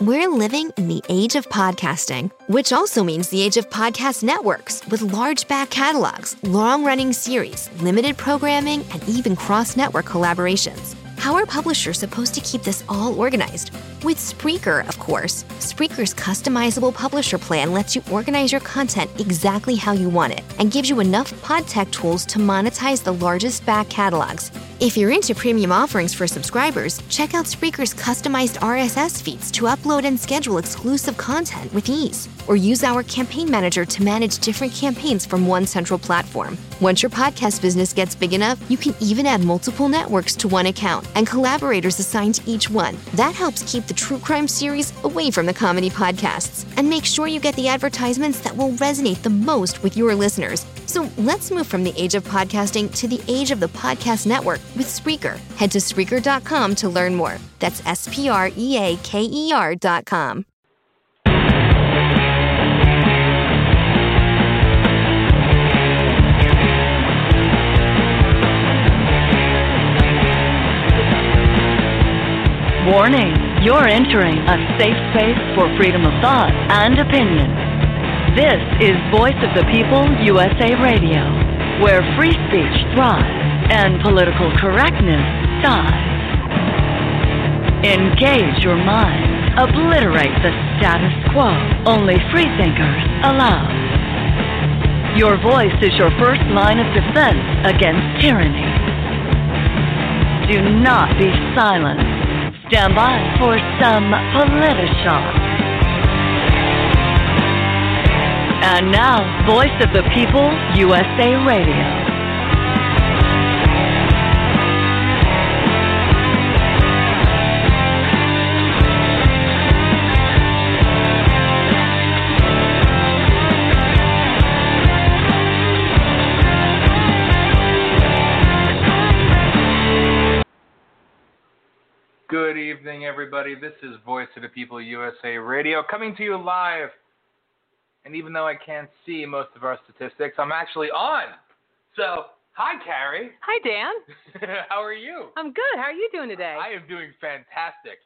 We're living in the age of podcasting, which also means the age of podcast networks with large back catalogs, long running series, limited programming, and even cross network collaborations. How are publishers supposed to keep this all organized? With Spreaker, of course. Spreaker's customizable publisher plan lets you organize your content exactly how you want it and gives you enough pod tech tools to monetize the largest back catalogs. If you're into premium offerings for subscribers, check out Spreaker's customized RSS feeds to upload and schedule exclusive content with ease. Or use our campaign manager to manage different campaigns from one central platform. Once your podcast business gets big enough, you can even add multiple networks to one account and collaborators assigned to each one. That helps keep the true crime series away from the comedy podcasts and make sure you get the advertisements that will resonate the most with your listeners. So let's move from the age of podcasting to the age of the podcast network with Spreaker. Head to Spreaker.com to learn more. That's S P R E A K E R.com. Warning, you're entering a safe space for freedom of thought and opinion. This is Voice of the People USA Radio, where free speech thrives and political correctness dies. Engage your mind, obliterate the status quo. Only free thinkers allowed. Your voice is your first line of defense against tyranny. Do not be silent. Stand by for some Politishock. And now, Voice of the People, USA Radio. Good evening, everybody. This is Voice of the People USA Radio coming to you live. And even though I can't see most of our statistics, I'm actually on. So, hi, Carrie. Hi, Dan. How are you? I'm good. How are you doing today? I am doing fantastic.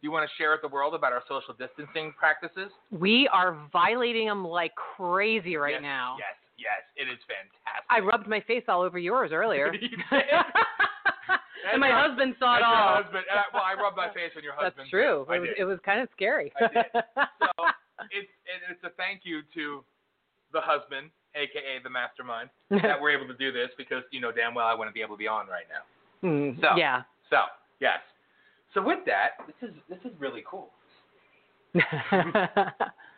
Do you want to share with the world about our social distancing practices? we are violating them like crazy right yes, now. Yes, yes. It is fantastic. I rubbed my face all over yours earlier. And my That's husband saw it your all. husband. Uh, well, I rubbed my face on your husband. That's true. It was, it was kind of scary. So it's it, it's a thank you to the husband, aka the mastermind, that we're able to do this because you know damn well I wouldn't be able to be on right now. Hmm, So. Yeah. So yes. So with that, this is this is really cool.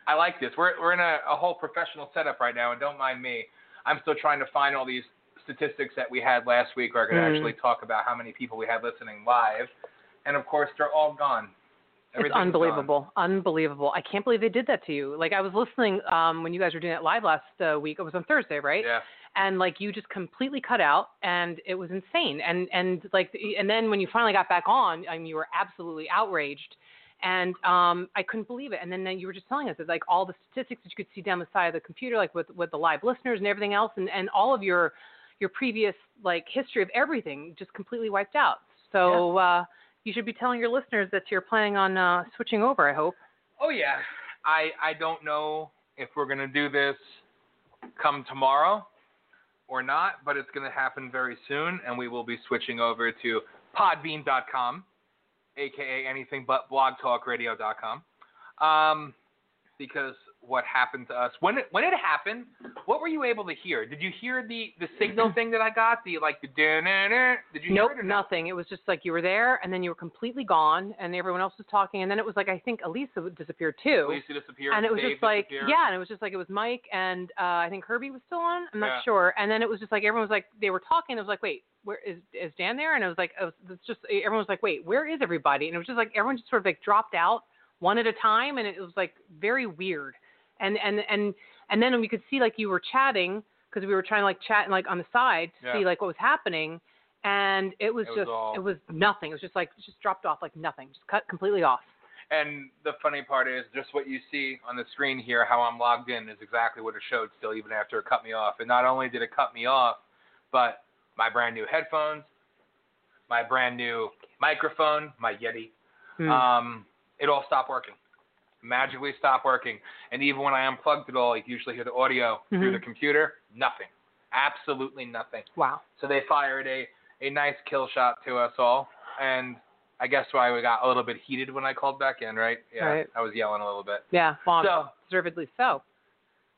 I like this. We're we're in a, a whole professional setup right now, and don't mind me. I'm still trying to find all these statistics that we had last week, where I could Mhm. actually talk about how many people we had listening live, and of course they're all gone. It's unbelievable. Unbelievable. I can't believe they did that to you. Like I was listening um when you guys were doing it live last uh, week. It was on Thursday, right? Yeah. and like you just completely cut out and it was insane and and like and then when you finally got back on I mean you were absolutely outraged and um I couldn't believe it and then, then you were just telling us that like all the statistics that you could see down the side of the computer like with with the live listeners and everything else and and all of your your previous like history of everything just completely wiped out so uh you should be telling your listeners that you're planning on uh switching over I hope Oh yeah. I I don't know if we're gonna do this come tomorrow or not, but it's gonna happen very soon, and we will be switching over to Podbean.com, aka anything but BlogTalkRadio.com, um, because what happened to us when it when it happened, what were you able to hear? Did you hear the the signal thing that I got? The like the da-na-na? Did you Nope, hear it or no? nothing. It was just like you were there, and then you were completely gone, and everyone else was talking, and then it was like I think Elisa disappeared too, Lisa disappeared. and it was Dave just like yeah, and it was just like it was Mike and uh I think Herbie was still on. I'm not Yeah. sure, and then it was just like everyone was like they were talking. It was like wait, where is is Dan there? And it was like it was it's just everyone was like wait, where is everybody? And it was just like everyone just sort of like dropped out one at a time, and it was like very weird, and and and and then we could see like you were chatting because we were trying to like chat and like on the side to Yeah. see like what was happening and it was It was just all- it was nothing. It was just like just dropped off like nothing, just cut completely off. And the funny part is, just what you see on the screen here, how I'm logged in, is exactly what it showed still, even after it cut me off. And not only did it cut me off, but my brand new headphones, my brand new microphone, my Yeti, Hmm. um, it all stopped working. Magically stop working. And even when I unplugged it all, you usually hear the audio through Mhm. the computer. Nothing. Absolutely nothing. Wow. So they fired a, a nice kill shot to us all. And I guess why we got a little bit heated when I called back in, right? Yeah. Right. I was yelling a little bit. Yeah. Well, So, deservedly so.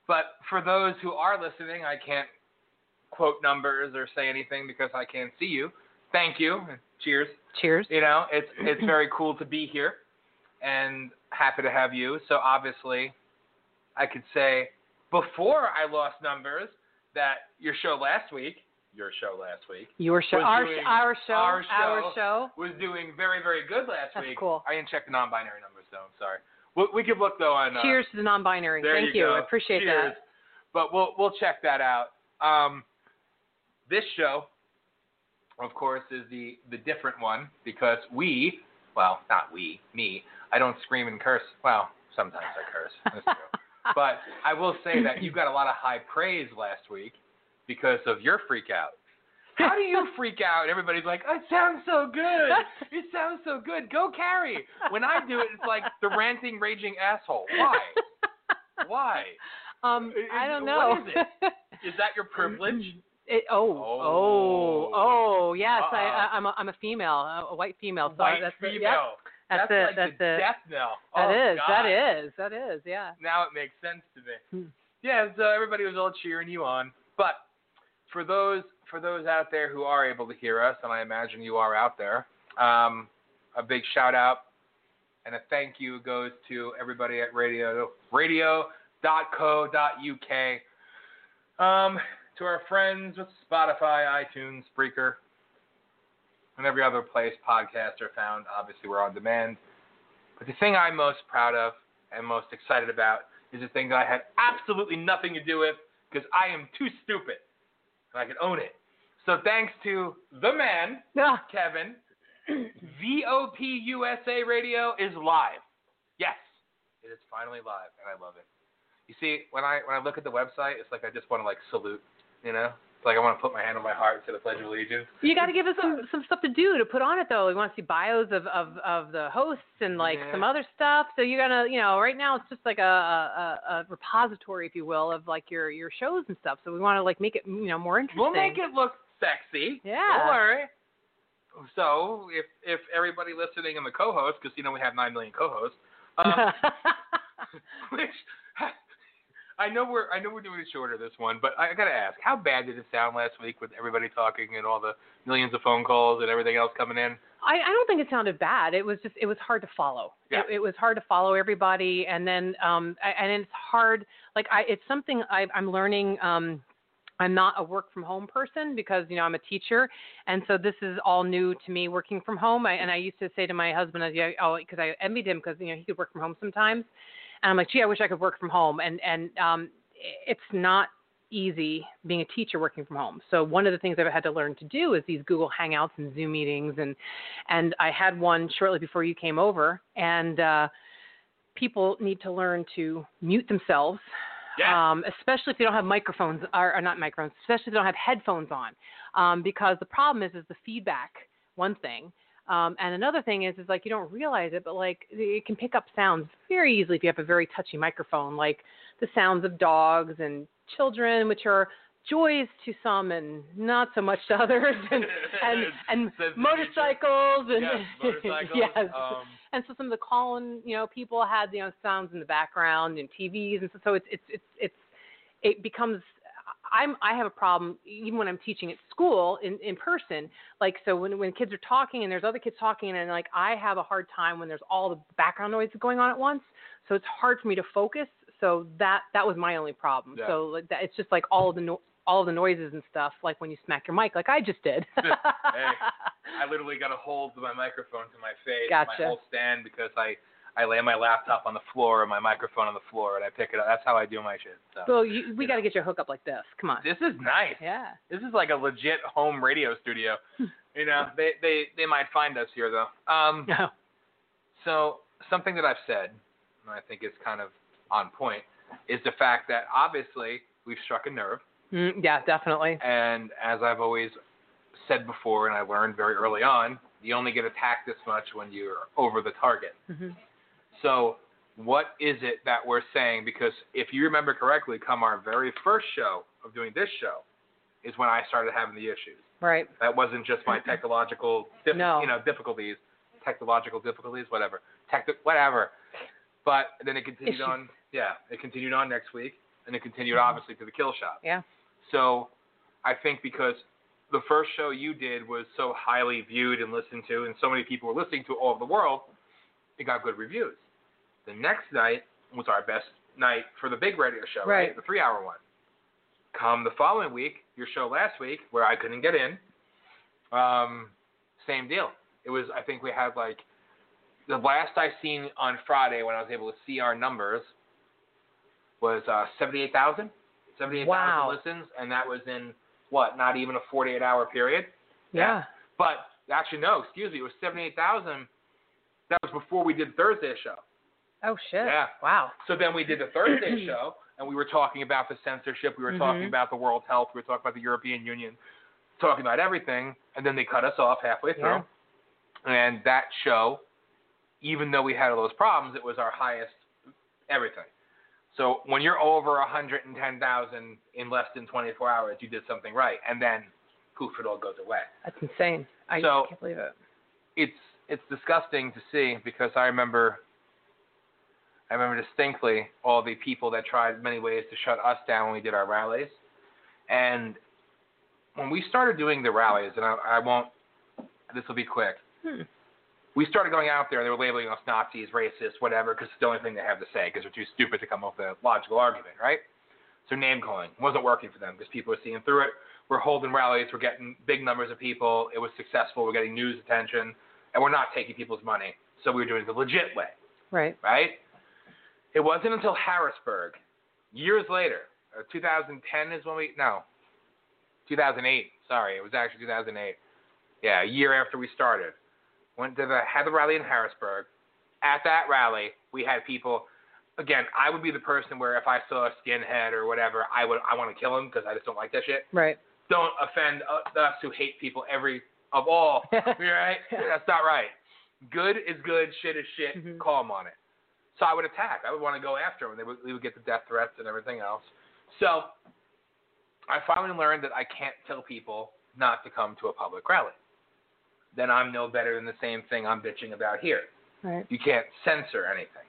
but for those who are listening, I can't quote numbers or say anything because I can't see you. Thank you. Cheers. Cheers. You know, it's it's very cool to be here and happy to have you. So obviously, I could say before I lost numbers that your show last week, your show last week Your show. Our, doing our show. our Our show. show. was doing very very good last That's week. cool. I didn't check the non-binary numbers though. I'm sorry. We, we could look though on. Uh, Cheers to the non-binary. Thank you, go. I appreciate Cheers. that. But we'll we'll check that out. Um, this show, of course, is the the different one because we, well, not we, me. I don't scream and curse. Well, sometimes I curse. That's true. but I will say that you got a lot of high praise last week because of your freak out. How do you freak out? Everybody's like, "It sounds so good. It sounds so good. Go Carrie." When I do it, it's like the ranting, raging asshole. Why? Why? Um, Is- I don't know. is it? Is that your privilege? It, oh, Oh. oh, oh, yes. I, Uh-uh. I, I'm a, I'm a female, a white female. So White that's female. yep, that's, That's, it. like that's the it. death knell. That oh, is. That is. That is. Yeah. Now it makes sense to me. Hmm. Yeah, so everybody was all cheering you on. But for those for those out there who are able to hear us, and I imagine you are out there, um, a big shout out and a thank you goes to everybody at radio radio.co.uk. Um, to our friends with Spotify, iTunes, Spreaker, and every other place podcasts are found. Obviously, we're on demand. But the thing I'm most proud of and most excited about is a thing that I had absolutely nothing to do with because I am too stupid and I can own it. So thanks to the man, Ah, Kevin, VOP USA Radio is live. Yes, it is finally live, and I love it. You see, when I when I look at the website, it's like I just want to like salute. You know, like I want to put my hand on my heart to the Pledge of Allegiance. you got to give us some some stuff to do to put on it though. We want to see bios of of of the hosts and like Yeah. some other stuff. So you're gonna, you know, right now it's just like a, a a repository, if you will, of like your your shows and stuff. So we want to like make it, you know, more interesting. We'll make it look sexy. Yeah. Don't worry. So if if everybody listening and the co-host, because you know we have nine million co-hosts, um, which I know we're I know we're doing it shorter this one, but I gotta ask, how bad did it sound last week with everybody talking and all the millions of phone calls and everything else coming in? I, I don't think it sounded bad. It was just it was hard to follow. Yeah. It, it was hard to follow everybody, and then um I, and it's hard. Like I, it's something I, I'm learning. Um, I'm not a work from home person because you know I'm a teacher, and so this is all new to me working from home. I, and I used to say to my husband, oh, because I envied him because you know he could work from home sometimes, and I'm like, gee, I wish I could work from home. And and um, it's not easy being a teacher working from home. So one of the things I've had to learn to do is these Google Hangouts and Zoom meetings and and I had one shortly before you came over and uh people need to learn to mute themselves. Yeah. Um, especially if they don't have microphones or, or not microphones, especially if they don't have headphones on. Um, because the problem is is the feedback, one thing. Um, and another thing is, is like you don't realize it, but like it can pick up sounds very easily if you have a very touchy microphone, like the sounds of dogs and children, which are joys to some and not so much to others, and and, and motorcycles and yes, motorcycles. yes. Um, and so some of the calling, you know, people had you know sounds in the background and TVs, and so, so it's it's it's it's it becomes. I'm I have a problem even when I'm teaching at school in in person. Like so when when kids are talking and there's other kids talking and like I have a hard time when there's all the background noise going on at once. So it's hard for me to focus. So that that was my only problem. Yeah. So like that, it's just like all of the no, all of the noises and stuff like when you smack your mic like I just did. hey, I literally got to hold my microphone to my face, Gotcha. my whole stand, because I I lay my laptop on the floor and my microphone on the floor, and I pick it up. That's how I do my shit. So So you, we got to get your hook up like this. Come on. this is nice. Yeah. This is like a legit home radio studio. Hmm. you know, they they they might find us here though. Um, No. so something that I've said, and I think is kind of on point, is the fact that obviously we've struck a nerve, Mm, yeah, definitely. and as I've always said before, and I learned very early on, you only get attacked this much when you're over the target. hmm So what is it that we're saying? Because if you remember correctly, come our very first show of doing this show is when I started having the issues. Right. That wasn't just my technological, No. you know, difficulties, technological difficulties, whatever, tech, whatever. But then it continued Issues. on. Yeah, it continued on next week, and it continued mm-hmm. obviously to the kill shot. Yeah. So, I think because the first show you did was so highly viewed and listened to, and so many people were listening to all over the world, it got good reviews. The next night was our best night for the big radio show, Right. The three-hour one. Come the following week, your show last week, where I couldn't get in, um, same deal. It was, I think we had like, the last I seen on Friday when I was able to see our numbers was uh, 78,000. 78,000 Wow. listens, and that was in, what, not even a 48 hour period? Yeah. But actually, no, excuse me, it was 78,000. That was before we did Thursday's show. Oh shit. Yeah. Wow. So then we did the Thursday show, and we were talking about the censorship. We were talking Mhm. about the World Health. We were talking about the European Union, talking about everything. And then they cut us off halfway through. Yeah. And that show, even though we had all those problems, it was our highest everything. So when you're over 110,000 in less than 24 hours, you did something right. And then, poof, it all goes away. That's insane. I So- can't believe it. it's it's disgusting to see because I remember I remember distinctly all the people that tried many ways to shut us down when we did our rallies. And when we started doing the rallies, and I, I won't, this will be quick. Hmm. We started going out there, and they were labeling us Nazis, racists, whatever, because it's the only thing they have to say, because they're too stupid to come up with a logical argument, right? So name calling wasn't working for them because people were seeing through it. We're holding rallies, we're getting big numbers of people. It was successful. We're getting news attention, and we're not taking people's money. So we were doing it the legit way Right. right? It wasn't until Harrisburg, years later, uh, 2010 is when we no, 2008. Sorry, it was actually 2008. Yeah, a year after we started, went to the had the rally in Harrisburg. At that rally, we had people. Again, I would be the person where if I saw a skinhead or whatever, I would I want to kill him because I just don't like that shit. Right. Don't offend us who hate people every of all. right? That's not right. Good is good, shit is shit. Mhm. Call on it. So I would attack. I would want to go after them. They would, we would get the death threats and everything else. So I finally learned that I can't tell people not to come to a public rally. Then I'm no better than the same thing I'm bitching about here. Right. You can't censor anything.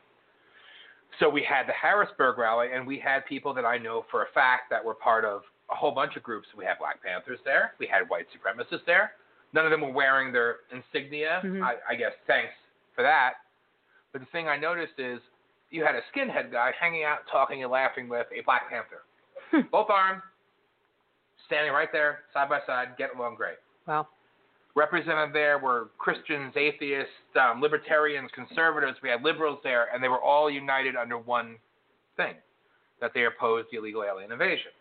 So we had the Harrisburg rally, and we had people that I know for a fact that were part of a whole bunch of groups. We had Black Panthers there. We had white supremacists there. None of them were wearing their insignia. Mhm. I, I guess thanks for that. But the thing I noticed is you had a skinhead guy hanging out, talking and laughing with a Black Panther, both armed, standing right there, side by side, getting along great. Wow. Represented there were Christians, atheists, um, libertarians, conservatives. We had liberals there, and they were all united under one thing: that they opposed the illegal alien invasion.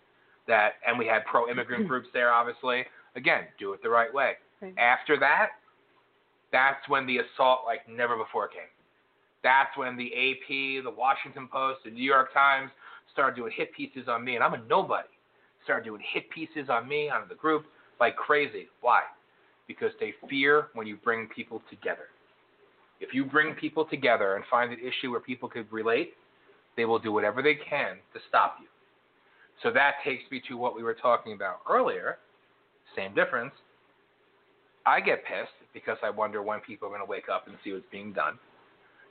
That, and we had pro-immigrant groups there. Obviously, again, do it the right way. Right. After that, that's when the assault like never before came. That's when the AP, the Washington Post, the New York Times started doing hit pieces on me, and I'm a nobody. Started doing hit pieces on me, on the group, like crazy. Why? Because they fear when you bring people together. If you bring people together and find an issue where people could relate, they will do whatever they can to stop you. So that takes me to what we were talking about earlier. Same difference. I get pissed because I wonder when people are going to wake up and see what's being done.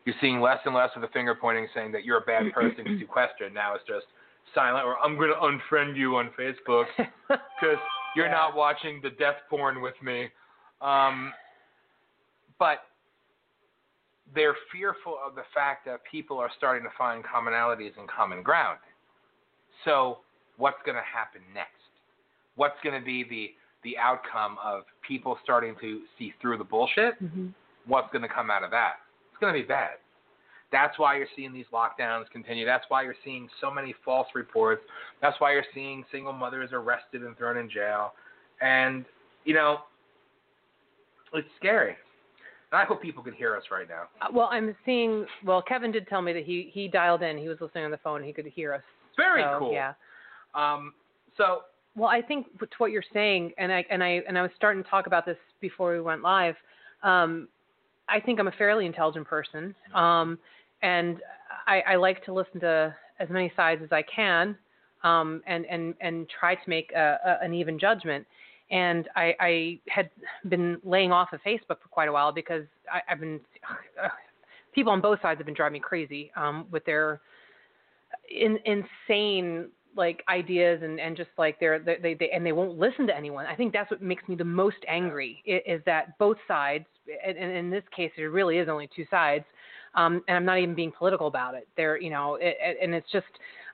You're seeing less and less of the finger pointing saying that you're a bad person because you question. Now it's just silent or I'm going to unfriend you on Facebook because you're Yeah. not watching the death porn with me. Um, but they're fearful of the fact that people are starting to find commonalities and common ground. So, what's going to happen next? What's going to be the the outcome of people starting to see through the bullshit? hmm What's going to come out of that? Going to be bad. That's why you're seeing these lockdowns continue. That's why you're seeing so many false reports. That's why you're seeing single mothers arrested and thrown in jail. And, you know, it's scary. And I hope people can hear us right now. Uh, Well, I'm seeing. Well, Kevin did tell me that he he dialed in. He was listening on the phone. He could hear us. It's very So, cool. Yeah. Um, so, Well, I think to what you're saying, and I and I and I was starting to talk about this before we went live. Um, I think I'm a fairly intelligent person, um, and I, I like to listen to as many sides as I can, um, and and and try to make a, a, an even judgment. And I, I had been laying off of Facebook for quite a while because I, I've been uh, people on both sides have been driving me crazy um, with their in, insane like ideas and and just like they're they, they they and they won't listen to anyone. I think that's what makes me the most angry is that both sides and, and in this case there really is only two sides. Um, and I'm not even being political about it. There, you know, it, and it's just,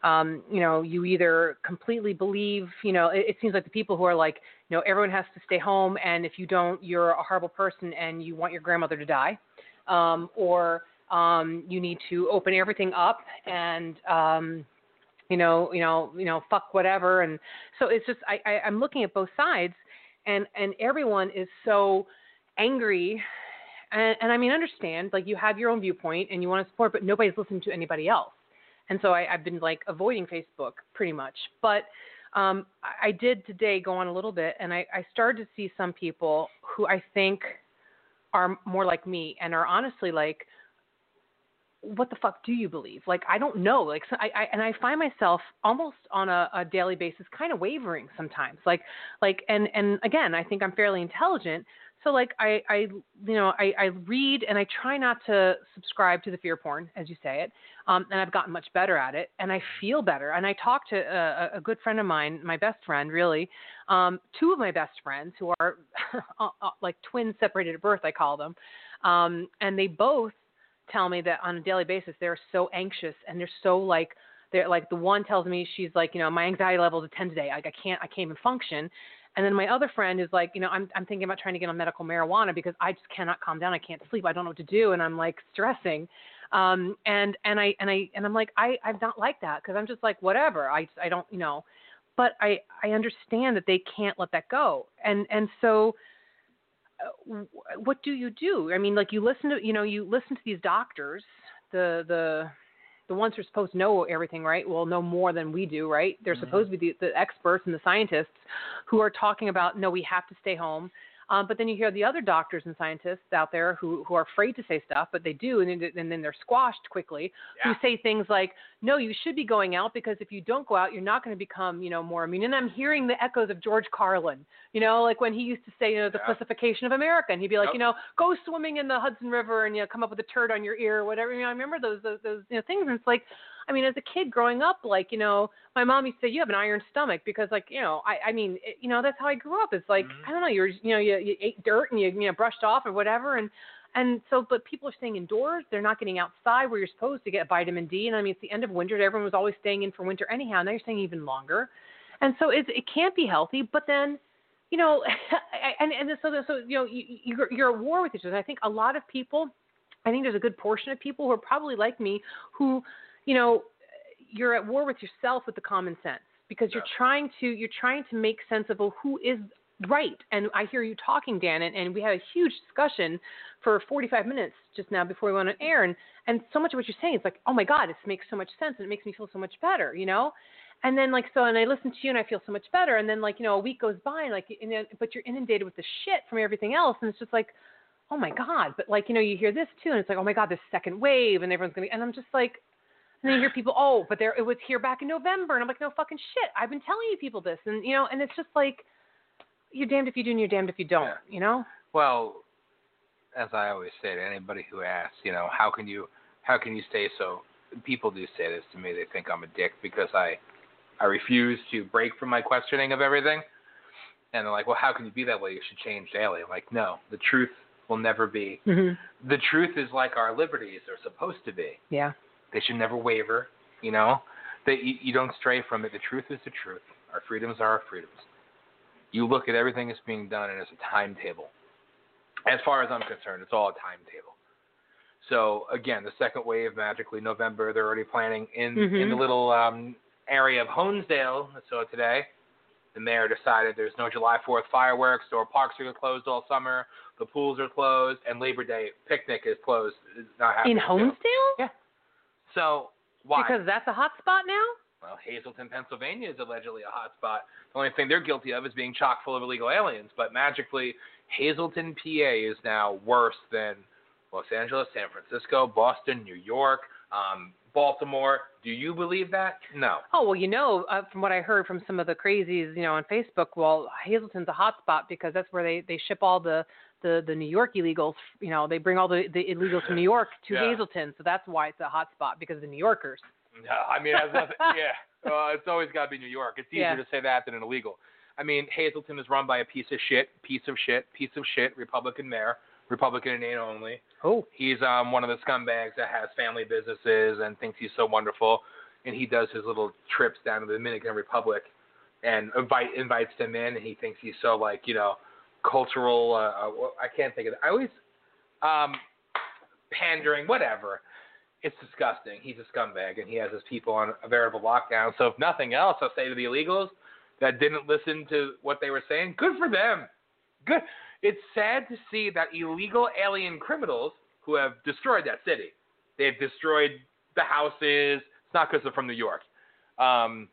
um, you know, you either completely believe, you know, it, it seems like the people who are like, you know, everyone has to stay home, and if you don't, you're a horrible person, and you want your grandmother to die, um, or um, you need to open everything up and um, you know, you know, you know, fuck whatever. And so it's just I, I I'm looking at both sides, and and everyone is so angry. And, and I mean, understand, like you have your own viewpoint and you want to support, but nobody's listening to anybody else. And so I, I've been like avoiding Facebook pretty much. But um, I did today go on a little bit, and I, I started to see some people who I think are more like me and are honestly like, what the fuck do you believe? Like, I don't know. Like, so I, I and I find myself almost on a, a daily basis, kind of wavering sometimes. Like, like, and and again, I think I'm fairly intelligent. So like, I, I, you know, I, I read and I try not to subscribe to the fear porn, as you say it. Um, and I've gotten much better at it, and I feel better. And I talk to a, a good friend of mine, my best friend, really, um, two of my best friends who are uh, uh, like twins separated at birth, I call them. Um, and they both tell me that on a daily basis they're so anxious and they're so like they're like the one tells me she's like you know my anxiety level is a 10 today. Like I can't I can't even function. And then my other friend is like you know I'm I'm thinking about trying to get on medical marijuana because I just cannot calm down. I can't sleep. I don't know what to do. And I'm like stressing. Um and and I and I and I'm like I I'm not like that because I'm just like whatever. I I don't you know. But I I understand that they can't let that go. And and so what do you do? I mean, like you listen to, you know, you listen to these doctors, the the the ones who are supposed to know everything, right? Well, know more than we do, right? They're mm-hmm. supposed to be the, the experts and the scientists who are talking about, no, we have to stay home. Um, but then you hear the other doctors and scientists out there who, who are afraid to say stuff, but they do, and, and then they're squashed quickly, yeah. who say things like, no, you should be going out because if you don't go out, you're not going to become, you know, more immune. And I'm hearing the echoes of George Carlin, you know, like when he used to say, you know, the yeah. pacification of America, and he'd be like, yep. you know, go swimming in the Hudson River and, you know, come up with a turd on your ear or whatever. You know, I remember those, those, those you know, things, and it's like, I mean, as a kid growing up, like, you know, my mom used to say, you have an iron stomach because, like, you know, I, I mean, it, you know, that's how I grew up. It's like, mm-hmm. I don't know, you're, you know, you, you ate dirt and you, you know, brushed off or whatever. And, and so, but people are staying indoors. They're not getting outside where you're supposed to get vitamin D. And I mean, it's the end of winter. Everyone was always staying in for winter anyhow. Now you're staying even longer. And so it, it can't be healthy. But then, you know, and, and so, so, you know, you, you're, you're at war with each other. I think a lot of people, I think there's a good portion of people who are probably like me who, you know, you're at war with yourself with the common sense because you're trying to you're trying to make sense of well, who is right. And I hear you talking, Dan, and, and we had a huge discussion for 45 minutes just now before we went on air, and and so much of what you're saying is like, oh my God, this makes so much sense, and it makes me feel so much better, you know. And then like so, and I listen to you, and I feel so much better. And then like you know, a week goes by, and like, and then, but you're inundated with the shit from everything else, and it's just like, oh my God. But like you know, you hear this too, and it's like, oh my God, this second wave, and everyone's gonna, be, and I'm just like, and then you hear people, oh, but there it was here back in November, and I'm like, no fucking shit. I've been telling you people this, and you know, and it's just like, you're damned if you do, and you're damned if you don't. Yeah. You know. Well, as I always say to anybody who asks, you know, how can you, how can you stay so? People do say this to me. They think I'm a dick because I, I refuse to break from my questioning of everything. And they're like, well, how can you be that way? You should change daily. I'm like, no, the truth will never be. Mm-hmm. The truth is like our liberties are supposed to be. Yeah. They should never waver. You know, that you, you don't stray from it. The truth is the truth. Our freedoms are our freedoms. You look at everything that's being done, and it's a timetable. As far as I'm concerned, it's all a timetable. So again, the second wave magically November. They're already planning in mm-hmm. in the little um, area of Honesdale. So today, the mayor decided there's no July 4th fireworks. Or parks are closed all summer. The pools are closed, and Labor Day picnic is closed. It's not happening. In Honesdale? Yeah. So why? Because that's a hot spot now. Well, Hazleton, Pennsylvania is allegedly a hot spot. The only thing they're guilty of is being chock full of illegal aliens. But magically, Hazleton, PA is now worse than Los Angeles, San Francisco, Boston, New York, Um, Baltimore, do you believe that? No. Oh well, you know, uh, from what I heard from some of the crazies, you know, on Facebook, well, Hazleton's a hotspot because that's where they they ship all the the the New York illegals. You know, they bring all the the illegals from New York to Yeah. Hazleton, so that's why it's a hot spot because of the New Yorkers. No, I mean, nothing, yeah, uh, it's always got to be New York. It's easier Yeah. to say that than an illegal. I mean, Hazleton is run by a piece of shit, piece of shit, piece of shit Republican mayor, Republican in name only. Oh, He's um one of the scumbags that has family businesses and thinks he's so wonderful, and he does his little trips down to the Dominican Republic, and invite invites them in, and he thinks he's so like you know cultural. Uh, uh, I can't think of it. I always um pandering, whatever. It's disgusting. He's a scumbag, and he has his people on a veritable lockdown. So if nothing else, I'll say to the illegals that didn't listen to what they were saying, good for them. Good. It's sad to see that illegal alien criminals who have destroyed that city. They've destroyed the houses. It's not because they're from New York. Um,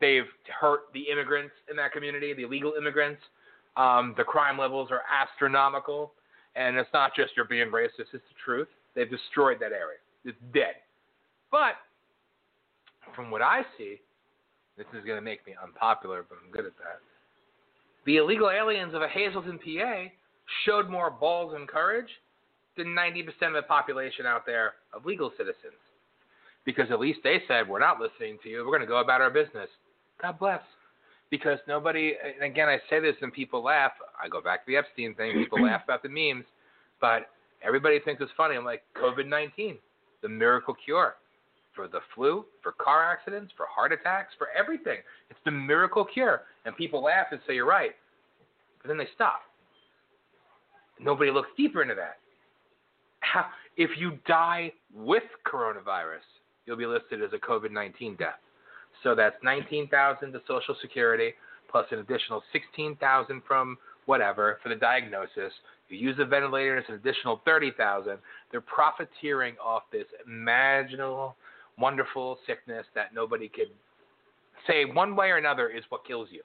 they've hurt the immigrants in that community, the illegal immigrants. Um, the crime levels are astronomical, and it's not just you're being racist. It's the truth. They've destroyed that area. It's dead. But from what I see, this is going to make me unpopular, but I'm good at that. The illegal aliens of a Hazleton, PA, showed more balls and courage than 90% of the population out there of legal citizens. Because at least they said, we're not listening to you. We're going to go about our business. God bless. Because nobody, and again, I say this and people laugh. I go back to the Epstein thing. People laugh about the memes. But everybody thinks it's funny. I'm like, COVID 19, the miracle cure for the flu, for car accidents, for heart attacks, for everything. It's the miracle cure. And people laugh and say, you're right. But then they stop. Nobody looks deeper into that. How, if you die with coronavirus, you'll be listed as a COVID 19 death. So that's 19,000 to Social Security plus an additional 16,000 from whatever for the diagnosis. You use a ventilator, it's an additional 30,000. They're profiteering off this imaginable, wonderful sickness that nobody could say one way or another is what kills you.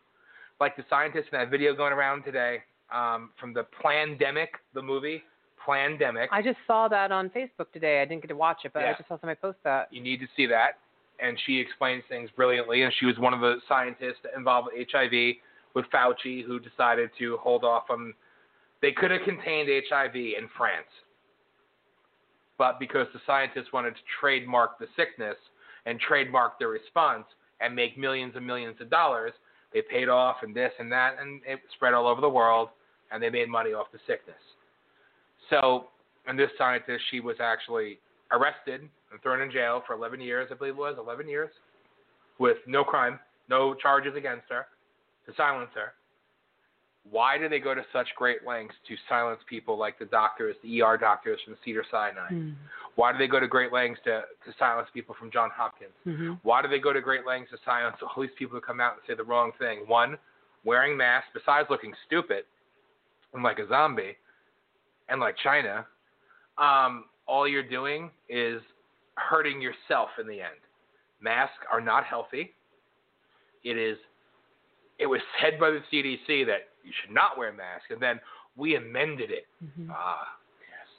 Like the scientist in that video going around today um, from the Plandemic, the movie Plandemic. I just saw that on Facebook today. I didn't get to watch it, but I just saw somebody post that. You need to see that. And she explains things brilliantly. And she was one of the scientists involved with HIV with Fauci who decided to hold off on. They could have contained HIV in France. But because the scientists wanted to trademark the sickness and trademark their response and make millions and millions of dollars, they paid off and this and that, and it spread all over the world, and they made money off the sickness. So, and this scientist, she was actually arrested and thrown in jail for 11 years, I believe it was 11 years, with no crime, no charges against her, to silence her. Why do they go to such great lengths to silence people like the doctors, the ER doctors from Cedar Sinai? Hmm. Why do they go to great lengths to, to silence people from John Hopkins? Mm-hmm. Why do they go to great lengths to silence all these people who come out and say the wrong thing? One, wearing masks, besides looking stupid and like a zombie and like China, um, all you're doing is hurting yourself in the end. Masks are not healthy. It is. It was said by the CDC that you should not wear masks, and then we amended it. Mm-hmm. Ah,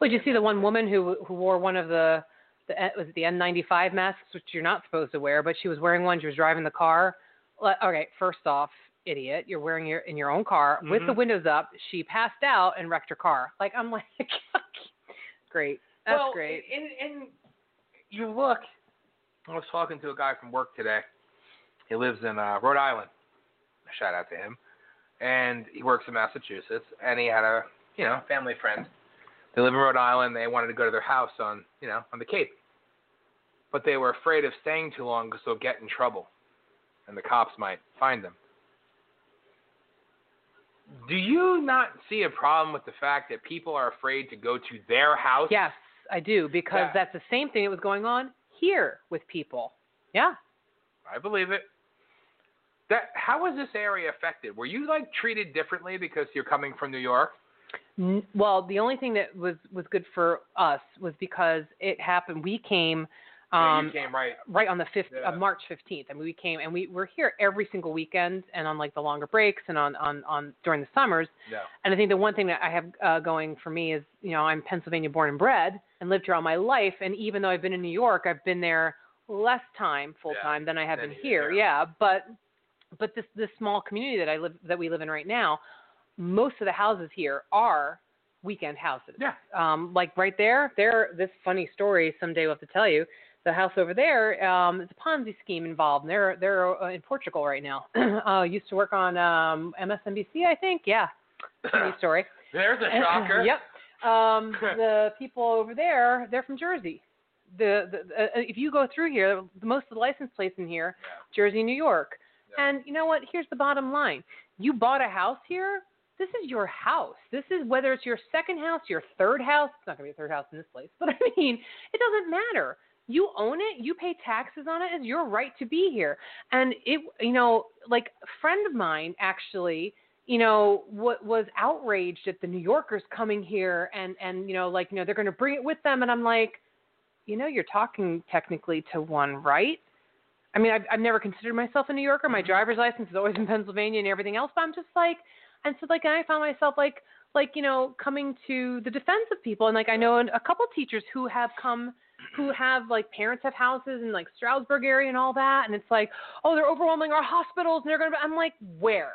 Well, did you see the one woman who who wore one of the the was it the N95 masks, which you're not supposed to wear, but she was wearing one. She was driving the car. Okay, first off, idiot, you're wearing your in your own car with the windows up. She passed out and wrecked her car. Like I'm like, great, that's well, great. And, and you look. I was talking to a guy from work today. He lives in uh, Rhode Island. Shout out to him. And he works in Massachusetts. And he had a you know family friend. They live in Rhode Island. They wanted to go to their house on you know on the Cape, but they were afraid of staying too long because they'll get in trouble, and the cops might find them. Do you not see a problem with the fact that people are afraid to go to their house? Yes, I do because Yeah. that's the same thing that was going on here with people. Yeah. I believe it. That how was this area affected? Were you like treated differently because you're coming from New York? Well, the only thing that was was good for us was because it happened. We came Yeah, um, you came right. right on the fifth Yeah. of March fifteenth. I mean, we came and we we're here every single weekend and on like the longer breaks and on on on during the summers. No. And I think the one thing that I have uh, going for me is you know I'm Pennsylvania born and bred, and lived here all my life. And even though I've been in New York, I've been there less time full Yeah, time than I have been here. yeah. Yeah, but but this this small community that I live that we live in right now, most of the houses here are weekend houses. Yeah. Um, like right there, there. This funny story someday we'll have to tell you. The house over there, um, it's a Ponzi scheme involved. And they're they're uh, in Portugal right now. uh, used to work on um, MSNBC, I think. Yeah, funny story. There's a shocker. yep. Um, the people over there, they're from Jersey. The, the, uh, if you go through here, the, most of the license plates in here, Jersey, New York. Yeah. And you know what? Here's the bottom line: you bought a house here. This is your house. This is whether it's your second house, your third house. It's not gonna be a third house in this place, but I mean, it doesn't matter. You own it. You pay taxes on it. It's your right to be here. And it, you know, like a friend of mine actually you know, what was outraged at the New Yorkers coming here and and you know, like you know, they're going to bring it with them, and I'm like, you know, you're talking technically to one, right? I mean, I've I've never considered myself a New Yorker. My mm-hmm. driver's license is always in Pennsylvania and everything else, but I'm just like, and so like and I found myself like like you know coming to the defense of people, and like I know a couple teachers who have come who have like parents have houses in like Stroudsburg area and all that, and it's like, oh, they're overwhelming our hospitals, and they're gonna. Be, I'm like, where?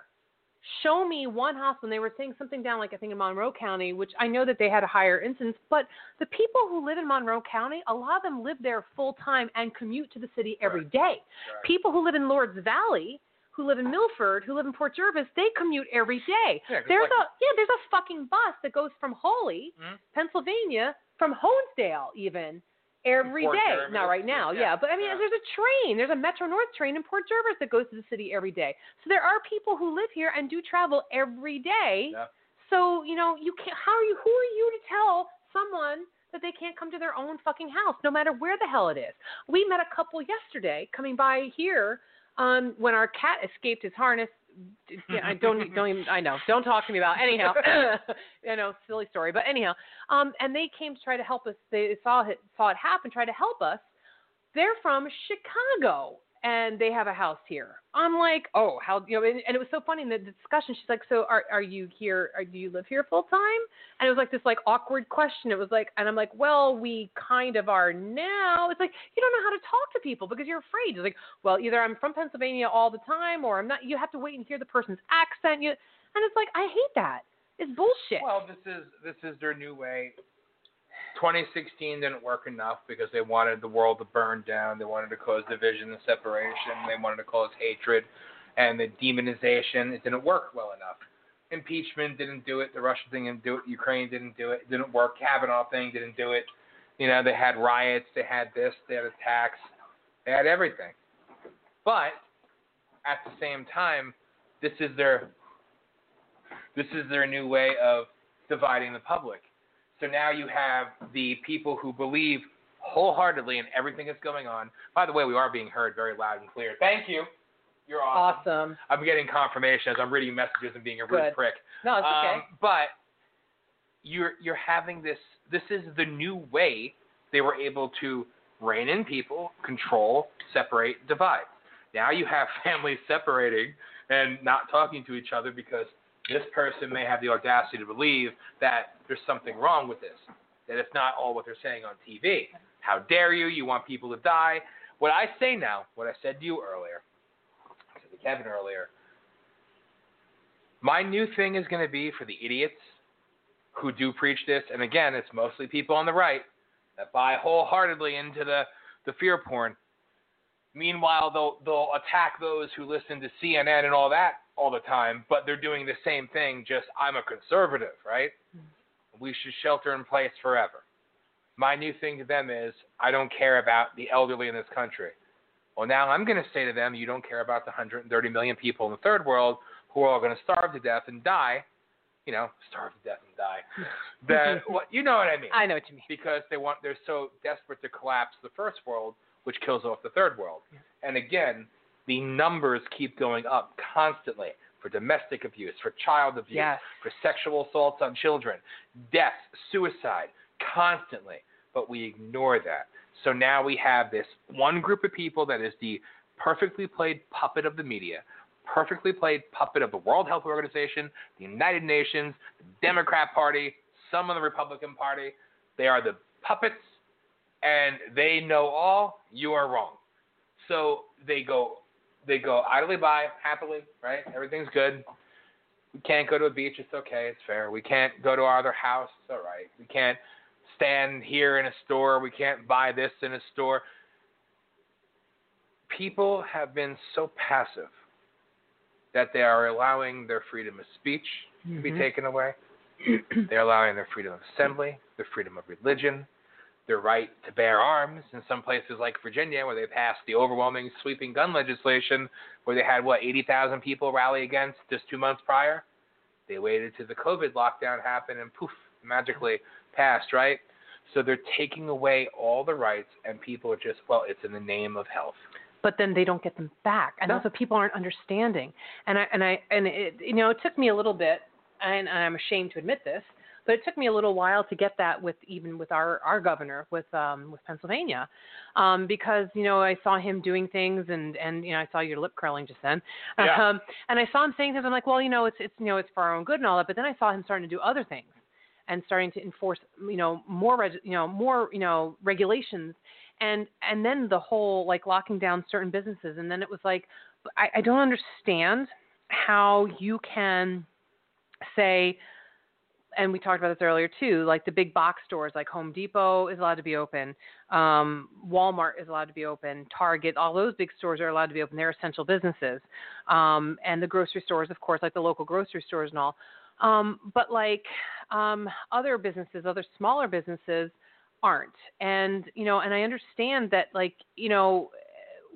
Show me one hospital. And they were saying something down like I think in Monroe County, which I know that they had a higher incidence, but the people who live in Monroe County, a lot of them live there full time and commute to the city every day. People who live in Lords Valley, who live in Milford, who live in Port Jervis, they commute every day. Yeah, there's like- a yeah, there's a fucking bus that goes from Hawley, Mhm. Pennsylvania, from Honesdale even every Port day. Jervis, Not right now, yeah, yeah. But I mean, yeah. there's a train. There's a Metro North train in Port Jervis that goes to the city every day. So there are people who live here and do travel every day. Yeah. So you know, you can't. How are you? Who are you to tell someone that they can't come to their own fucking house, no matter where the hell it is? We met a couple yesterday coming by here um, when our cat escaped his harness. Yeah, I don't don't even I know. Don't talk to me about it. anyhow. you know, silly story, but anyhow. Um, and they came to try to help us. They saw it saw it happen, try to help us. They're from Chicago and they have a house here. I'm like, oh, how you know? And, and it was so funny in the discussion. She's like, so are are you here? Are, do you live here full time? And it was like this like awkward question. It was like, and I'm like, well, we kind of are now. It's like you don't know how to talk to people because you're afraid. It's like, well, either I'm from Pennsylvania all the time, or I'm not. You have to wait and hear the person's accent. You, and it's like, I hate that. It's bullshit. Well, this is this is their new way. 2016 didn't work enough because they wanted the world to burn down. They wanted to cause division and separation. They wanted to cause hatred and the demonization. It didn't work well enough. Impeachment didn't do it. The Russian thing didn't do it. Ukraine didn't do it. It didn't work. Kavanaugh thing didn't do it. You know, they had riots. They had this. They had attacks. They had everything. But at the same time, this is their this is their new way of dividing the public. So now you have the people who believe wholeheartedly in everything that's going on. By the way, we are being heard very loud and clear. Thank you. You're awesome. awesome. I'm getting confirmation as I'm reading messages and being a rude Good. prick. No, it's okay. Um, but you're you're having this. This is the new way they were able to rein in people, control, separate, divide. Now you have families separating and not talking to each other because this person may have the audacity to believe that there's something wrong with this, that it's not all what they're saying on TV. How dare you? You want people to die. What I say now, what I said to you earlier, I said to Kevin earlier, my new thing is going to be for the idiots who do preach this, and again, it's mostly people on the right that buy wholeheartedly into the, the fear porn. Meanwhile, they'll they'll attack those who listen to CNN and all that all the time, but they're doing the same thing. Just I'm a conservative, right? Mm-hmm. We should shelter in place forever. My new thing to them is I don't care about the elderly in this country. Well, now I'm going to say to them, you don't care about the 130 million people in the third world who are all going to starve to death and die. You know, starve to death and die. then what you know what I mean? I know what you mean. because they want they're so desperate to collapse the first world, which kills off the third world. And again, the numbers keep going up constantly for domestic abuse, for child abuse, Yes. for sexual assaults on children, death, suicide, constantly. But we ignore that. So now we have this one group of people that is the perfectly played puppet of the media, perfectly played puppet of the World Health Organization, the United Nations, the Democrat Party, some of the Republican Party. They are the puppets and they know all, you are wrong. So they go they go idly by, happily, right? Everything's good. We can't go to a beach, it's okay, it's fair. We can't go to our other house, it's all right. We can't stand here in a store, we can't buy this in a store. People have been so passive that they are allowing their freedom of speech to be Mhm. taken away. They're allowing their freedom of assembly, their freedom of religion, their right to bear arms in some places like Virginia, where they passed the overwhelming sweeping gun legislation, where they had, what, 80,000 people rally against just two months prior? They waited till the COVID lockdown happened and poof, magically passed, right? So they're taking away all the rights, and people are just, well, it's in the name of health. but then they don't get them back, and No. that's what people aren't understanding. And I and I and it you know it took me a little bit, and, and I'm ashamed to admit this, but it took me a little while to get that with even with our our governor with um with Pennsylvania, um because you know I saw him doing things and and you know I saw your lip curling just then, Yeah. um and I saw him saying things. I'm like, well, you know, it's it's you know it's for our own good and all that. But then I saw him starting to do other things and starting to enforce you know more reg- you know more you know regulations and and then the whole like locking down certain businesses and then it was like I, I don't understand how you can say and we talked about this earlier too like the big box stores like home depot is allowed to be open um walmart is allowed to be open target all those big stores are allowed to be open. They're essential businesses. Um and the grocery stores of course like the local grocery stores and all. Um but like um other businesses other smaller businesses aren't. And you know and i understand that like you know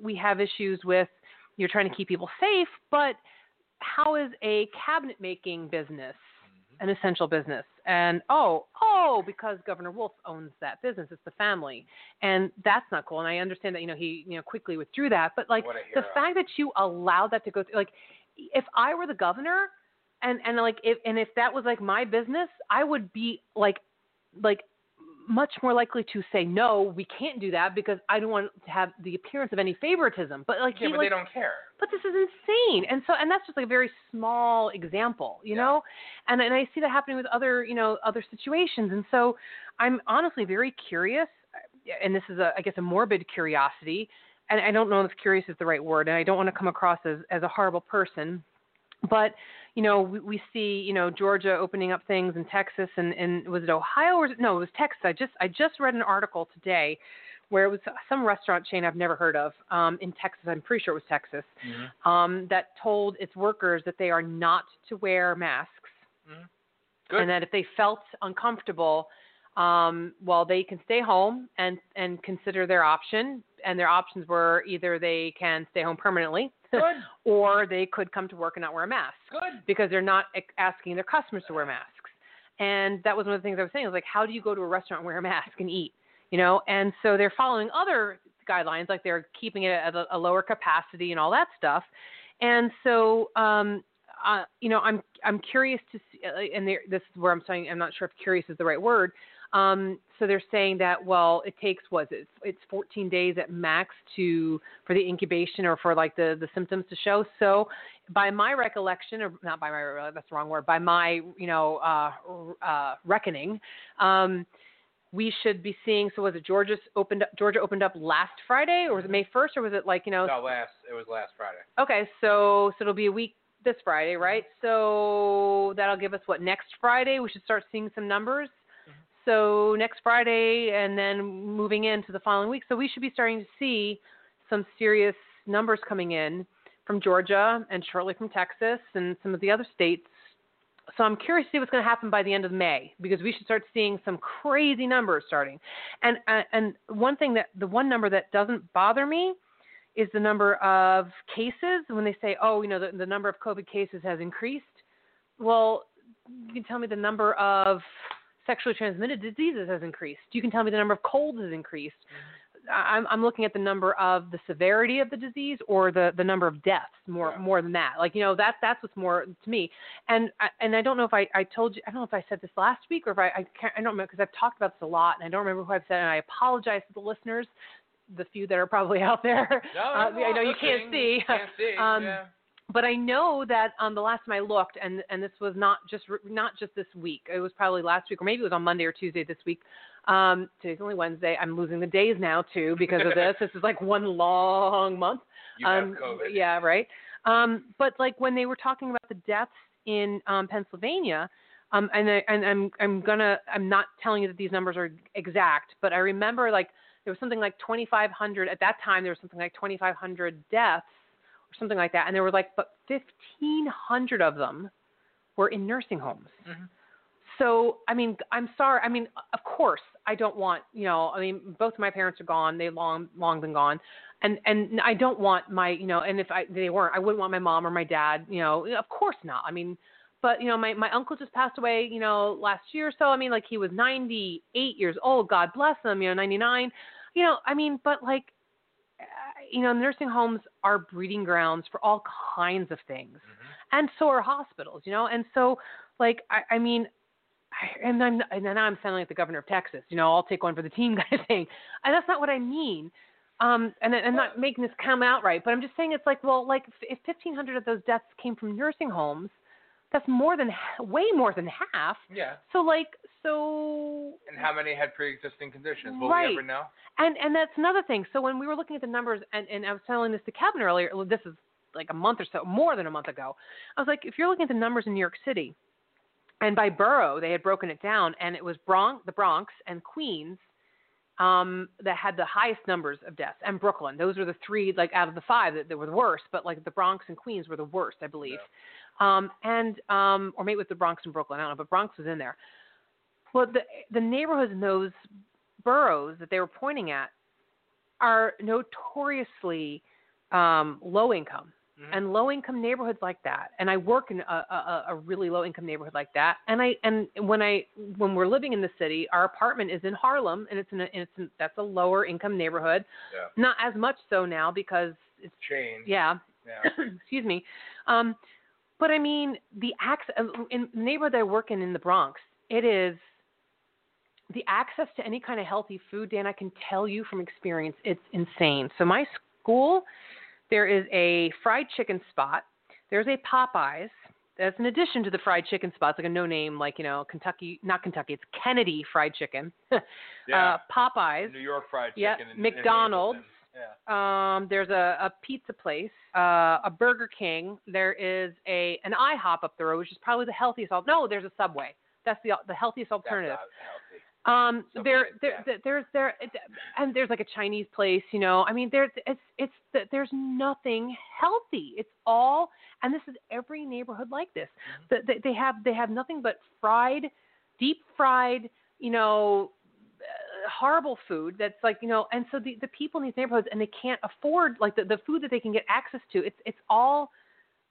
we have issues with you're trying to keep people safe but how is a cabinet making business an essential business. And oh oh because governor wolf owns that business it's the family. And that's not cool. And i understand that you know he you know quickly withdrew that. But like the fact that you allowed that to go through like if i were the governor and and like if and if that was like my business i would be like like much more likely to say no we can't do that because i don't want to have the appearance of any favoritism but like Yeah, he but like they don't care. but this is insane and so and that's just like a very small example you Yeah. know and and i see that happening with other you know other situations and so i'm honestly very curious uh, and this is a i guess a morbid curiosity and i don't know if curious is the right word and i don't want to come across as as a horrible person but you know we, we see you know Georgia opening up things in Texas and and was it Ohio or was it, no it was Texas. I just I just read an article today where it was some restaurant chain I've never heard of um in Texas. I'm pretty sure it was Texas um that told its workers that they are not to wear masks. Good. and that if they felt uncomfortable um well they can stay home and and consider their option. And their options were either they can stay home permanently. Or they could come to work and not wear a mask Good. because they're not asking their customers to wear masks. And that was one of the things I was saying. I was like, how do you go to a restaurant and wear a mask and eat? You know, and so they're following other guidelines, like they're keeping it at a, a lower capacity and all that stuff. And so, um, uh, you know, I'm I'm curious to see, uh, and there- this is where I'm saying I'm not sure if curious is the right word. Um, so they're saying that well, it takes what is it? It's 14 days at max to for the incubation or for like the the symptoms to show. So by my recollection, or not by my that's the wrong word, by my you know uh, uh, reckoning, um, we should be seeing. So was it Georgia's opened up, Georgia opened up last Friday, or was it May 1st, or was it like you know? No, last it was last Friday. Okay, so so it'll be a week this Friday, right? So that'll give us what next Friday we should start seeing some numbers. So next Friday and then moving into the following week. So we should be starting to see some serious numbers coming in from Georgia and shortly from Texas and some of the other states. So I'm curious to see what's going to happen by the end of May because we should start seeing some crazy numbers starting. And uh, and one thing that the one number that doesn't bother me is the number of cases when they say, oh, you know, the, the number of COVID cases has increased. Well, you can tell me the number of sexually transmitted diseases has increased. You can tell me the number of colds has increased. I'm, I'm looking at the number of the severity of the disease or the, the number of deaths more Yeah. more than that. Like you know that that's what's more to me. And I, and I don't know if I, I told you I don't know if I said this last week or if I I, can't, I don't remember because I've talked about this a lot and I don't remember who I've said and I apologize to the listeners, the few that are probably out there. No, Uh, I know you can't see. Can't see. Um, yeah. But I know that um, the last time I looked, and and this was not just not just this week. It was probably last week, or maybe it was on Monday or Tuesday this week. Um, today's only Wednesday. I'm losing the days now too because of this. this is like one long month. You um, have COVID. Yeah, right. Um, but like when they were talking about the deaths in um, Pennsylvania, um, and I, and I'm I'm gonna I'm not telling you that these numbers are exact, but I remember like there was something like 2,500 at that time. There was something like 2,500 deaths something like that, and there were like but 1,500 of them were in nursing homes. Mhm. So I mean, I'm sorry. I mean, of course, I don't want you know. I mean, both of my parents are gone. They've long long been gone, and and I don't want my you know. And if I they weren't, I wouldn't want my mom or my dad. You know, of course not. I mean, but you know, my my uncle just passed away. You know, last year. Or so I mean, like he was 98 years old. God bless him. You know, 99. You know, I mean, but like you know, nursing homes are breeding grounds for all kinds of things, Mhm. and so are hospitals. You know, and so like I, I mean, I, and then and then I'm sounding like the governor of Texas. You know, I'll take one for the team kind of thing, and that's not what I mean. Um, and I'm not making this come out right, but I'm just saying it's like, well, like if 1,500 of those deaths came from nursing homes, that's more than way more than half. Yeah. So like, so And how many had pre-existing conditions? Will Right. we ever know? and and that's another thing. So when we were looking at the numbers, and and I was telling this to Kevin earlier. This is like a month or so, more than a month ago. I was like, if you're looking at the numbers in New York City, and by borough they had broken it down, and it was Bronx, the Bronx, and Queens. Um, that had the highest numbers of deaths, and Brooklyn. Those were the three, like out of the five, that, that were the worst. But like the Bronx and Queens were the worst, I believe. Um, and um, or maybe with the Bronx and Brooklyn. I don't know, but Bronx was in there. Well, the the neighborhoods in those boroughs that they were pointing at are notoriously um, low income Mhm. and low income neighborhoods like that. And I work in a, a, a really low income neighborhood like that. And I and when I when we're living in the city, our apartment is in Harlem, and it's in a, it's in, that's a lower income neighborhood. Yeah. Not as much so now because it's changed. yeah Yeah. excuse me. Um, but I mean, the access in the neighborhood I work in in the Bronx, it is the access to any kind of healthy food. Dan, I can tell you from experience, it's insane. So my school, there is a fried chicken spot. There's a Popeyes. That's in addition to the fried chicken spots, like a no name, like you know, Kentucky, not Kentucky, it's Kennedy Fried Chicken. Yeah. uh, Popeyes. New York Fried yeah, Chicken. in- in McDonald's. Hazleton. Yeah. Um, there's a, a pizza place, uh, a Burger King. There is a an IHOP up the road, which is probably the healthiest. Al- no, there's a Subway. That's the the healthiest That's alternative. healthy. Um, Subway, there, there, yeah. there's there, and there's like a Chinese place. You know, I mean, there, it's, it's, there's nothing healthy. It's all, and this is every neighborhood like this. Mm-hmm. That they, they have, they have nothing but fried, deep fried, you know, uh, horrible food that's like you know and so the the people in these neighborhoods and they can't afford like the the food that they can get access to it's it's all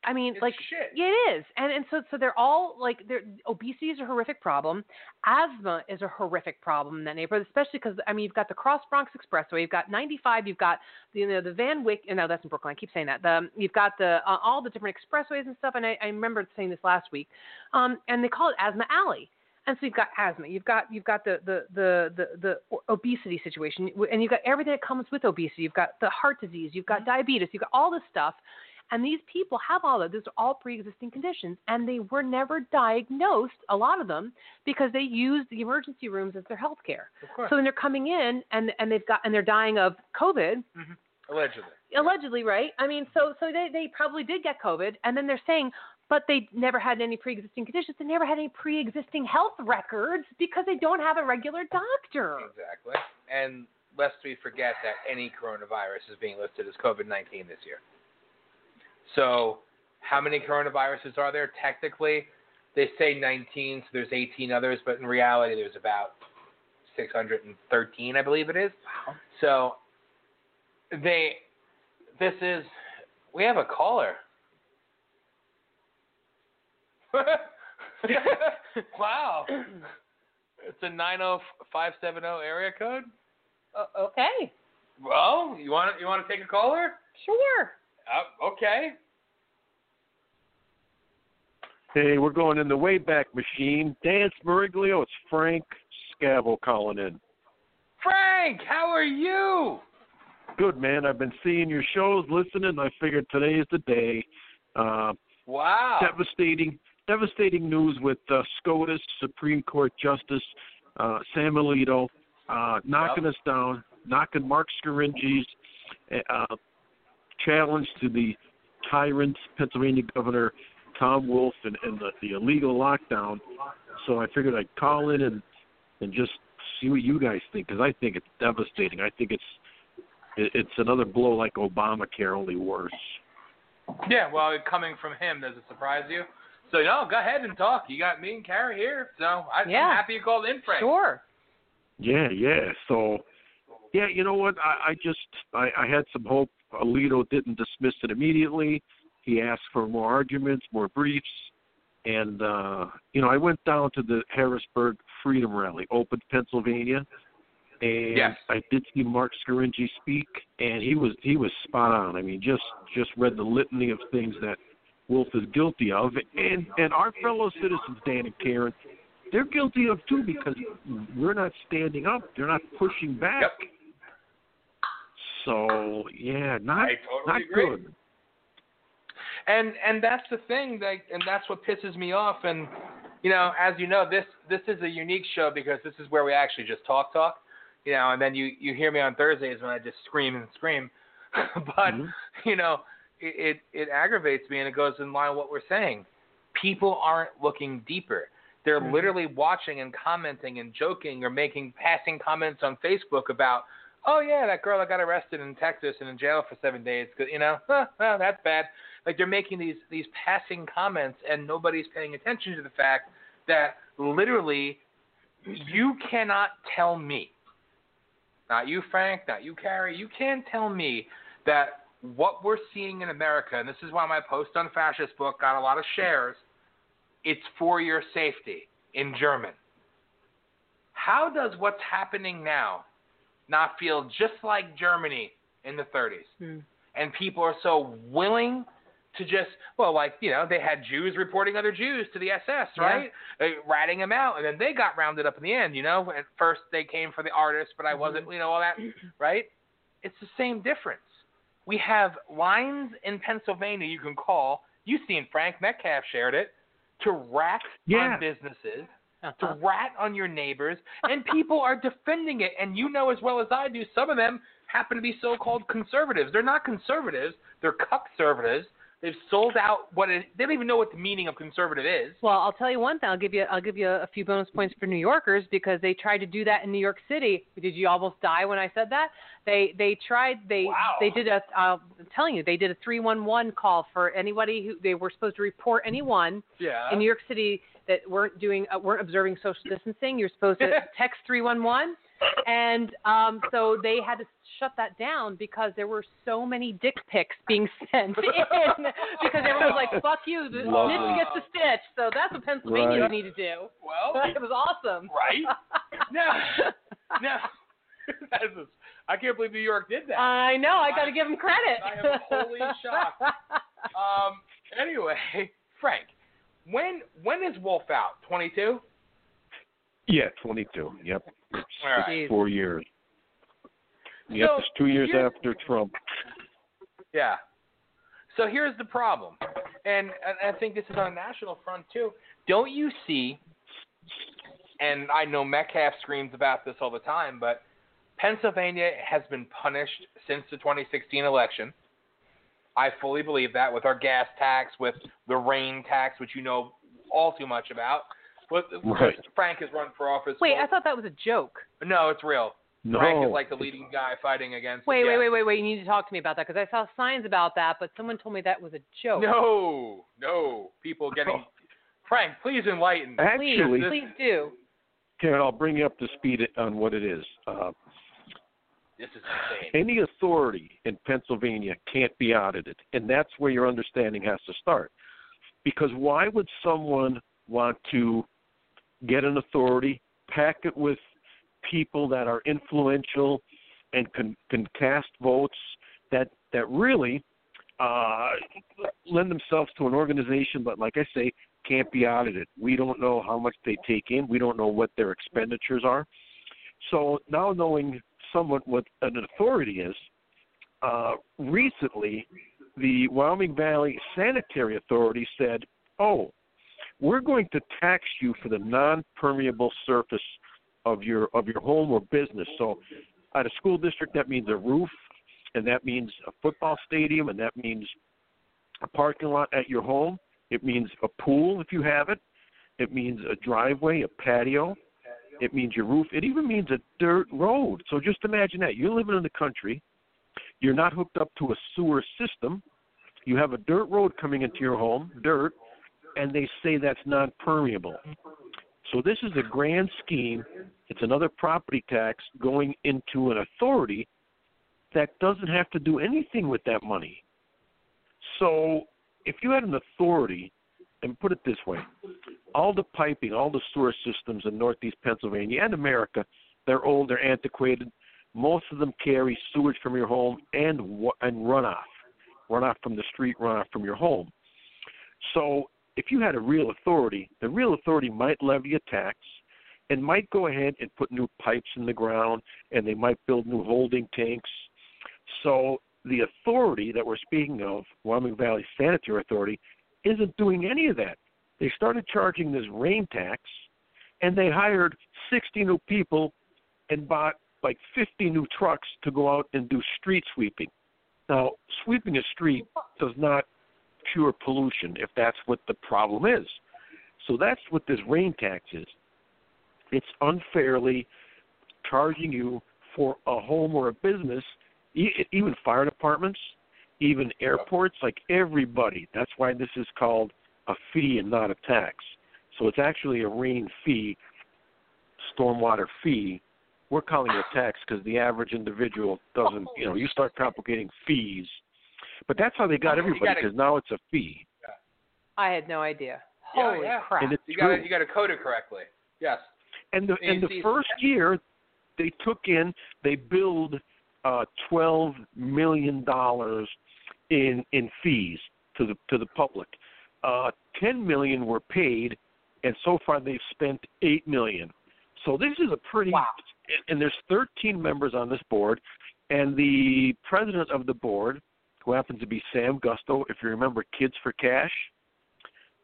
i mean It's like shit. yeah, it is and and so so they're all like they're obesity is a horrific problem asthma is a horrific problem in that neighborhood especially because i mean you've got the cross bronx expressway you've got 95 you've got the you know the van wyck no that's in brooklyn i keep saying that the you've got the uh, all the different expressways and stuff and i, I remember saying this last week um and they call it asthma alley and so you've got asthma, you've got you've got the the the the, the obesity situation, and you've got everything that comes with obesity. You've got the heart disease, you've got diabetes, you've got all this stuff, and these people have all of these are all pre-existing conditions, and they were never diagnosed. A lot of them because they used the emergency rooms as their health care. So when they're coming in and and they've got and they're dying of COVID, mm-hmm. Allegedly. allegedly, right? I mean, so so they they probably did get COVID, and then they're saying, but they never had any pre-existing conditions. They never had any pre-existing health records because they don't have a regular doctor. Exactly. And lest we forget that any coronavirus is being listed as COVID 19 this year. So, how many coronaviruses are there? Technically, they say 19, so there's 18 others, but in reality, there's about 613, I believe it is. Wow. So, they, this is, we have a caller. wow. It's a 90570 area code. Uh, okay, Well, you want to, you want to take a caller? sure. Uh, okay. Hey, we're going in the Wayback Machine. Dan Smeriglio, it's Frank Scavo calling in. Frank, how are you? Good, man. I've been seeing your shows, listening. I figured today is the day. Uh, Wow. devastating, devastating news with uh, SCOTUS Supreme Court Justice uh, Sam Alito uh, knocking Yep. us down, knocking Marc Scaringi's uh, challenge to the tyrant Pennsylvania Governor Tom Wolf and, and the, the illegal lockdown. So I figured I'd call in and and just see what you guys think because I think it's devastating. I think it's it, it's another blow like Obamacare, only worse. Yeah, well, coming from him, does it surprise you? So, no, go ahead and talk. You got me and Carrie here, so I, Yeah. I'm happy you called in, Frank. Sure. Yeah, yeah. So, yeah, you know what? I, I just I, I had some hope. Alito didn't dismiss it immediately. He asked for more arguments, more briefs, and uh, you know I went down to the Harrisburg Freedom Rally, Open Pennsylvania, and Yes. I did see Marc Scaringi speak, and he was he was spot on. I mean, just just read the litany of things that Wolf is guilty of, and and our fellow citizens, Dan and Karen, they're guilty of too because we're not standing up. They're not pushing back. Yep. So yeah, not I totally not agree. good. And and that's the thing, like, and that's what pisses me off. And you know, as you know, this this is a unique show because this is where we actually just talk talk. You know, and then you you hear me on Thursdays when I just scream and scream. but Mhm. you know, it, it it aggravates me and it goes in line with what we're saying. People aren't looking deeper. They're Mhm. literally watching and commenting and joking or making passing comments on Facebook about, oh yeah, that girl that got arrested in Texas and in jail for seven days. You know, huh, oh, that's bad. Like they're making these these passing comments and nobody's paying attention to the fact that literally you cannot tell me, not you Frank, not you Carrie, you can't tell me that what we're seeing in America, and this is why my post on fascist book got a lot of shares, it's for your safety in German. How does what's happening now not feel just like Germany in the 30s? Hmm. And people are so willing to just, well, like, you know, they had Jews reporting other Jews to the SS, Yeah. right? Uh, ratting them out. And then they got rounded up in the end, you know? At first they came for the artist, but I wasn't, you know, all that, right? It's the same difference. We have lines in Pennsylvania you can call. You've seen Frank Metcalfe shared it to rack Yeah. on businesses, to Uh-huh. rat on your neighbors, and people are defending it. And you know as well as I do, some of them happen to be so-called conservatives. They're not conservatives; they're conservatives. They've sold out what it. They don't even know what the meaning of conservative is. Well, I'll tell you one thing. I'll give you I'll give you a few bonus points for New Yorkers because they tried to do that in New York City. Did you almost die when I said that? They they tried they Wow. they did a uh, I'm telling you they did a 311 call for anybody who they were supposed to report anyone Yeah. in New York City that weren't doing uh, weren't observing social distancing. You're supposed to text 311, and um, so they had to shut that down because there were so many dick pics being sent in because everyone was like, "Fuck you, the Lovely. snitch gets a stitch." So that's what Pennsylvania Right. need to do. well, It was awesome. right? No, no. That is, I can't believe New York did that. I know. I got to give him credit. I am wholly shocked. Um. Anyway, Frank, when when is Wolf out? Twenty two. Yeah, 22. Yep, it's, All right. it's four years. Yep, So, it's two years after Trump. Yeah. So here's the problem, and, and I think this is on a national front too. Don't you see? And I know Metcalfe screams about this all the time, but Pennsylvania has been punished since the 2016 election. I fully believe that with our gas tax, with the rain tax, which you know all too much about. With, Right. Frank has run for office. Wait, for- I thought that was a joke. no, it's real. No, Frank is like the leading guy fighting against. Wait, wait, wait, wait, wait. You need to talk to me about that because I saw signs about that, but someone told me that was a joke. No, no. People getting. Frank, please enlighten. me. Please, please do. Karen, I'll bring you up to speed on what it is. Uh, This is insane. any authority in Pennsylvania can't be audited, and that's where your understanding has to start. Because why would someone want to get an authority, pack it with people that are influential and can, can cast votes that that really uh, lend themselves to an organization, but like I say, can't be audited. We don't know how much they take in. We don't know what their expenditures are. So now knowing somewhat what an authority is, uh, recently the Wyoming Valley Sanitary Authority said, "Oh, we're going to tax you for the non-permeable surface of your of your home or business." So, at a school district, that means a roof, and that means a football stadium, and that means a parking lot at your home. It means a pool if you have it. It means a driveway, a patio. It means your roof. It even means a dirt road. So just imagine that. You're living in the country. You're not hooked up to a sewer system. You have a dirt road coming into your home, dirt, and they say that's non permeable. So this is a grand scheme. It's another property tax going into an authority that doesn't have to do anything with that money. So if you had an authority, and put it this way, all the piping, all the sewer systems in Northeast Pennsylvania and America, they're old, they're antiquated. Most of them carry sewage from your home and and runoff, runoff from the street, runoff from your home. So if you had a real authority, the real authority might levy a tax and might go ahead and put new pipes in the ground and they might build new holding tanks. So the authority that we're speaking of, Wyoming Valley Sanitary Authority, isn't doing any of that. They started charging this rain tax, and they hired 60 new people and bought like 50 new trucks to go out and do street sweeping. Now, sweeping a street does not cure pollution if that's what the problem is. So that's what this rain tax is. It's unfairly charging you for a home or a business even fire departments, even airports, like everybody. That's why this is called a fee and not a tax. So it's actually a rain fee, stormwater fee. We're calling it a tax because the average individual doesn't, you know, you start complicating fees. But that's how they got everybody because now it's a fee. I had no idea. Yeah, Holy yeah. crap! And it's You got you got to code it correctly. Yes. And the and the first year, they took in, they billed uh, twelve million dollars in in fees to the to the public. Uh, Ten million were paid, and so far they've spent eight million. So this is a pretty. Wow. And there's 13 members on this board, and the president of the board, who happens to be Sam Gusto, if you remember Kids for Cash,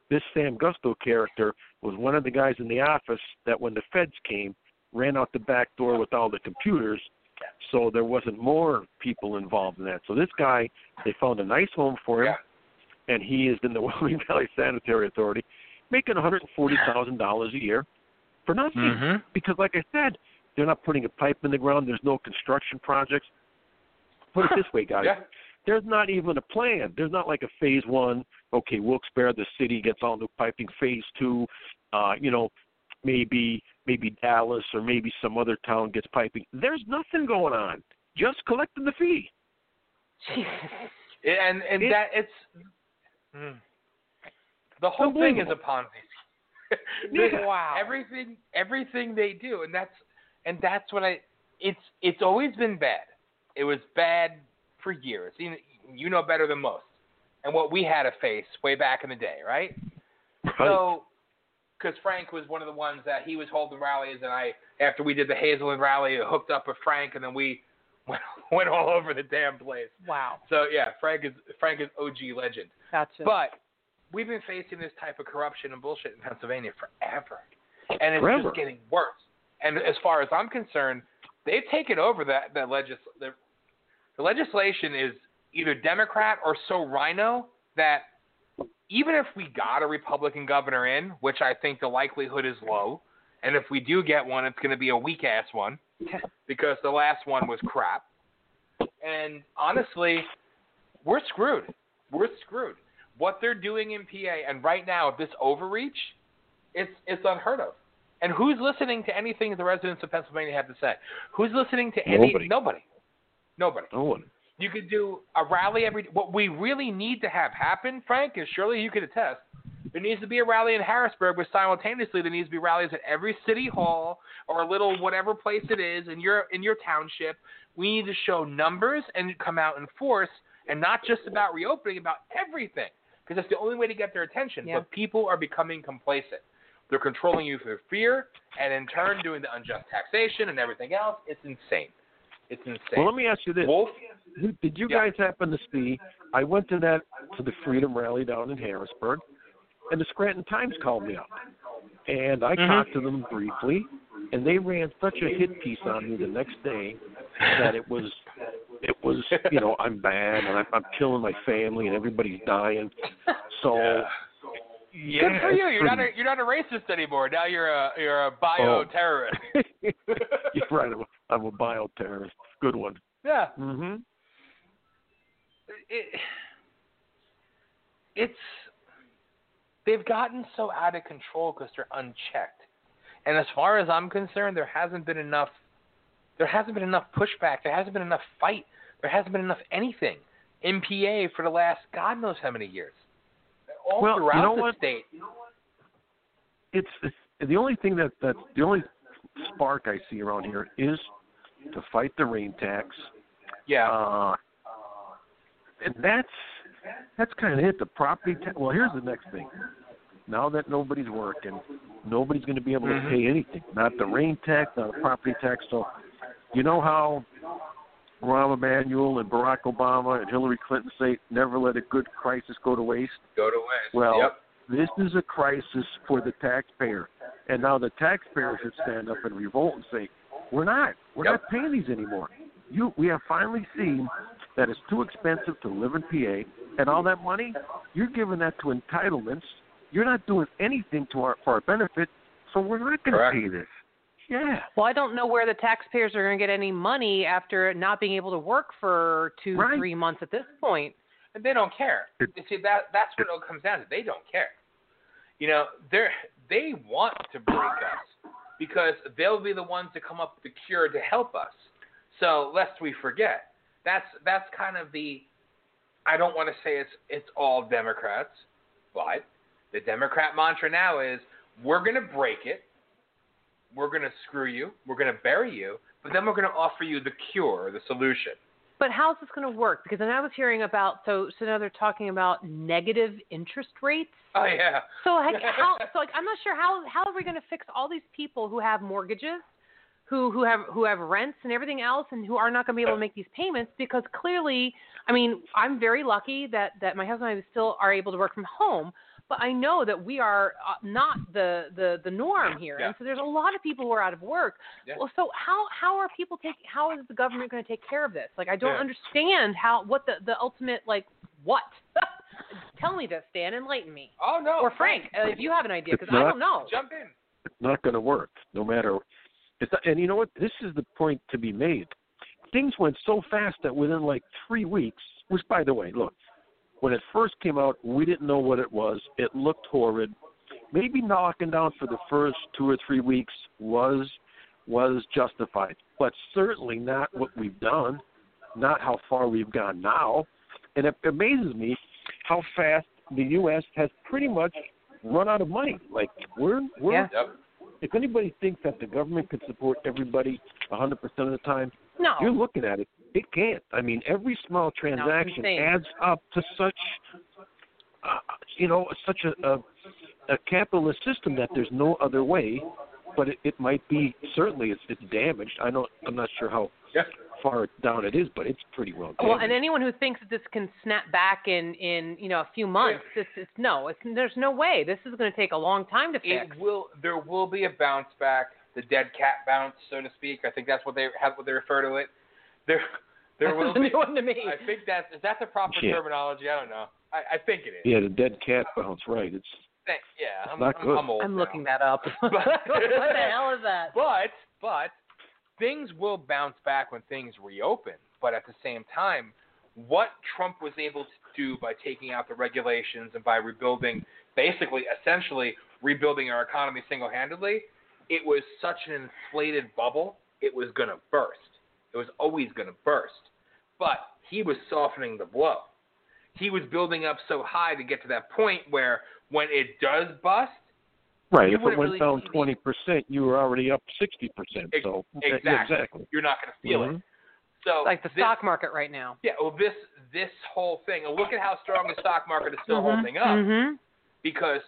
this Sam Gusto character was one of the guys in the office that when the feds came, ran out the back door with all the computers so there wasn't more people involved in that. So this guy, they found a nice home for him, and he is in the Wyoming Valley Sanitary Authority, making one hundred and forty thousand dollars a year for nothing. Mm-hmm. Because, like I said, they're not putting a pipe in the ground. There's no construction projects. Put it this way, guys. Yeah. There's not even a plan. There's not like a phase one. Okay, Wilkes-Barre, the city gets all new piping. Phase two, uh, you know, maybe maybe Dallas or maybe some other town gets piping. There's nothing going on. Just collecting the fee. And and It- that it's Hmm. the whole thing is a Ponzi. Yeah. Wow. Everything everything they do, and that's and that's what I. It's it's always been bad. It was bad for years. You, you know better than most. And what we had to face way back in the day, right? Right. So, because Frank was one of the ones that he was holding rallies, and I, after we did the Hazleton rally, I hooked up with Frank, and then we went, went all over the damn place. Wow. So yeah, Frank is Frank is OG legend. Gotcha. But we've been facing this type of corruption and bullshit in Pennsylvania forever, and it's Forever. just getting worse. And as far as I'm concerned, they've taken over that that legis the, the legislation is either Democrat or so rhino that even if we got a Republican governor in, which I think the likelihood is low, and if we do get one, it's going to be a weak ass one because the last one was crap. And honestly, we're screwed. We're screwed. What they're doing in PA, and right now, this overreach, it's it's unheard of. And who's listening to anything the residents of Pennsylvania have to say? Who's listening to any Nobody. nobody? Nobody. no one. You could do a rally every. What we really need to have happen, Frank, is surely you could attest. There needs to be a rally in Harrisburg, but simultaneously there needs to be rallies at every city hall or a little whatever place it is in your in your township. We need to show numbers and come out in force, and not just about reopening, about everything, because that's the only way to get their attention. Yeah. But people are becoming complacent. They're controlling you through fear, and in turn doing the unjust taxation and everything else. It's insane. It's insane. Well, let me ask you this: Wolf, Did- you Yeah. guys happen to see? I went to that to the Freedom Rally down in Harrisburg, and the Scranton Times called me up, and I Mhm. talked to them briefly, and they ran such a hit piece on me the next day that it was, it was, you know, I'm bad and I'm, I'm killing my family and everybody's dying. So, Yeah. Yeah, good for you. You're not a you're not a racist anymore. Now you're a you're a bioterrorist. You're right. I'm a, bioterrorist. Good one. yeah. hmm It, it's they've gotten so out of control because they're unchecked. And as far as I'm concerned, there hasn't been enough. There hasn't been enough pushback. There hasn't been enough fight. There hasn't been enough anything in PA for the last God knows how many years. All Well, you throughout know the what? state. it's, it's the only thing that that the only spark I see around here is to fight the rain tax. Yeah. Uh, and that's that's kind of it. The property tax. Well, here's the next thing. Now that nobody's working, nobody's going to be able Mhm. to pay anything. Not the rain tax, not the property tax. So, you know how Rahm Emanuel and Barack Obama and Hillary Clinton say never let a good crisis go to waste. Go to waste. Well, yep. this is a crisis for the taxpayer. And now the taxpayer should stand up and revolt and say, We're not. We're Yep. not paying these anymore. You we have finally seen that it's too expensive to live in PA and all that money, you're giving that to entitlements. You're not doing anything to our for our benefit, so we're not gonna pay this. Yeah. Well, I don't know where the taxpayers are going to get any money after not being able to work for two, Right. three months at this point. and they don't care. It- you see that that's what it all comes down to. They don't care. You know, they they want to break us because they'll be the ones to come up with the cure to help us. So lest we forget, that's that's kind of the. I don't want to say it's it's all Democrats, but the Democrat mantra now is we're going to break it, we're going to screw you, we're going to bury you, but then we're going to offer you the cure, the solution. But how's this going to work? Because then I was hearing about so so now they're talking about negative interest rates. Oh yeah. So like how so like I'm not sure how how are we going to fix all these people who have mortgages, who who have who have rents and everything else, and who are not going to be able to make these payments because clearly, I mean, I'm very lucky that that my husband and I still are able to work from home. But I know that we are uh, not the, the the norm here, Yeah. and so there's a lot of people who are out of work. Yeah. Well, so how how are people taking? how is the government going to take care of this? Like I don't Yeah. understand how what the the ultimate like what. Tell me this, Dan. Enlighten me. Oh no. Or Frank, uh, if you have an idea, because I don't know. Jump in. it's not going to work no matter it's not, and you know what this is the point to be made things went so fast that within like three weeks which by the way look when it first came out we didn't know what it was it looked horrid maybe knocking down for the first two or three weeks was was justified but certainly not what we've done not how far we've gone now and it amazes me how fast the us has pretty much run out of money like we're we're Yeah. Yep. if anybody thinks that the government could support everybody 100% of the time, No. you're looking at it. It can't. I mean, every small transaction insane. adds up to such, uh, you know, such a, a, a capitalist system that there's no other way. But it, it might be certainly it's, it's damaged. I don't. I'm not sure how Yeah. far down it is, but it's pretty well damaged. Well, and anyone who thinks that this can snap back in in you know a few months, this is no. It's there's no way. This is going to take a long time to fix. It will. There will be a bounce back, the dead cat bounce, so to speak. I think that's what they have. What they refer to it. There, there will a be. new one to me. I think that's is that the proper Yeah. terminology? I don't know. I, I think it is. yeah, the dead cat bounce. Right. It's Thank- yeah. I'm, not I'm, good. I'm old. I'm now. looking that up. what the hell is that? But but things will bounce back when things reopen. But at the same time, what Trump was able to do by taking out the regulations and by rebuilding, basically, essentially rebuilding our economy single-handedly, it was such an inflated bubble. It was going to burst. It was always going to burst. But he was softening the blow. He was building up so high to get to that point where when it does bust, right. You if it went really down twenty percent, you were already up sixty percent. So exactly. Yeah, exactly. you're not going to feel it. Mhm. So Like the this- stock market right now. Yeah, well, this this whole thing. Look at how strong the stock market is still Mhm. holding up Mhm. because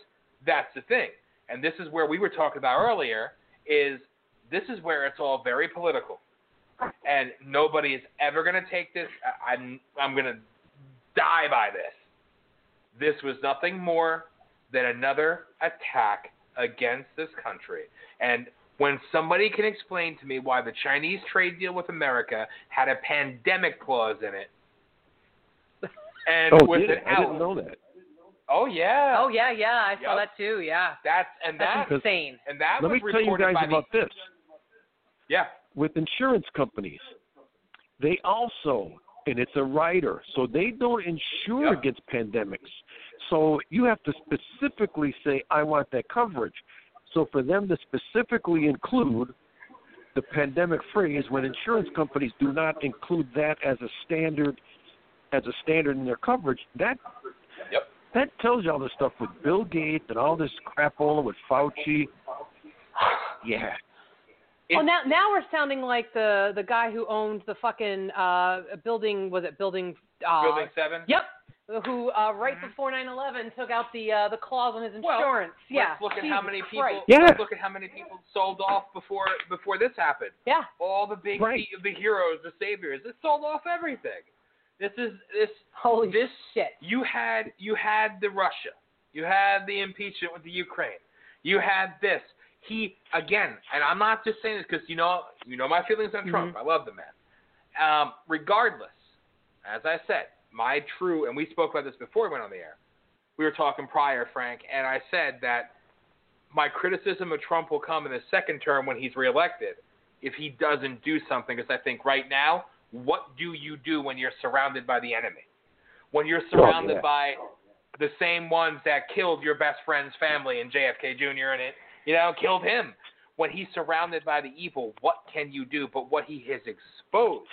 that's the thing. And this is where we were talking about earlier. Is this is where it's all very political. And nobody is ever going to take this. I, I'm I'm going to die by this. This was nothing more than another attack against this country. And when somebody can explain to me why the Chinese trade deal with America had a pandemic clause in it, and oh, with did an? I didn't know that. oh yeah, Oh yeah, yeah, I saw that too. Yeah, that's and that's that insane. and that Let was me tell you reported guys by about the, this. yeah. With insurance companies, they also, and it's a rider, so they don't insure Yep. against pandemics. So you have to specifically say, I want that coverage. So for them to specifically include the pandemic phrase when insurance companies do not include that as a standard as a standard in their coverage, that Yep. that tells you all this stuff with Bill Gates and all this crapola with Fauci. Yeah. Well, It- now now we're sounding like the the guy who owned the fucking uh building. Was it building? Uh, Building seven. Yep. Who uh, right Mhm. before 9/11 took out the uh, the clause on his Well, insurance? yeah. Let's look at how many people. Christ. Yeah. Let's look at how many people sold off before before this happened. Yeah. All the big Right. the, the heroes, the saviors. It sold off everything. This is this Holy this shit. you had you had the Russia, you had the impeachment with the Ukraine, you had this. He again, and I'm not just saying this because you know you know my feelings on Trump. Mhm. I love the man. Um, regardless, as I said, my true and we spoke about this before we went on the air. We were talking prior, Frank, and I said that my criticism of Trump will come in the second term when he's reelected if he doesn't do something. Because I think right now, what do you do when you're surrounded by the enemy? When you're surrounded yeah. by the same ones that killed your best friend's family and JFK Jr. and it, you know, killed him. When he's surrounded by the evil, what can you do? But what he has exposed,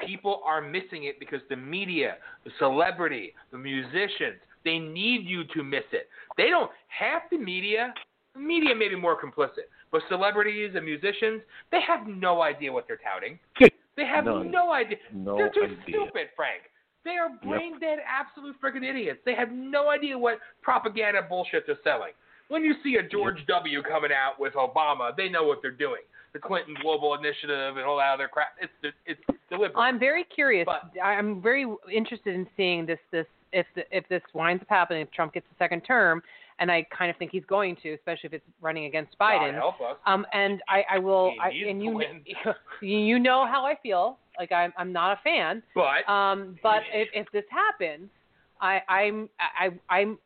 people are missing it because the media, the celebrity, the musicians, they need you to miss it. They don't half the media. The media may be more complicit, but celebrities and musicians, they have no idea what they're touting. They have None. no idea. No They're too idea. stupid, Frank. They are brain dead, absolute freaking idiots. They have no idea what propaganda bullshit they're selling. When you see a George W. coming out with Obama, they know what they're doing. The Clinton Global Initiative and all that other crap. It's it's deliberate. I'm very curious. But- I'm very interested in seeing this this if the, if this winds up happening if Trump gets a second term, and I kind of think he's going to, especially if it's running against God Biden. help us. Um, and I, I will, I, and you, you know how I feel. Like I'm, I'm not a fan. But Um, but if, if this happens, I, I'm, I, I'm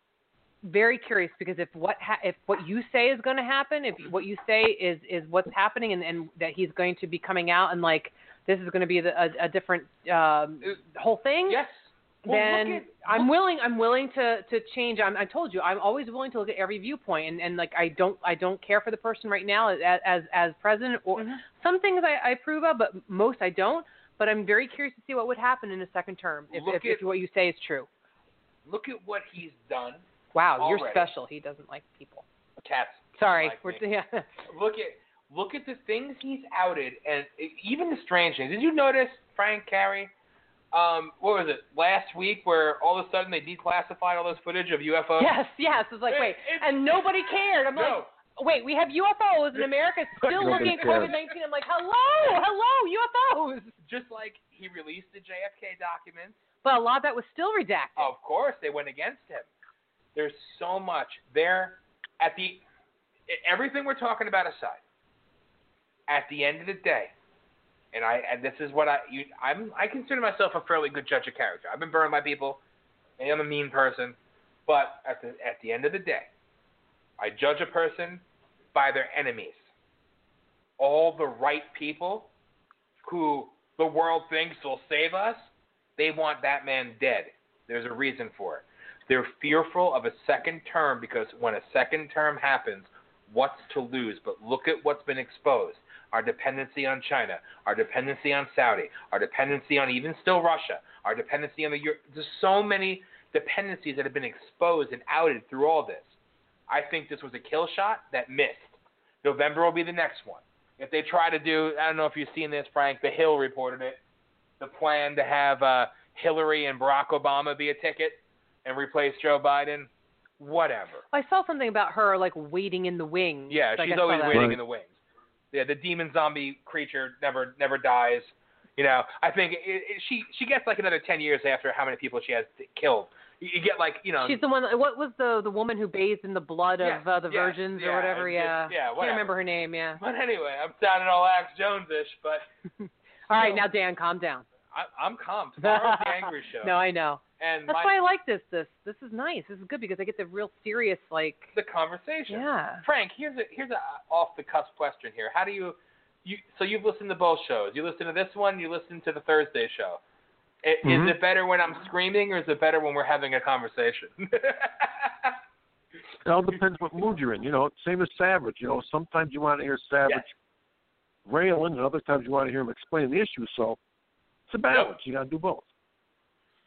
very curious because if what ha- if what you say is going to happen, if what you say is is what's happening, and, and that he's going to be coming out and like this is going to be the, a, a different um, whole thing, yes. Well, then look at, I'm willing. I'm willing to to change. I'm, I told you, I'm always willing to look at every viewpoint, and, and like I don't I don't care for the person right now as as, as president. Or Mhm. some things I, I approve of, but most I don't. But I'm very curious to see what would happen in a second term if, if, if what you say is true. Look at what he's done. Wow, you're special. He doesn't like people. Cats. Sorry, like we're me. yeah. Look at look at the things he's outed, and even the strange things. Did you notice Frank Carrie? Um, what was it last week where all of a sudden they declassified all this footage of UFOs? Yes, yes. It's like It- wait, it's- and nobody cared. I'm No. like, wait, we have UFOs in America still looking at. COVID nineteen. I'm like, hello, hello, UFOs. Just like he released the JFK documents. But a lot of that was still redacted. Of course, they went against him. There's so much there. At the everything we're talking about aside, at the end of the day, and I and this is what I you, I'm I consider myself a fairly good judge of character. I've been burned by people. And I am a mean person, but at the at the end of the day, I judge a person by their enemies. All the right people who the world thinks will save us, they want that man dead. There's a reason for it. They're fearful of a second term because when a second term happens, what's to lose? But look at what's been exposed. Our dependency on China, our dependency on Saudi, our dependency on even still Russia, our dependency on the Euro- there's so many dependencies that have been exposed and outed through all this. I think this was a kill shot that missed. November will be the next one. If they try to do, I don't know if you've seen this, Frank. The Hill reported it. The plan to have uh, Hillary and Barack Obama be a ticket and replace Joe Biden. Whatever. I saw something about her like waiting in the wings. Yeah, Like, she's I always waiting Right. in the wings. Yeah, the demon zombie creature never never dies. You know, I think it, it, she she gets like another ten years after how many people she has killed. You, you get like you know. She's the one. What was the the woman who bathed in the blood Yeah, of uh, the yeah, virgins yeah, or whatever? it's- Yeah. yeah, Can't whatever. remember her name. Yeah. But anyway, I'm sounding all Alex Jones-ish, but All right, No. now Dan, calm down. I, I'm calm. Tomorrow's the angry show. no, I know. And That's my, why I like this. This this is nice. This is good because I get the real serious like. the conversation. Yeah. Frank, here's a here's a off the cusp question here. How do you you so you've listened to both shows? You listen to this one, you listen to the Thursday show. I- Mhm. Is it better when I'm screaming, or is it better when we're having a conversation? It all depends what mood you're in. You know, same as Savage. You know, sometimes you want to hear Savage Yes. railing, and other times you want to hear him explain the issue. So it's a balance. You got to do both.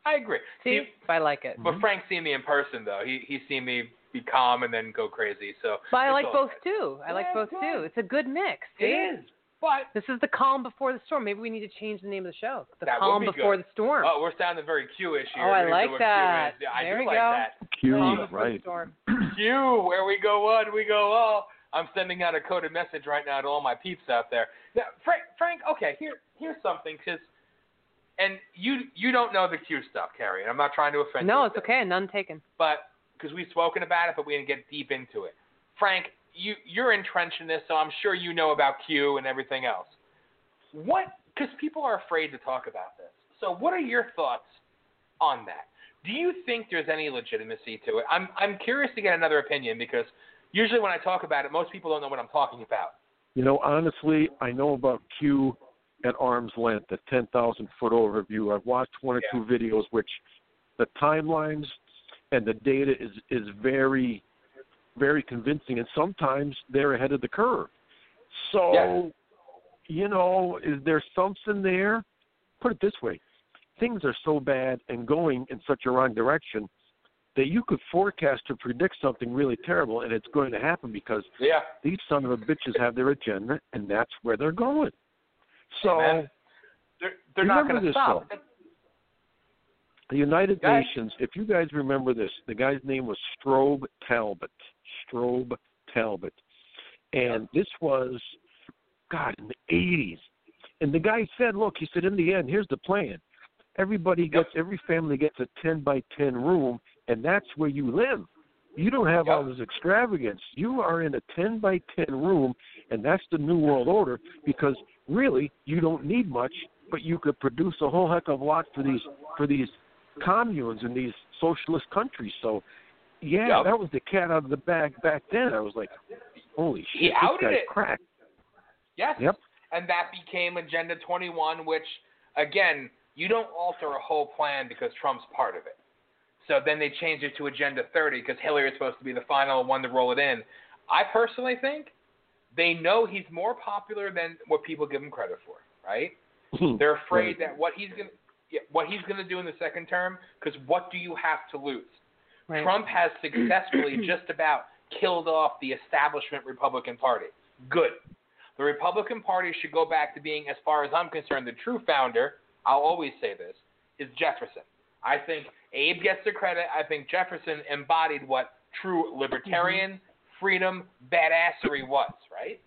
I agree. See, I like it. but mm-hmm. Frank's seen me in person though. He he's seen me be calm and then go crazy. So But I like both good. too. I like both it's too. It's a good mix. See? It is. But This is the calm before the storm. Maybe we need to change the name of the show. The That would calm be before good. the storm. oh, we're sounding very Q-ish here. Oh, I like that. Q. Yeah, I There do we like go. that. Q, calm before the right? storm. Q, where we go one, we go all. I'm sending out a coded message right now to all my peeps out there. Now, Frank, Frank, okay, here, here's something, because, and you, you don't know the Q stuff, Carrie, and I'm not trying to offend you. No, with it's this, okay. None taken. But because we've spoken about it, but we didn't get deep into it. Frank, you, you're entrenched in this, so I'm sure you know about Q and everything else. What? Because people are afraid to talk about this. So, what are your thoughts on that? Do you think there's any legitimacy to it? I'm I'm curious to get another opinion because usually when I talk about it, most people don't know what I'm talking about. You know, honestly, I know about Q at arm's length, the 10,000 foot overview. I've watched one or two videos, which the timelines and the data is is very, very convincing, and sometimes they're ahead of the curve. So, Yes. you know, is there something there? Put it this way: things are so bad and going in such a wrong direction that you could forecast or predict something really terrible, and it's going to happen because Yeah. these son of a bitches have their agenda, and that's where they're going. So. They're they're not going to this, stop. though. the United ahead. Nations, if you guys remember this, the guy's name was Strobe Talbott. Strobe Talbott. And this was, God, in the 80s. And the guy said, look, he said, in the end, here's the plan. Everybody gets, every family gets a 10 by 10 room, and that's where you live. You don't have all this extravagance. You are in a 10 by 10 room, and that's the New World Order because really you don't need much, but you could produce a whole heck of a lot for these for these communes in these socialist countries. So, yeah, Yep. that was the cat out of the bag back then. I was like, holy He shit, outed this guy's it. cracked. Yes. Yep. And that became Agenda 21, which, again, you don't alter a whole plan because Trump's part of it. So then they changed it to Agenda 30 because Hillary is supposed to be the final one to roll it in. I personally think they know he's more popular than what people give him credit for, right? Hmm. They're afraid that what he's going to yeah, what he's going to do in the second term because what do you have to lose? Right. Trump has successfully just about killed off the establishment Republican Party. Good. The Republican Party should go back to being, as far as I'm concerned, the true founder. I'll always say this is Jefferson. I think Abe gets the credit. I think Jefferson embodied what true libertarian, mm-hmm. Freedom, badassery was, right?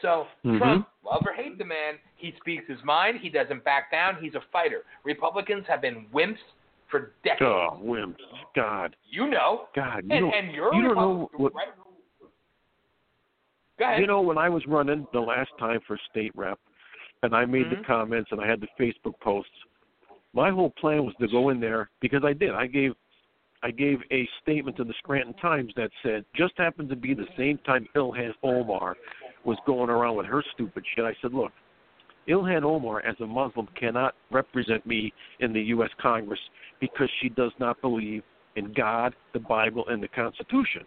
So Mhm. Trump, love or hate the man, he speaks his mind. He doesn't back down. He's a fighter. Republicans have been wimps for decades. Oh, wimps. God. You know. God. You And, don't, and you're you don't know what right? Go ahead. You know, when I was running the last time for state rep, and I made Mhm. the comments and I had the Facebook posts, my whole plan was to go in there because I did. I gave I gave a statement to the Scranton Times that said, just happened to be the same time Ilhan Omar was going around with her stupid shit. I said, look, Ilhan Omar, as a Muslim, cannot represent me in the U.S. Congress because she does not believe in God, the Bible, and the Constitution.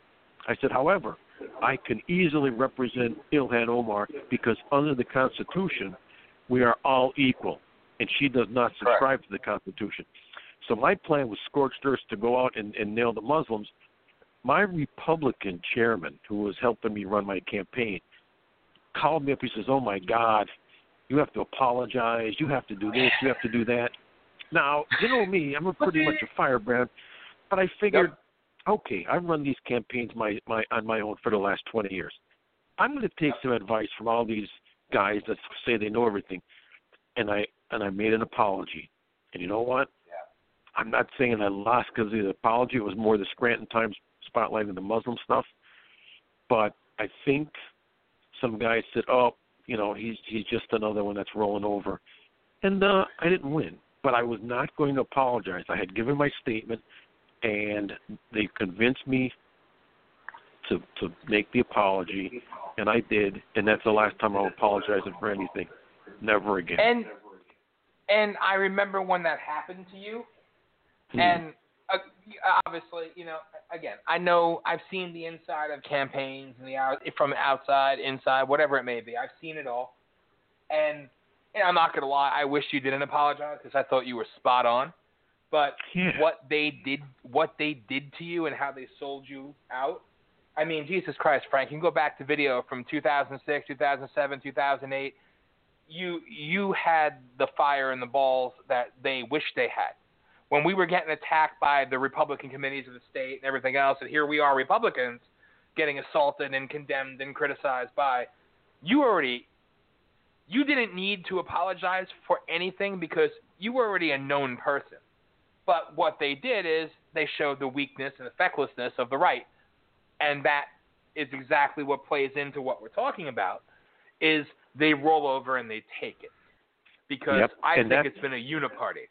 I said, however, I can easily represent Ilhan Omar because under the Constitution, we are all equal, and she does not subscribe to the Constitution. So my plan was scorched earth to go out and, and nail the Muslims. My Republican chairman, who was helping me run my campaign, called me up. He says, "Oh my God, you have to apologize. You have to do this. You have to do that." Now, you know me. I'm a pretty much a firebrand, but I figured, okay, I've run these campaigns my, my on my own for the last 20 years. I'm going to take some advice from all these guys that say they know everything, and I and I made an apology. And you know what? I'm not saying I lost because of the apology It was more the Scranton Times spotlighting the Muslim stuff, but I think some guys said, "Oh, you know, he's he's just another one that's rolling over," and uh, I didn't win. But I was not going to apologize. I had given my statement, and they convinced me to to make the apology, and I did. And that's the last time I'm apologizing for anything. Never again. And and I remember when that happened to you, Hmm. and uh, obviously, you know, again, I know I've seen the inside of campaigns and the out from outside, inside, whatever it may be. I've seen it all, and, and I'm not gonna lie, I wish you didn't apologize because I thought you were spot on. But Yeah. what they did, what they did to you, and how they sold you out. I mean, Jesus Christ, Frank, you can go back to video from 2006, 2007, 2008 you you had the fire and the balls that they wish they had. When we were getting attacked by the Republican committees of the state and everything else, and here we are Republicans getting assaulted and condemned and criticized by you already you didn't need to apologize for anything because you were already a known person. But what they did is they showed the weakness and the fecklessness of the right. And that is exactly what plays into what we're talking about is they roll over and they take it. Because Yep, I and think it's been a uniparty.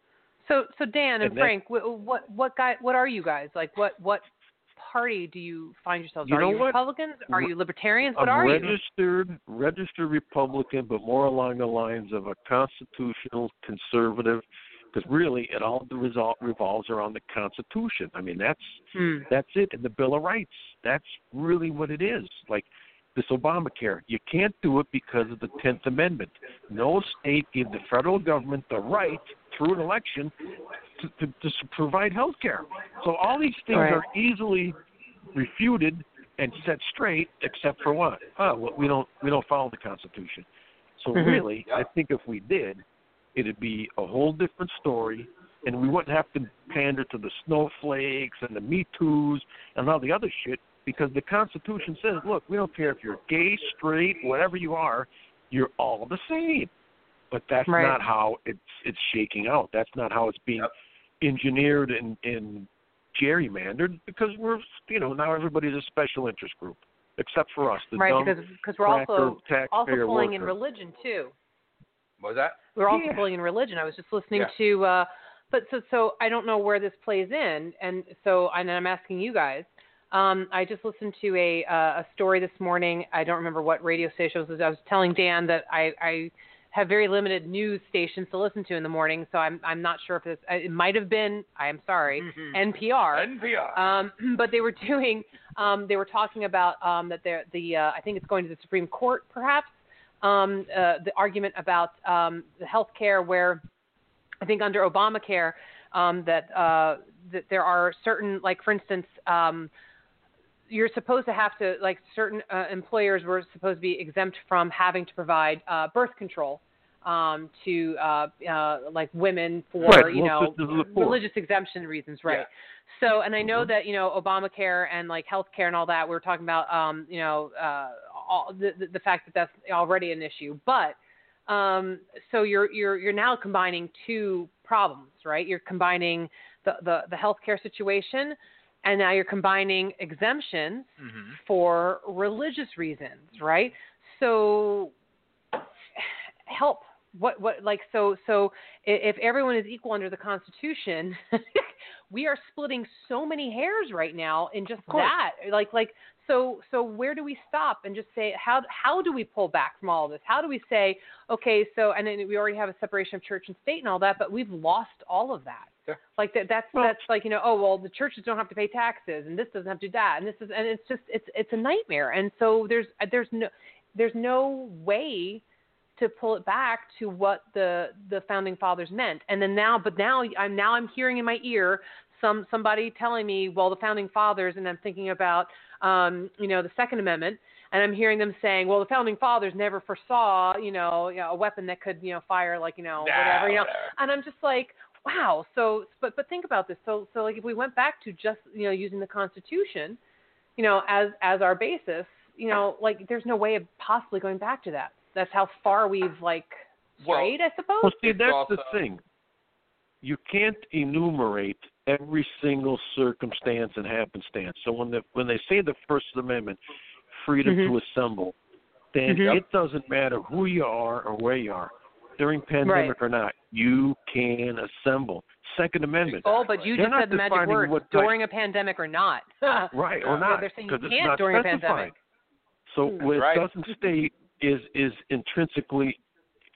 So so Dan and, And Frank, wh- what what guy what are you guys like? What what party do you find yourselves? You are you what? Republicans? Are you Libertarians? What I'm are you? registered registered Republican, but more along the lines of a constitutional conservative, because really it all the result revolves around the Constitution. I mean that's Hmm. that's it, and the Bill of Rights. That's really what it is. Like this Obamacare, you can't do it because of the Tenth Amendment. No state gave the federal government the right through an election to, to, to provide health care. So all these things Right. are easily refuted and set straight, except for what? Oh, well, we don't we don't follow the Constitution. So Mhm. really, I think if we did, it'd be a whole different story, and we wouldn't have to pander to the snowflakes and the Me Too's and all the other shit because the Constitution says, look, we don't care if you're gay, straight, whatever you are, you're all the same. But that's Right. not how it's it's shaking out. That's not how it's being Yep. engineered and, and gerrymandered because we're you know now everybody's a special interest group except for us the Right, dumb because because we're also also pulling in religion too. What was that? We're also Yeah. pulling in religion. I was just listening Yeah. to, uh, but so so I don't know where this plays in, and so and I'm asking you guys. Um, I just listened to a uh, a story this morning. I don't remember what radio station it was. I was telling Dan that I I have very limited news stations to listen to in the morning, so I'm I'm not sure if this it might have been. I am sorry, Mhm. NPR. NPR. Um, but they were doing, um, they were talking about um, that the, uh, I think it's going to the Supreme Court, perhaps, um, uh, the argument about um, the health care where I think under Obamacare um, that, uh, that there are certain, like for instance, um, you're supposed to have to, like certain uh, employers were supposed to be exempt from having to provide uh, birth control um, to uh, uh, like women for Right, you well, know sisters of the poor. religious exemption reasons, right? Yeah. So, and I know Mhm. that you know Obamacare and like healthcare and all that. We were talking about, um, you know, uh, all, the, the fact that that's already an issue. But um, so you're you're you're now combining two problems, right? You're combining the the the healthcare situation, and now you're combining exemptions hmm for religious reasons, right? So help what what like so so if everyone is equal under the constitution we are splitting so many hairs right now in just that. Like like so so where do we stop and just say how how do we pull back from all of this? How do we say okay so and then we already have a separation of church and state and all that but we've lost all of that. Sure. like that that's Well- that's like you know oh well the churches don't have to pay taxes and this doesn't have to do that. And this is and it's just it's it's a nightmare. And so there's there's no there's no way to pull it back to what the the founding fathers meant. And then now but now i'm now i'm hearing in my ear some somebody telling me well the founding fathers and i'm thinking about um you know the second amendment. And i'm hearing them saying well the founding fathers never foresaw you know, you know a weapon that could you know fire like you know whatever you know. and i'm just like wow. So but but think about this. So so like if we went back to just you know using the constitution you know as as our basis you know like there's no way of possibly going back to that that's how far we've like Well- strayed, I suppose. Well, see, that's also- the thing. You can't enumerate every single circumstance and happenstance. So when the when they say the First Amendment, freedom Mhm. to assemble, then Mhm. it doesn't matter who you are or where you are, during pandemic or not, you can assemble. Second Amendment, Oh, but you They're just said the magic word what type- during a pandemic or not. right or not, they're saying because you it's can't not during a pandemic. So Hmm. what Right. it doesn't state is is intrinsically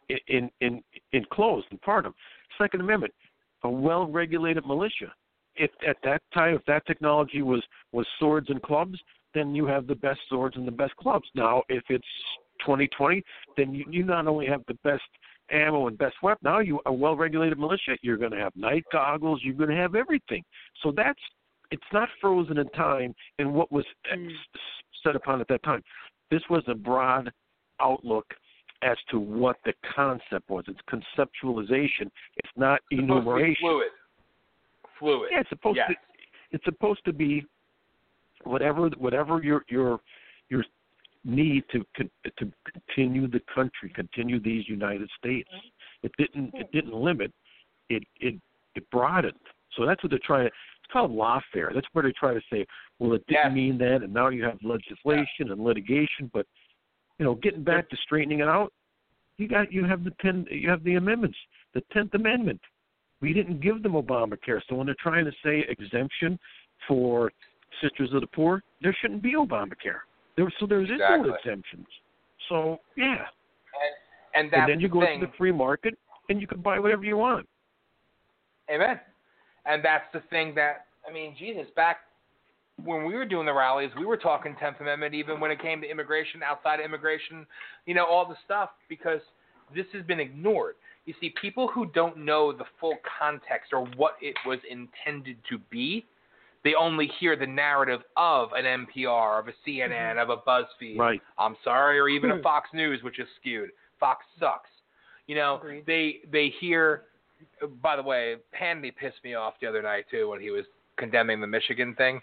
in in, in enclosed and part of Second Amendment, a well-regulated militia. If at that time, if that technology was was swords and clubs, then you have the best swords and the best clubs. Now, if it's 2020, then you, you not only have the best ammo and best weapon. Now you a well-regulated militia. You're going to have night goggles. You're going to have everything. So that's it's not frozen in time in what was Mm. set upon at that time. This was a broad outlook as to what the concept was. It's conceptualization. It's not It's supposed to be enumeration. fluid. Fluid. Yeah, it's supposed yes. to. It's supposed to be whatever whatever your your your need to to continue the country, continue these United States. Mm-hmm. It didn't it mm-hmm. didn't limit. It it it broadened. So that's what they're trying to. It's called lawfare. That's where they try to say, well, it didn't Yes. mean that, and now you have legislation and litigation. But you know, getting back to straightening it out, you got you have the ten you have the amendments, the Tenth Amendment. We didn't give them Obamacare, so when they're trying to say exemption for Sisters of the Poor, there shouldn't be Obamacare. There, so there's Exactly. no exemptions. So yeah, And that's and then you go the thing. to the free market and you can buy whatever you want. Amen. And that's the thing that I mean, Jesus, back when we were doing the rallies, we were talking Tenth Amendment even when it came to immigration, outside of immigration, you know, all the stuff because this has been ignored. You see, people who don't know the full context or what it was intended to be, they only hear the narrative of an NPR, of a CNN, of a BuzzFeed. Right. I'm sorry, or even a Hmm. Fox News, which is skewed. Fox sucks. You know, Agreed. they they hear. By the way, Hannity pissed me off the other night too when he was condemning the Michigan thing,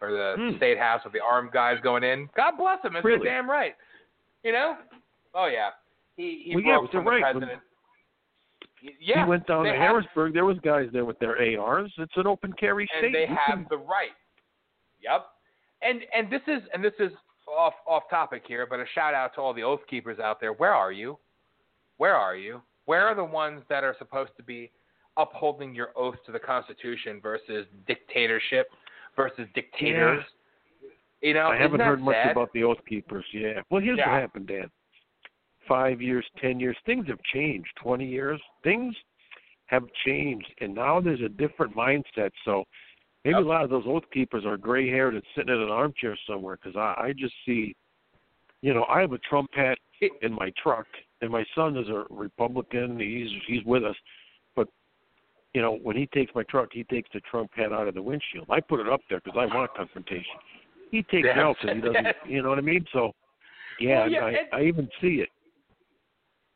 or the Hmm. state house with the armed guys going in. God bless him. It's Really? damn right. You know? Oh yeah. He he Well, broke you're from the right. When- president. Y- Yeah. he went down to have- Harrisburg. There was guys there with their ARs. It's an open carry state. and they You have can- the right. Yep. And and this is and this is off off topic here, but a shout out to all the oath keepers out there. Where are you? Where are you? Where are the ones that are supposed to be upholding your oath to the Constitution versus dictatorship versus dictators? You know, I haven't isn't that heard much about the Oath Keepers. Yeah. Well, here's Yeah. what happened, Dan. Five years, ten years, things have changed. Twenty years, things have changed, and now there's a different mindset. So maybe Yep. a lot of those Oath Keepers are gray-haired and sitting in an armchair somewhere. Because I, I just see, you know, I have a Trump hat in my truck, and my son is a Republican. He's he's with us, but you know, when he takes my truck, he takes the Trump hat out of the windshield. I put it up there because I want confrontation. He takes it out because he doesn't. You know what I mean? So, yeah, Well, yeah, I, and- I even see it.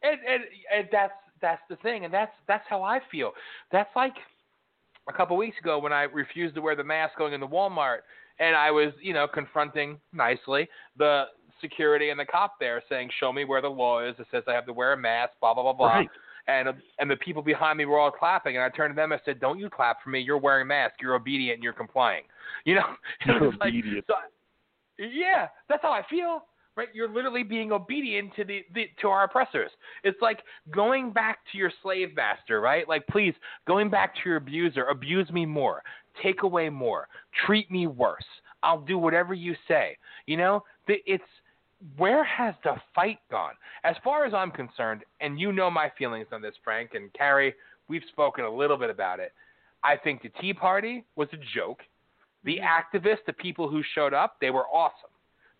and, and and that's that's the thing, and that's that's how I feel. That's like a couple weeks ago when I refused to wear the mask going into Walmart, and I was you know confronting nicely the security and the cop there, saying, "Show me where the law is. It says I have to wear a mask." Blah blah blah blah. Right. And and the people behind me were all clapping, and I turned to them and said, "Don't you clap for me? You're wearing a mask. You're obedient. and You're complying." You know, You're like- obedient. so I- yeah, that's how I feel. Right, you're literally being obedient to the, the to our oppressors. It's like going back to your slave master, right? Like, please, going back to your abuser, abuse me more, take away more, treat me worse. I'll do whatever you say. You know, The- it's where has the fight gone? As far as I'm concerned, and you know my feelings on this, Frank and Carrie, we've spoken a little bit about it. I think the Tea Party was a joke. The mm-hmm. activists, the people who showed up, they were awesome.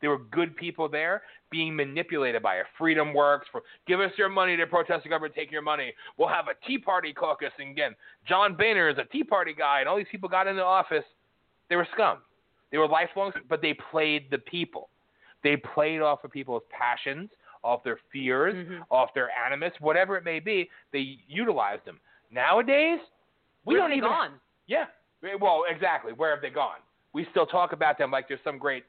They were good people there being manipulated by a Freedom Works for give us your money to protest the government, take your money. We'll have a Tea Party caucus. And again, John Boehner is a Tea Party guy, and all these people got into office. They were scum. They were lifelong, but they played the people. They played off of people's passions, off their fears, Mhm. off their animus, whatever it may be. They utilized them. Nowadays, we Where's don't even. gone? Yeah. Well, exactly. Where have they gone? We still talk about them like there's some great,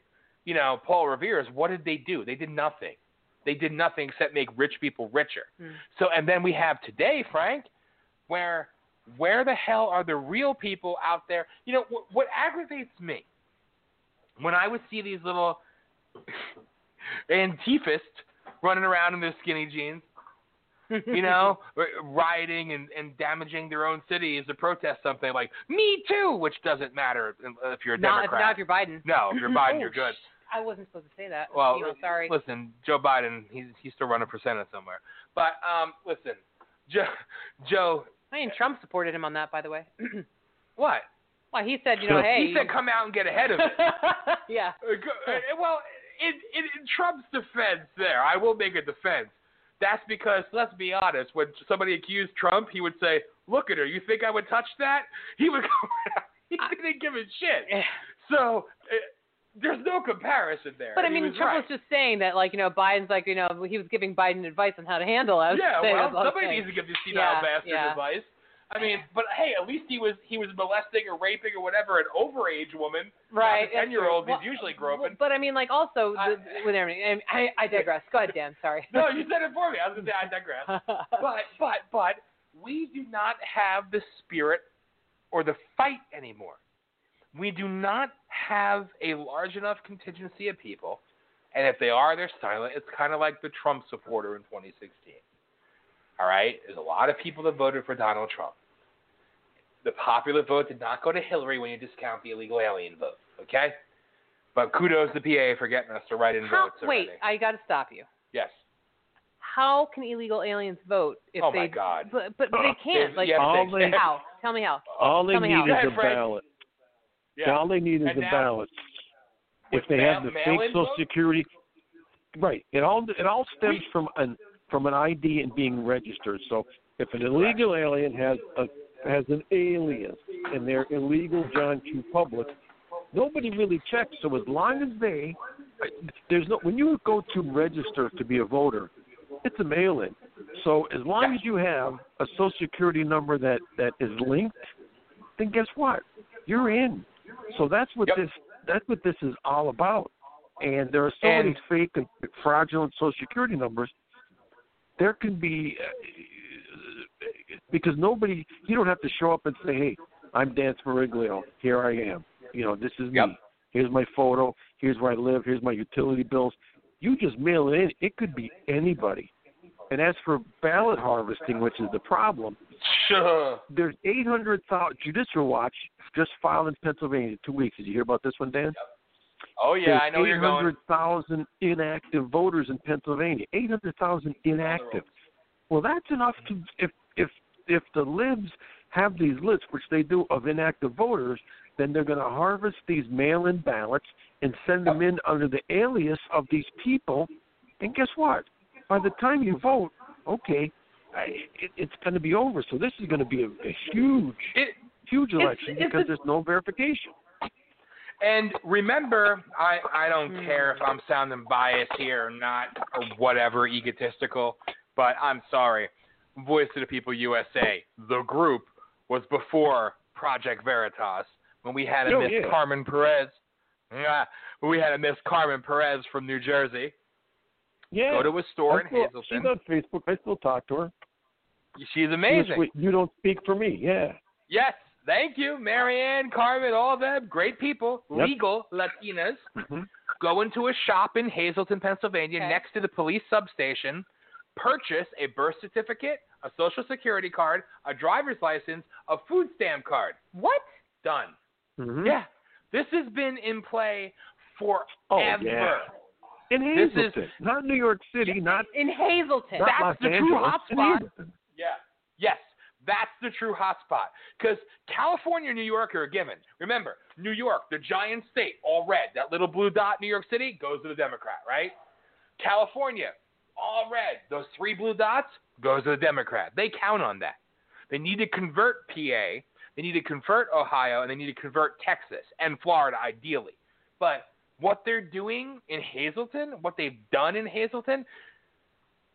you know, Paul Revere's. What did they do? They did nothing. They did nothing except make rich people richer. Mm. So, and then we have today, Frank, where where the hell are the real people out there? You know, what, what aggravates me when I would see these little antifists running around in their skinny jeans, you know, rioting and, and damaging their own cities to protest something like "Me Too," which doesn't matter if you're a not, Democrat. not if you're Biden. no, if you're Biden, you're Oh, good. I wasn't supposed to say that. Well, you know, sorry. listen, Joe Biden, he's he's still running for Senate somewhere. But um, listen, Joe, Joe, I mean, Trump supported him on that, by the way. what? well, he said, you know, hey. he said, come out and get ahead of it. yeah. Uh, uh, well, in, in, in Trump's defense, there, I will make a defense. That's because, let's be honest, when somebody accused Trump, he would say, "Look at her. You think I would touch that?" He would go. he didn't give a shit. So uh, there's no comparison there. But I mean, was Trump right. was just saying that, like, you know, Biden's like, you know, he was giving Biden advice on how to handle it. Yeah, well, that's all I'm somebody needs to give this senile Yeah, bastard yeah. advice. I mean, but hey, at least he was he was molesting or raping or whatever an overage woman. Right. Ten year old is usually groping. But I mean, like, also I- with everything. I, I digress. Go ahead, Dan. Sorry. no, you said it for me. I was gonna say I digress. but but but we do not have the spirit or the fight anymore. We do not have a large enough contingency of people, and if they are, they're silent. It's kind of like the Trump supporter in 2016. All right, there's a lot of people that voted for Donald Trump. The popular vote did not go to Hillary when you discount the illegal alien vote. Okay, but kudos to the PA for getting us to write in How, votes. wait. I got to stop you. yes. How can illegal aliens vote if Oh, they? my God. But but they can't. Like Yeah, but All they- they- how? Tell me how. All they Tell me need how. is Go a Frank. ballot. Yeah. All they need is And a now- ballot. If they have the fake Social vote? Security, right? It all it all stems from an from an ID and being registered. So if an illegal alien has a has an alias and they're illegal John Q. Public, nobody really checks. So as long as they there's no when you go to register to be a voter, it's a mail-in. So as long as you have a Social Security number that that is linked, then guess what? You're in. So that's what Yep. this that's what this is all about. And there are so And- many fake and fraudulent Social Security numbers. There can be uh, because nobody you don't have to show up and say, "Hey, I'm Dan Smeriglio. Here I am. You know, this is Yep. me. Here's my photo. Here's where I live. Here's my utility bills." You just mail it in. It could be anybody. And as for ballot harvesting, which is the problem, Sure. there's 800,000 Judicial Watch just filed in Pennsylvania two weeks. Did you hear about this one, Dan? Oh yeah, I know you're going. 800,000 inactive voters in Pennsylvania. 800,000 inactive. Well, that's enough to if if if the libs have these lists, which they do, of inactive voters, then they're going to harvest these mail-in ballots and send them in under the alias of these people. And guess what? By the time you vote, okay, I, it, it's going to be over. So this is going to be a, a huge, It, huge election it's because a- there's no verification. and remember, I I don't Hmm. care if I'm sounding biased here or not or whatever egotistical, but I'm sorry. Voice of the People USA, the group was before Project Veritas when we had a Oh, Miss yeah. Carmen Perez. Yeah, we had a Miss Carmen Perez from New Jersey. Yeah. Go to a store I in still, Hazleton. She's on Facebook. I still talk to her. She's She was, amazing. You don't speak for me. Yeah. Yes, thank you, Marianne, Carmen, all of them, great people, Yep. legal Latinas. Mhm. Go into a shop in Hazleton, Pennsylvania, Okay. next to the police substation. Purchase a birth certificate, a social security card, a driver's license, a food stamp card. What? Done. Mhm. Yeah, this has been in play forever. Oh, yeah. In This is- not New York City, not, In Hazleton. not That's Los the true Angeles. in hotspot. Yeah. Yes, that's the true hotspot. Because California and New York are a given. Remember, New York, the giant state, all red. That little blue dot, New York City, goes to the Democrat, right? California, all red. Those three blue dots goes to the Democrat. They count on that. They need to convert PA. They need to convert Ohio, and they need to convert Texas and Florida, ideally. But what they're doing in Hazleton, what they've done in Hazleton,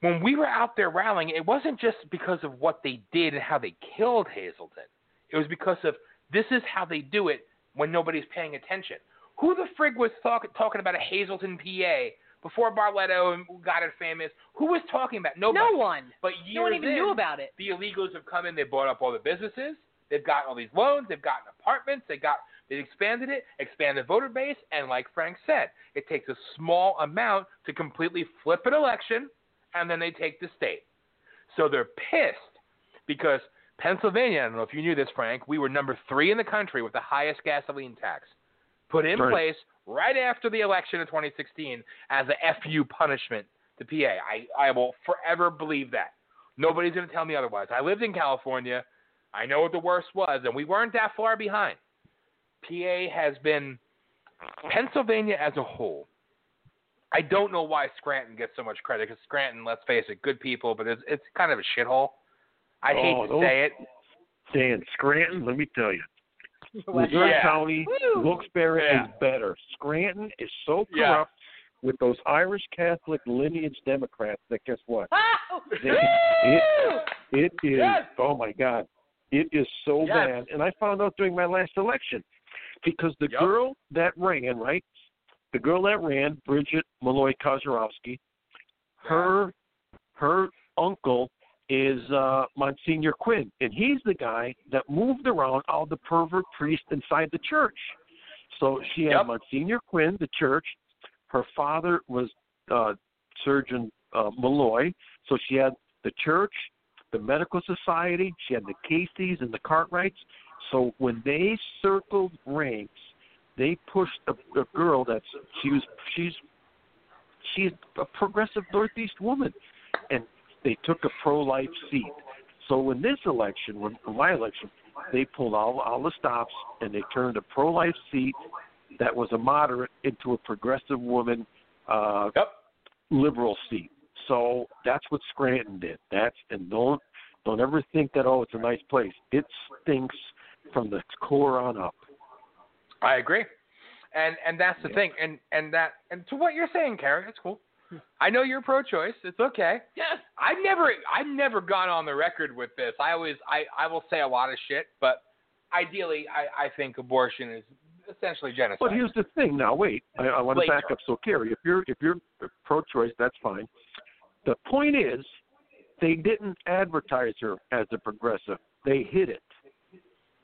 when we were out there rallying, it wasn't just because of what they did and how they killed Hazleton. It was because of this is how they do it when nobody's paying attention. Who the frig was talk, talking about a Hazleton, PA before Barletta got it famous, who was talking about? Nobody. No one. But years No one even in, knew about it. the illegals have come in. They bought up all the businesses. They've gotten all these loans. They've gotten apartments. They got they expanded it, expanded voter base, and like Frank said, it takes a small amount to completely flip an election, and then they take the state. So they're pissed because Pennsylvania. I don't know if you knew this, Frank. We were number three in the country with the highest gasoline tax, put in Right. place right after the election of 2016 as a FU punishment to PA. I I will forever believe that. Nobody's going to tell me otherwise. I lived in California. I know what the worst was, and we weren't that far behind. PA has been Pennsylvania as a whole. I don't know why Scranton gets so much credit because Scranton, let's face it, good people, but it's it's kind of a shithole. I hate Oh, to those- say it. Dan Scranton, let me tell you, West Missouri Yeah. County, Woo! Wilkes-Barre Yeah. is better. Scranton is so Yeah. corrupt with those Irish Catholic lineage Democrats that guess what? Ah! They- it, it is. Yes. Oh my God, it is so Yes. bad. And I found out during my last election because the Yep. girl that ran, right, the girl that ran, Bridget Malloy Kosierowski, her her uncle is uh Monsignor Quinn, and he's the guy that moved around all the pervert priests inside the church. So she had Yep. Monsignor Quinn, the church. Her father was uh Surgeon uh, Malloy, so she had the church, the medical society, she had the Caseys and the Cartwrights. So when they circled ranks, they pushed a, a girl that's she was she's she's a progressive Northeast woman, and they took a pro-life seat. So in this election, when in my election, they pulled all all the stops and they turned a pro-life seat that was a moderate into a progressive woman uh, Yep. liberal seat. So that's what Scranton did. That's and don't don't ever think that oh it's a nice place. It stinks from the core on up. I agree. And and that's the thing. And and that and to what you're saying, Carrie, it's cool. I know you're pro-choice. It's okay. Yes. I've never I've never gone on the record with this. I always I I will say a lot of shit, but ideally I I think abortion is essentially genocide. But here's the thing. Now wait, I, I want to back up. So Carrie, if you're if you're pro-choice, that's fine. The point is, they didn't advertise her as a progressive. They hid it.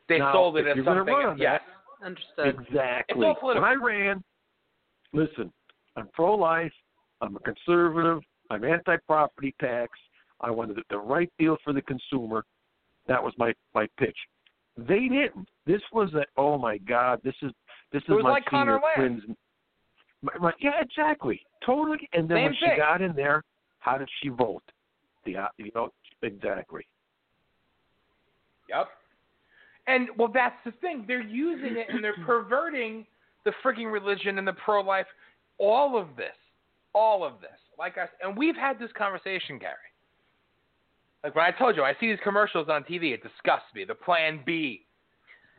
they now, sold it as you're gonna something. run on yes. Understood. Exactly. It's all When. I ran, listen, I'm pro-life. I'm a conservative. I'm anti-property tax. I wanted the right deal for the consumer. That was my my pitch. They didn't. This was a oh my God. This is this is my like senior twins. My, my, yeah, exactly, totally. And then Same when she got in there, how did she vote? The uh, you know exactly. Yep. And well, that's the thing. They're using it and they're perverting the freaking religion and the pro-life. All of this, all of this. Like I and we've had this conversation, Gary. Like when I told you, I see these commercials on TV. It disgusts me. The Plan B,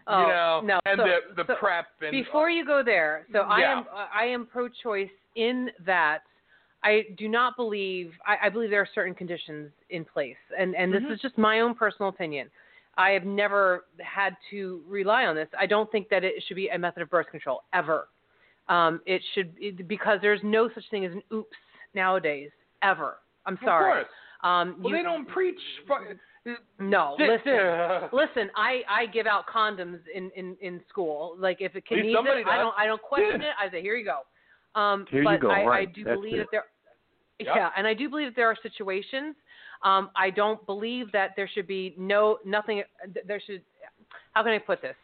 Oh, you know, no. and so, the the so prep and before you go there, so I am I am pro-choice in that I do not believe I, I believe there are certain conditions in place, and and Mhm. this is just my own personal opinion. I have never had to rely on this. I don't think that it should be a method of birth control ever. Um, it should it, because there's no such thing as an oops nowadays ever. I'm sorry. Of course. Um, Well, you- they don't preach. fu- No, listen. Listen, I I give out condoms in in in school. Like if it can least needs somebody it, I don't I don't question it. I say here you go. Um, Here you but go, I, I right. do That's believe it. that there. Yep. Yeah, and I do believe that there are situations. Um, I don't believe that there should be no nothing. There should. How can I put this?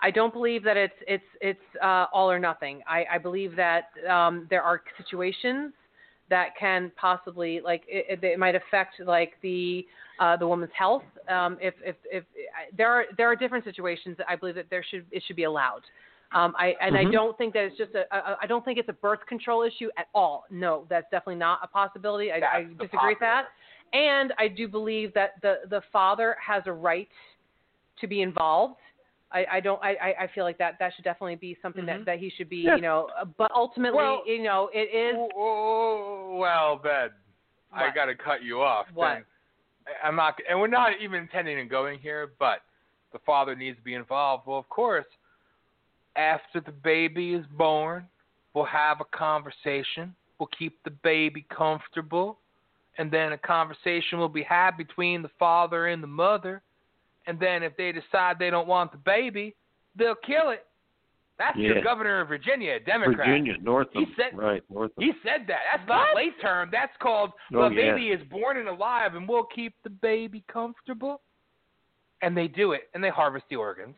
I don't believe that it's it's it's uh, all or nothing. I, I believe that um, there are situations that can possibly like it, it, it might affect like the uh, the woman's health. Um, if, if if I- there are there are different situations that I believe that there should it should be allowed. Um, I and I Mhm. don't think that it's just a, a I don't think it's a birth control issue at all. No, that's definitely not a possibility. I, I disagree with that. And I do believe that the the father has a right to be involved. I, I don't. I, I- I feel like that that should definitely be something Mhm. that, that he should be. Yeah. You know, uh, but ultimately, Well- you know, it is. Oh, well, Ben, I got to cut you off. What? I- I'm not, and we're not even intending on going here, but the father needs to be involved. Well, of course, after the baby is born, we'll have a conversation. We'll keep the baby comfortable, and then a conversation will be had between the father and the mother, and then if they decide they don't want the baby, they'll kill it. That's your governor of Virginia, a Democrat. Virginia, Northam. He said- right, Northam. He said that. That's not What? late term. That's called Oh, the yeah. baby is born and alive, and we'll keep the baby comfortable. And they do it, and they harvest the organs.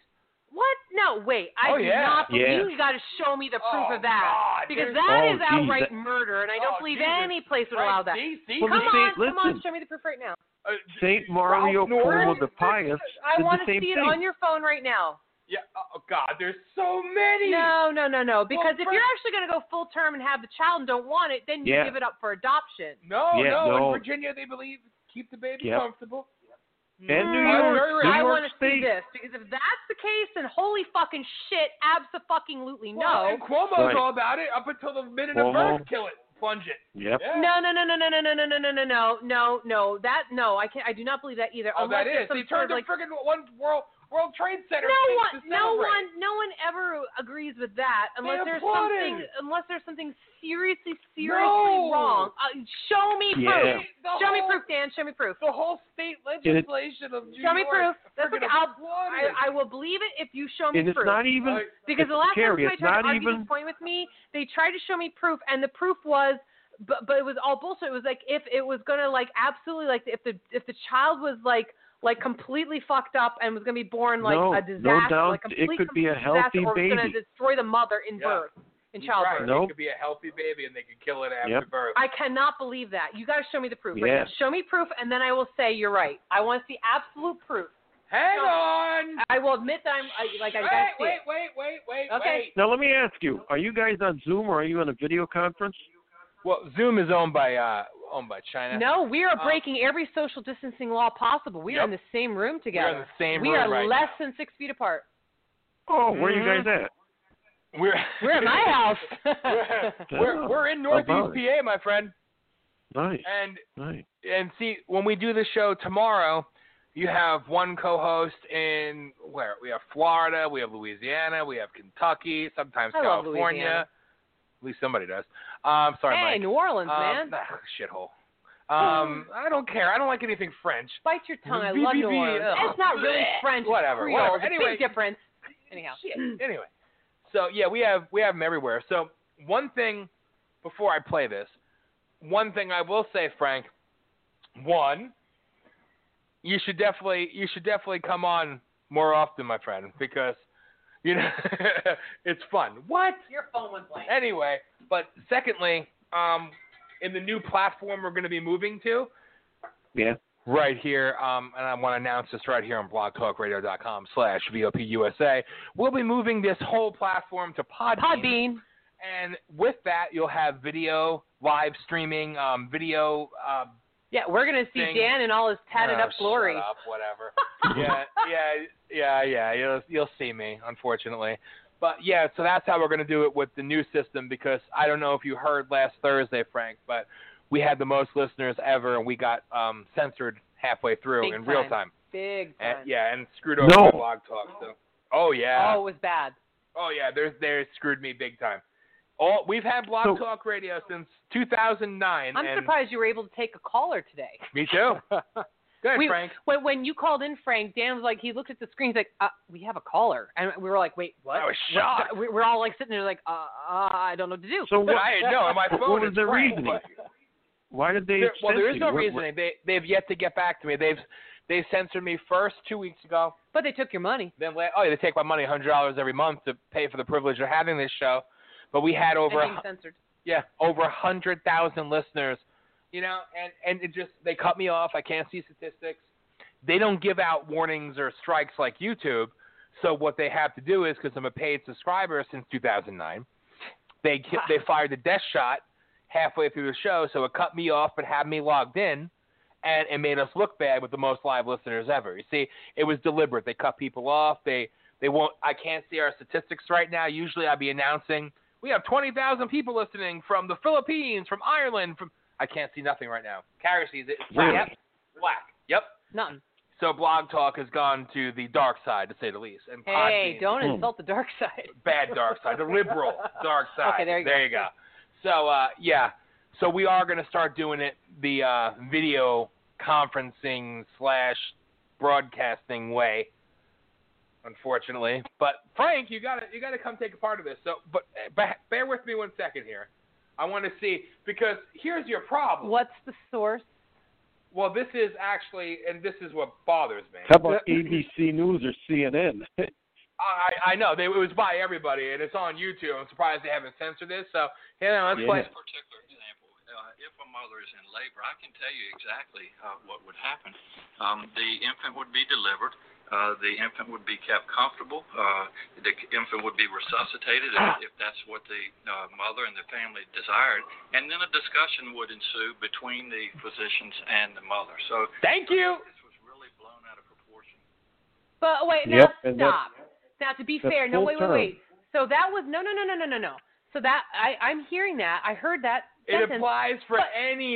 What? No, wait. I Oh, do yeah. not believe Yeah. you got to show me the proof Oh, of that God, because there's- that Oh, is geez, outright that- murder, and I don't Oh, believe Jesus. any place would Right, allow that. See, see? Come on, same- come on, show me the proof right now. Uh, Saint Mario Ralph Northam? Cuomo the Pious I want to same see thing. it on your phone right now. Yeah. Oh God, there's so many. No, no, no, no. Because if Frank- you're actually going to go full term and have the child and don't want it, then you Yeah. give it up for adoption. No, Yeah, no, no. In Virginia, they believe keep the baby Yep. comfortable. And Mm, New I'm York, New rich. I want to see this because if that's the case, then holy fucking shit, abso-fucking-lutely Well, no. and Cuomo's Right. all about it up until the minute of birth. Kill it, plunge it. Yep. Yeah. No, no, no, no, no, no, no, no, no, no, no, no, no, no. That no, I can't. I do not believe that either. Oh, unless that there's They turned the like. friggin' one World World Trade Center. No one, to no one, no one ever agrees with that unless there's something, unless there's something seriously, seriously No. wrong. Uh, show me Yeah. proof. The Show me proof, Dan. Show me proof. The whole state legislation of New Show me York proof. That's friggin' okay. I'll. I, I will believe it if you show me And it's proof. not even. Like, Because the last Carrie, time it's somebody tried not to argue even- this point with me, they tried to show me proof, and the proof was, but but it was all bullshit. It was like if it was gonna like absolutely like if the if the child was like like completely fucked up and was gonna be born like No, a no disaster, doubt like it could be a complete healthy disaster, or was gonna destroy the mother in Yeah. birth, in Right. childbirth. Nope. It could be a healthy baby, and they could kill it after Yep. birth. I cannot believe that. You got to show me the proof. Yeah. now. Show me proof, and then I will say you're right. I want to see absolute proof. Hang No. on. I will admit that I'm I, like I Wait, got to see wait, it. wait, wait, wait, Okay. wait. Now let me ask you: Are you guys on Zoom or are you on a video conference? Well, Zoom is owned by uh owned by China. No, we are Uh, breaking every social distancing law possible. We are in the same room together. We're in the same we room are right less now. than six feet apart. Oh, where are you guys at? We're We're at my house. we're, we're we're in Northeast About PA, my friend. Nice, And nice. and see when we do the show tomorrow, you have one co-host in where we have Florida, we have Louisiana, we have Kentucky, sometimes I love California. Louisiana. At least somebody does. Um, sorry, hey, Mike. New Orleans, um, man. nah, shithole. Um, I don't care. I don't like anything French. Bite your tongue. I love New Orleans. It's not really French. Whatever, Creole. whatever. Anyway. big difference. Anyhow. Shit. Anyway, so yeah, we have we have them everywhere. So one thing before I play this, one thing I will say, Frank. One, you should definitely you should definitely come on more often, my friend, because you know it's fun. What? Your phone went blank. Anyway, but secondly, um, in the new platform we're going to be moving to, Yeah. right here, um, and I want to announce this right here on blogtalkradio.com slash VOPUSA. We'll be moving this whole platform to Podbean. Podbean. And with that, you'll have video, live streaming, um, video. Uh, Yeah, we're gonna see Thing. Dan in all his tatted uh, up glory. Shut up, whatever. yeah, yeah, yeah, yeah. You'll, you'll see me, unfortunately. But yeah, so that's how we're going to do it with the new system because I don't know if you heard last Thursday, Frank, but we had the most listeners ever and we got um, censored halfway through Big in real time. time. Big time. And, yeah, and screwed over No. my blog talk. So. Oh yeah. Oh, it was bad. Oh yeah, there's they screwed me big time. All we've had Blog So- Talk Radio since 2009. I'm and surprised you were able to take a caller today. Me too. Go ahead, we, Frank. When when you called in, Frank, Dan was like, he looked at the screen, he's like, uh, we have a caller, and we were like, wait, what? I was shocked. We- We're all like sitting there, like, uh, uh I don't know what to do. So what? I didn't know. My phone What was is the Frank, reasoning? but- Why did they? There, well, there is no you? What- reasoning. They they've yet to get back to me. They've they censored me first two weeks ago. but they took your money. Then la- oh, yeah, they take my money, hundred dollars every month to pay for the privilege of having this show. But we had over and a, censored. yeah over a hundred thousand listeners. You know, and and it just they cut me off. I can't see statistics. They don't give out warnings or strikes like YouTube. So what they have to do is because I'm a paid subscriber since 2009, they ah. they fired the death shot halfway through the show, so it cut me off but had me logged in, and it made us look bad with the most live listeners ever. You see, it was deliberate. They cut people off. They they won't. I can't see our statistics right now. Usually, I'd be announcing we have 20,000 people listening from the Philippines, from Ireland, from. I can't see nothing right now. Carrie sees it. It's Really? black. Black. Yep. Nothing. So Blog Talk has gone to the dark side, to say the least. And Hey, Podbean- don't Hmm. insult the dark side. bad dark side, the liberal dark side. Okay, there you go. go. So uh, yeah, So we are going to start doing it the uh, video conferencing slash broadcasting way. Unfortunately, but Frank, you gotta you gotta come take a part of this. So, but uh, bear with me one second here. I want to see because here's your problem. What's the source? Well, this is actually, and this is what bothers me. How about ABC News or CNN? I I know they, it was by everybody, and it's on YouTube. I'm surprised they haven't censored this. So, you know, let's Yeah. play. This particular example, uh, if a mother is in labor, I can tell you exactly uh, what would happen. Um, the infant would be delivered. Uh, the infant would be kept comfortable. Uh, the infant would be resuscitated if, if that's what the uh, mother and the family desired, and then a discussion would ensue between the physicians and the mother. So Thank you. this was really blown out of proportion. But wait, now and that's- stop. Now to be fair, no, full wait, wait, term. wait. So that was no, no, no, no, no, no, no. So that I, I'm hearing that. I heard that It sentence. applies for But-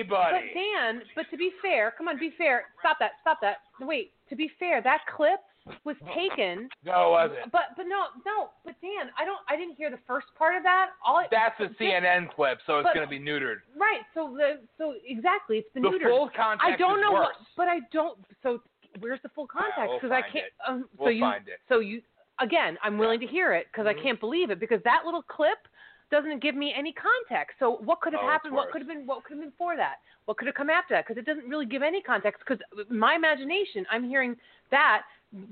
But. Dan, but to be fair, come on, be fair. Stop that, stop that. Wait, to be fair, that clip was taken. no, it wasn't. But but no, no. But Dan, I don't. I didn't hear the first part of that. All That's a CNN clip, so it's going to be neutered. right. So the so exactly, it's been The neutered. full context I don't know worse. what, but I don't. So where's the full Yeah, context? we'll Because I can't. Um, so We'll you, find it. So you again, I'm willing to hear it because Mhm. I can't believe it because that little clip doesn't give me any context. So what could have Oh, happened? What could have been? What could have been for that? What could have come after that? Because it doesn't really give any context. Because my imagination, I'm hearing that.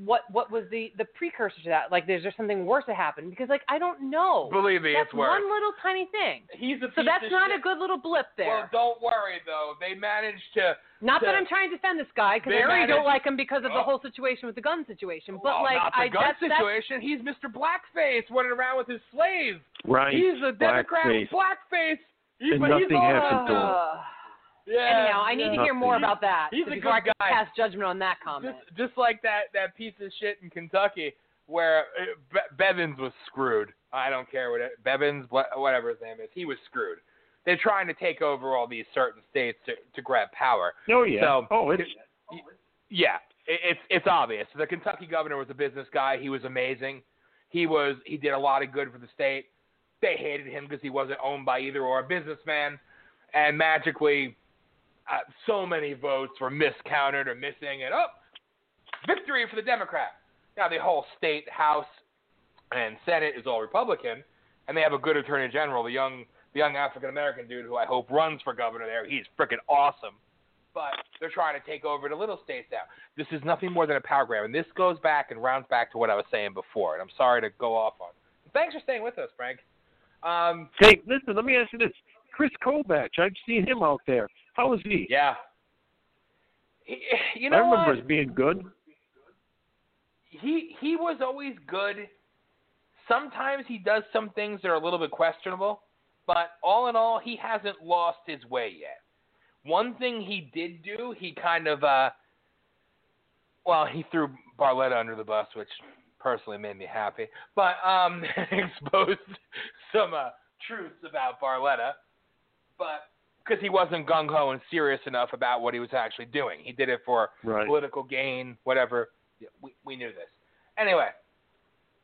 What what was the the precursor to that? Like, is there something worse that happened? Because like I don't know. Believe me, that's it's worse. one little tiny thing. He's a So that's not shit. a good little blip there. Well, don't worry though. They managed to. Not that I'm trying to defend this guy because They I already don't like him because of the Oh. whole situation with the gun situation. But well, like not the I gun that's, that's situation. He's Mr. Blackface running around with his slaves. right. He's a Democrat blackface. blackface. He, And but he's nothing all- happened to him. Yeah, anyhow, I need to hear more Nothing. about that He's a before I can guy. pass judgment on that comment. just just like that that piece of shit in Kentucky where uh, Be- Bevins was screwed. I don't care what it, Bevins, whatever his name is, he was screwed. They're trying to take over all these certain states to to grab power. Oh yeah. So- oh, it's Yeah, it, it's it's obvious. The Kentucky governor was a business guy. He was amazing. He was he did a lot of good for the state. They hated him because he wasn't owned by either or a businessman, and magically, uh, so many votes were miscounted or missing, and oh, victory for the Democrat. Now the whole state house and Senate is all Republican, and they have a good attorney general, the young the young African American dude who I hope runs for governor there. He's freaking awesome but they're trying to take over the little states now. This is nothing more than a power grab, and this goes back and rounds back to what I was saying before. And I'm sorry to go off on. Thanks for staying with us, Frank. Um, hey, listen. Let me ask you this: Chris Kobach. I've seen him out there. How is he? yeah. He, you know I remember what? as being good. He he was always good. Sometimes he does some things that are a little bit questionable, but all in all, he hasn't lost his way yet. One thing he did do, he kind of uh well, he threw Barletta under the bus, which personally made me happy, but um exposed some uh truths about Barletta, but because he wasn't gung ho and serious enough about what he was actually doing. He did it for Right. political gain, whatever. Yeah, We we knew this. Anyway,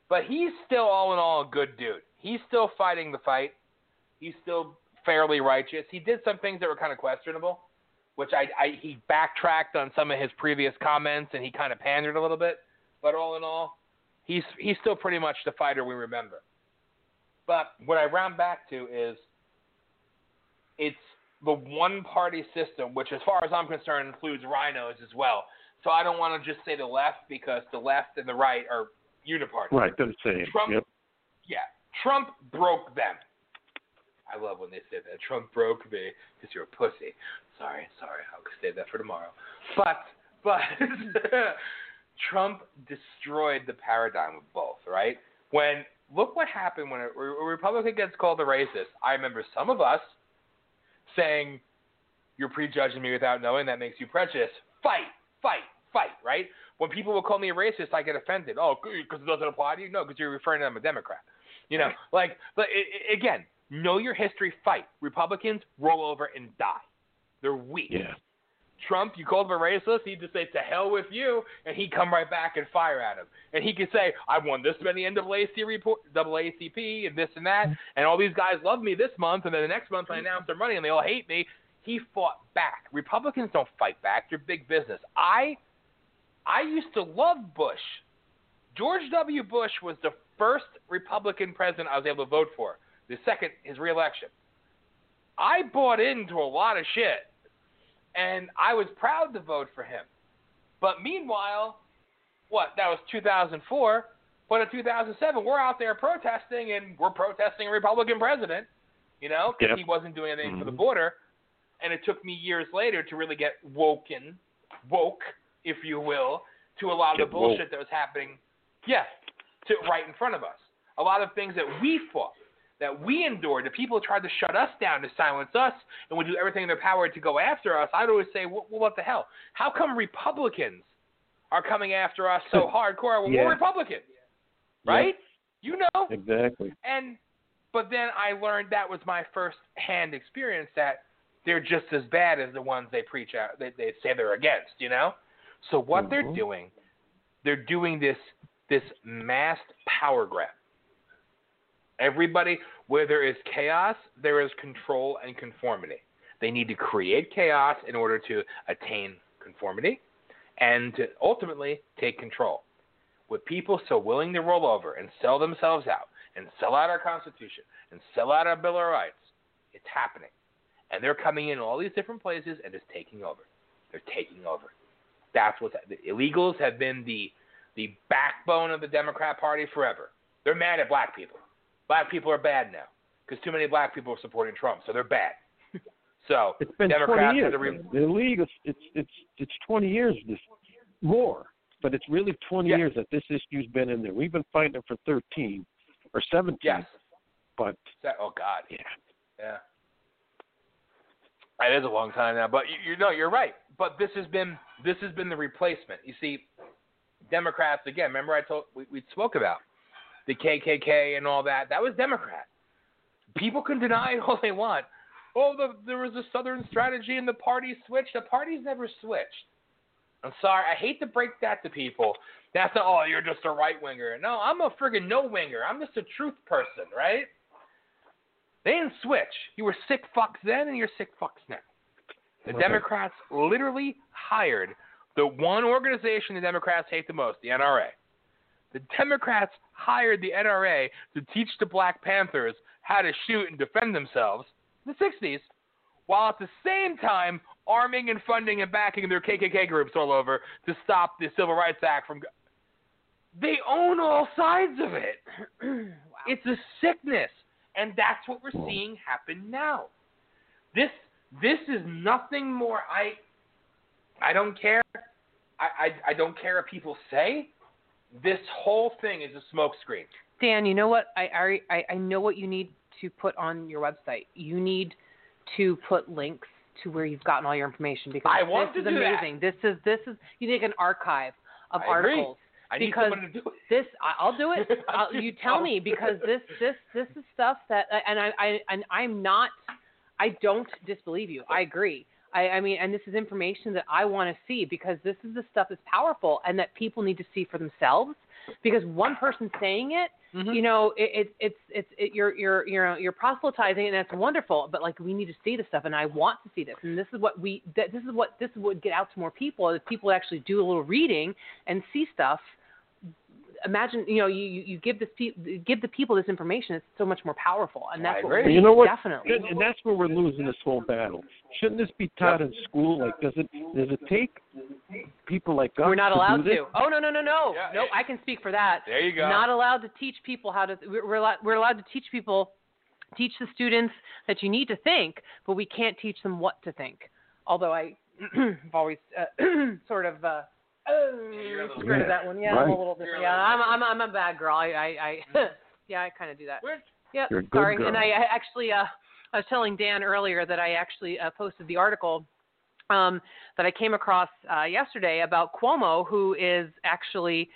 but he's still all in all a good dude. He's still fighting the fight. He's still fairly righteous. He did some things that were kind of questionable, which I, I he backtracked on some of his previous comments and he kind of pandered a little bit. But all in all, he's he's still pretty much the fighter we remember. But what I round back to is it's the one party system, which as far as I'm concerned includes rhinos as well. So I don't want to just say the left because the left and the right are uniparty. Right. They're the same. Trump- Yep. Yeah, Trump broke them. I love when they say that. Trump broke me because you're a pussy. Sorry, sorry. I'll save that for tomorrow. But, but Trump destroyed the paradigm of both, right? When look what happened when a, a Republican gets called a racist. I remember some of us saying, "You're prejudging me without knowing. That makes you prejudiced." Fight, fight, fight, right? When people will call me a racist, I get offended. Oh, because it doesn't apply to you? No, because you're referring to them a Democrat. You know, like, but i i again, know your history. Fight. Republicans roll over and die. They're weak. Yeah. Trump, you called him a racist, he'd just say, to hell with you, and he'd come right back and fire at him. And he could say, I've won this many NAACP, report, NAACP and this and that, and all these guys love me this month, and then the next month I announce I'm running and they all hate me. He fought back. Republicans don't fight back. They're big business. I I used to love Bush. George W. Bush was the first Republican president I was able to vote for. The second, his reelection. I bought into a lot of shit, and I was proud to vote for him. But meanwhile, what? That was 2004. But in 2007, we're out there protesting, and we're protesting a Republican president, you know, because Yep. he wasn't doing anything for the Mhm. border. And it took me years later to really get woken, woke, if you will, to a lot of Get the bullshit woke. that was happening, yes, to right in front of us. A lot of things that we fought, that we endured, the people tried to shut us down, to silence us, and would do everything in their power to go after us. I'd always say, well, what the hell? How come Republicans are coming after us so hardcore? Well, Yeah. we're Republicans, right? You know. Exactly. And but then I learned that was my first hand experience that they're just as bad as the ones they preach out they, they say they're against, you know? So what they're Mhm. doing, they're doing this this massed power grab. Everybody where there is chaos, there is control and conformity. They need to create chaos in order to attain conformity and to ultimately take control. With people so willing to roll over and sell themselves out and sell out our Constitution and sell out our Bill of Rights, it's happening. And they're coming in all these different places and just taking over. They're taking over. That's what the illegals have been the the backbone of the Democrat Party forever. They're mad at black people. Black people are bad now because too many black people are supporting Trump, so they're bad. so It's been Democrats 20 years. re- the league is it's it's it's 20 years this more, but it's really 20 Yeah. years that this issue's been in there. We've been fighting it for 13 or 17. yes. But That, oh God. yeah, Yeah. It is a long time now, but you, you know you're right. But this has been this has been the replacement. You see, Democrats again. Remember I told we, we spoke about the KKK and all that. That was Democrat. People can deny it all they want. Oh, the, there was a Southern strategy and the party switched. The party's never switched. I'm sorry. I hate to break that to people. That's not, oh, you're just a right winger. No, I'm a friggin' no winger. I'm just a truth person, right? They didn't switch. You were sick fucks then, and you're sick fucks now. The Okay. Democrats literally hired the one organization the Democrats hate the most, the NRA. The Democrats hired the NRA to teach the Black Panthers how to shoot and defend themselves in the 60s, while at the same time arming and funding and backing their KKK groups all over to stop the Civil Rights Act from. go- They own all sides of it. It's a sickness, and that's what we're seeing happen now. This this is nothing more. I I don't care. I, I I don't care what people say. This whole thing is a smokescreen. Dan, you know what? I, I I I know what you need to put on your website. You need to put links to where you've gotten all your information because I want this to is do that. amazing. This is this is you need an archive of I agree. articles. I need Because someone to do it. This I- I'll do it. I'll, you tell me because this this this is stuff that and I I and I'm not I don't disbelieve you. I agree. I, I mean, and this is information that I want to see because this is the stuff that's powerful and that people need to see for themselves. Because one person saying it, Mhm. you know, it, it, it's it's it, you're you're you're you're proselytizing and that's wonderful. But like we need to see this stuff, and I want to see this. And this is what we that this is what this would get out to more people is people actually do a little reading and see stuff imagine you know you you, you give this pe- give the people this information it's so much more powerful and that's I what agree. we you know what? definitely And, and that's where we're losing this whole battle. Shouldn't this be taught in school? Like, does it does it take people like us? we're not to allowed do this? to oh no no no no Yeah, no i can speak for that There you go. not allowed to teach people how to we're we're allowed, we're allowed to teach people teach the students that you need to think but we can't teach them what to think although i have always uh, sort of uh you're a little that one yeah I'm a little bit. Yeah, I'm i'm i'm a bad girl i i, I yeah i kind of do that We're- yeah You're a good sorry girl. and i, I actually uh i was telling dan earlier that i actually uh, posted the article um, that I came across uh, yesterday about Cuomo, who is actually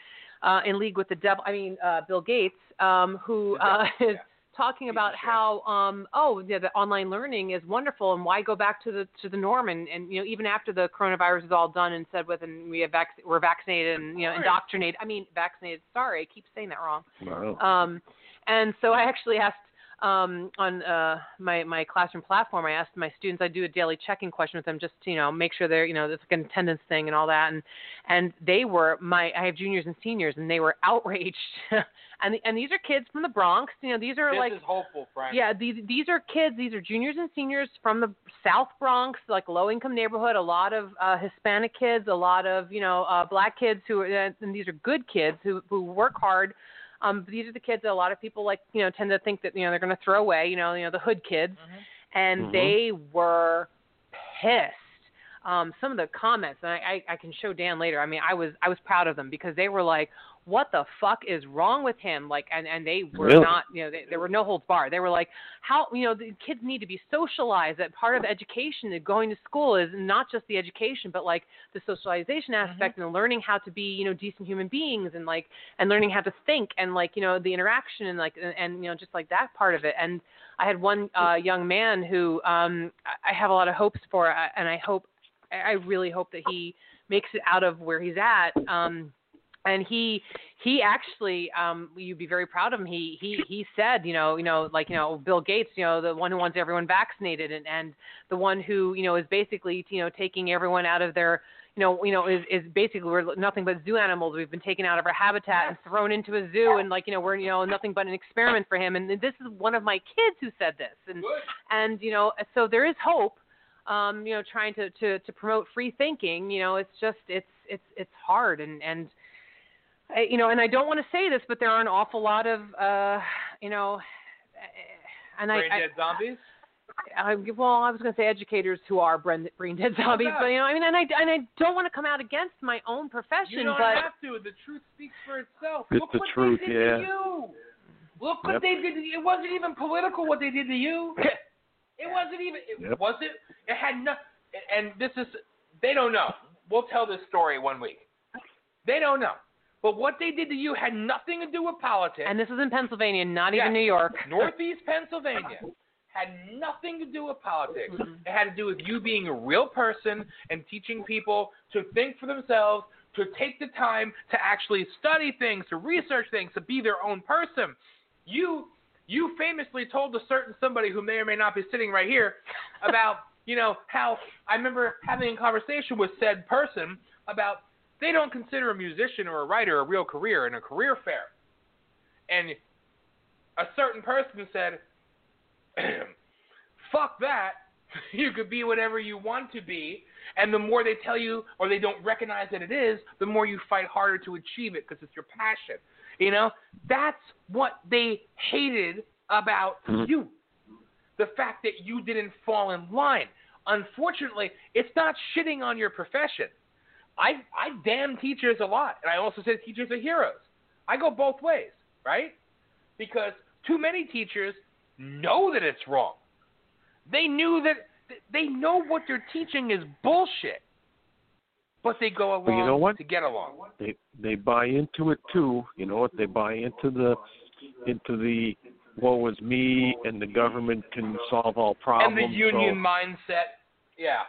uh, in league with the devil. I mean, uh, Bill Gates, um, who uh, is yeah. Talking about how um oh yeah the online learning is wonderful and why go back to the to the norm? And and you know even after the coronavirus is all done and said with and we have vac- we're vaccinated and you know indoctrinated I mean vaccinated sorry I keep saying that wrong. Wow. um and so I actually asked um, on uh, my my classroom platform, I asked my students. I do a daily check-in question with them, just to, you know make sure they're you know it's like an attendance thing and all that. And and they were my I have juniors and seniors, and they were outraged. and the, and these are kids from the Bronx. You know these are This like is hopeful, Frank. yeah, these these are kids. These are juniors and seniors from the South Bronx, like low income neighborhood. A lot of uh, Hispanic kids, a lot of you know uh, black kids who, are, and these are good kids who who work hard. Um, these are the kids that a lot of people like you know tend to think that you know they're going to throw away. You know, you know the hood kids, and Mhm. they were pissed. Um, some of the comments, and I, I, I can show Dan later. I mean, I was I was proud of them because they were like, "What the fuck is wrong with him?" Like, and and they were Really? not, you know, they, there were no holds barred. They were like, "How, you know, the kids need to be socialized. That part of education, that going to school is not just the education, but like the socialization aspect and learning how to be, you know, decent human beings and like and learning how to think and like you know the interaction and like and, and you know just like that part of it." And I had one uh, young man who um, I I have a lot of hopes for, uh, and I hope, I really hope that he makes it out of where he's at. Um, and he he actually um you'd be very proud of him he he he said you know you know like you know bill gates you know the one who wants everyone vaccinated and and the one who you know is basically you know taking everyone out of their you know you know is is basically we're nothing but zoo animals we've been taken out of our habitat and thrown into a zoo and like you know we're you know nothing but an experiment for him and this is one of my kids who said this and and you know so there is hope um you know trying to to to promote free thinking you know it's just it's it's it's hard and and you know and I don't want to say this but there are an awful lot of uh you know and I, Brain I dead zombies. I, well, I was going to say educators who are brain, brain dead zombies, that? but you know, I mean, and I and I don't want to come out against my own profession, You don't but have to. The truth speaks for itself. It's Look the what truth, they did yeah. to you. Look what Yep. they did. To. It wasn't even political what they did to you. It wasn't even. It Yep. was it. It had no. And this is. They don't know. We'll tell this story one week. They don't know. But what they did to you had nothing to do with politics. and this is in Pennsylvania, not Yes. even New York. Northeast Pennsylvania had nothing to do with politics. Mm-hmm. It had to do with you being a real person and teaching people to think for themselves, to take the time to actually study things, to research things, to be their own person. You you famously told a certain somebody who may or may not be sitting right here about, you know, how I remember having a conversation with said person about they don't consider a musician or a writer a real career and a career fair. And a certain person said, fuck that. You could be whatever you want to be. And the more they tell you or they don't recognize that it is, the more you fight harder to achieve it because it's your passion. You know, that's what they hated about Mhm. you. The fact that you didn't fall in line. Unfortunately, it's not shitting on your profession. I I damn teachers a lot, and I also say teachers are heroes. I go both ways, right? Because too many teachers know that it's wrong. They knew that they know what they're teaching is bullshit, but they go along But you know what? to get along. They they buy into it too. You know what? They buy into the into the woe is me and the government can solve all problems. and the union so- mindset, yeah.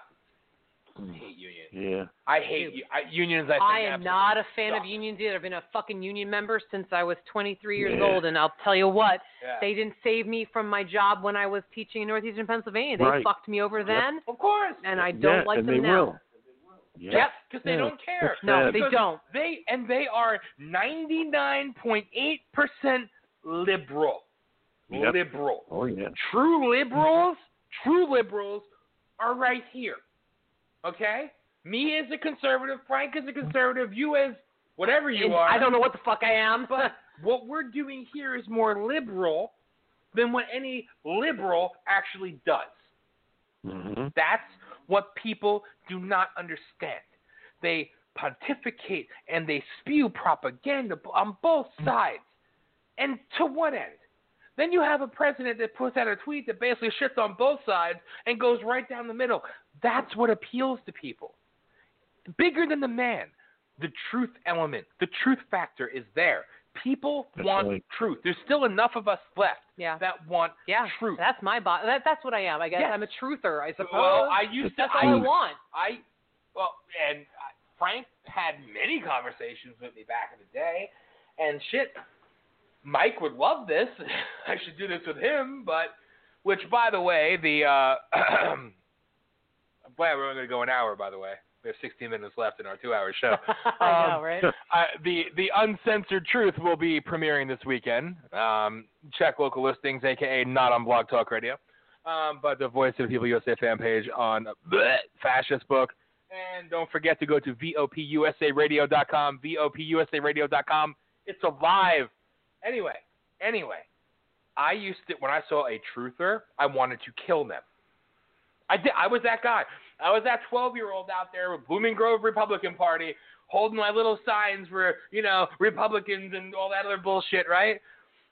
I hate unions. yeah. I hate u- I, unions. I, think I am not a fan of unions either. I've been a fucking union member since I was 23 years Yeah. old, and I'll tell you what, Yeah. they didn't save me from my job when I was teaching in northeastern Pennsylvania. They Right. fucked me over then, Of course. and I don't yeah, like and them they now. will. Yeah. Yes, because they Yeah. don't care. It's No, sad. they don't. They and they are 99.8% liberal. Yep. Liberal. Oh yeah. True liberals, true liberals are right here. Okay? Me as a conservative, Frank as a conservative, you as whatever you And are. I don't know what the fuck I am. But what we're doing here is more liberal than what any liberal actually does. hmm That's what people do not understand. They pontificate and they spew propaganda on both sides. And to what end? Then you have a president that puts out a tweet that basically shits on both sides and goes right down the middle. That's what appeals to people. Bigger than the man, the truth element, the truth factor is there. People That's want right. truth. There's still enough of us left Yeah. that want Yeah. truth. That's my bo- that, That's what I am. I guess Yes. I'm a truther. I suppose. Well, I used to. that's I, all I want. I well, and Frank had many conversations with me back in the day, and shit. Mike would love this. I should do this with him, but which, by the way, the uh, Glad we're only going to go an hour. By the way, we have 16 minutes left in our two-hour show. I know, Um, right? Uh, the the uncensored truth will be premiering this weekend. Um, check local listings, aka not on Blog Talk Radio, um, but the Voice of the People USA fan page on bleh, Fascist Book. And don't forget to go to vopusaradio.com. vopusaradio.com. It's alive. Anyway, anyway, I used to when I saw a truther, I wanted to kill them. I did. I was that guy. I was that 12 year old out there with Blooming Grove Republican Party, holding my little signs for you know Republicans and all that other bullshit, right?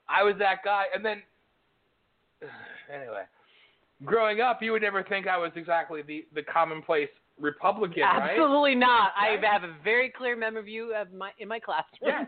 I was that guy. And then, anyway, growing up, you would never think I was exactly the the commonplace Republican, right? Absolutely not. Right? I have a very clear memory view of my in my classroom. Yes.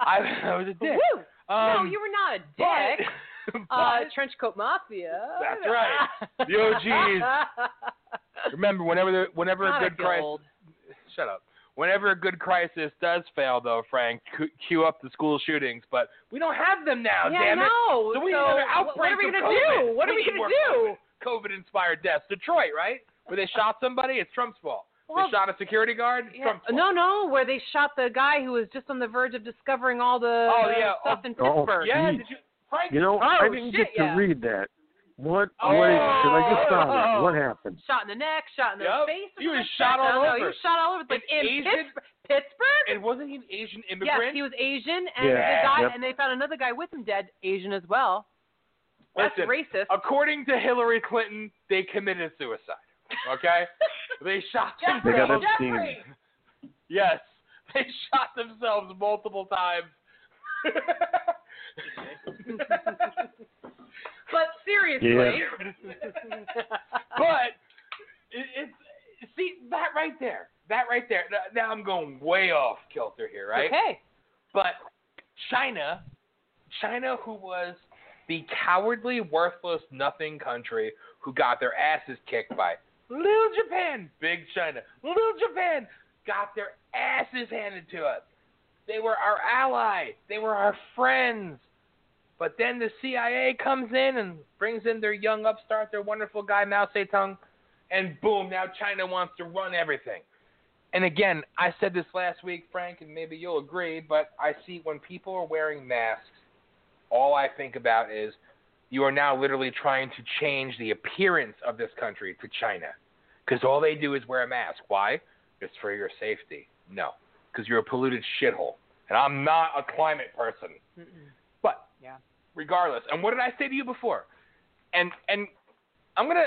I, I was a dick. Woo! no, Um, you were not a dick. but- uh, trench coat mafia. That's right. The OGs. remember, whenever the, whenever God, a I good feel crisis old. shut up. Whenever a good crisis does fail, though, Frank, cue up the school shootings. But we don't have them now, yeah, damn it. no. So we need so another what- outbreak What are we gonna do? What are We we gonna do? COVID-inspired deaths. Detroit, right? Where they shot somebody. It's Trump's fault. Well, they shot a security guard. Yeah. Trump's fault. No, no, where they shot the guy who was just on the verge of discovering all the Oh, yeah. stuff in Oh, Pittsburgh. Yeah. Did you, Frank? You know, Oh, I didn't shit, get to yeah. read that. What? Oh. What? Because I just found it. What oh. happened? Shot in the neck, shot in the Yep. face. He was shot like that. all No, over. He was shot all over. Like in Asian- Pittsburgh. Pittsburgh? And wasn't he an Asian immigrant? Yes, immigrant? he was Asian, and Yeah. the guy, Yep. and they found another guy with him dead, Asian as well. That's Listen, racist. According to Hillary Clinton, they committed suicide. Okay? they shot themselves. They got themselves. Epstein. Yes, they shot themselves multiple times. but seriously, but it, it's see that right there, that right there. Now- Now I'm going way off kilter here, right? okay. But China, China, who was the cowardly, worthless, nothing country who got their asses kicked by little Japan, big China, little Japan, got their asses handed to us. They were our allies. They were our friends. But then the CIA comes in and brings in their young upstart, their wonderful guy Mao Zedong, and boom, now China wants to run everything. And again, I said this last week, Frank, and maybe you'll agree, but I see when people are wearing masks, all I think about is you are now literally trying to change the appearance of this country to China. Because all they do is wear a mask. Why? It's for your safety. No, because you're a polluted shithole. And I'm not a climate person. Mm-mm. But Yeah. regardless, and what did I say to you before? And and I'm gonna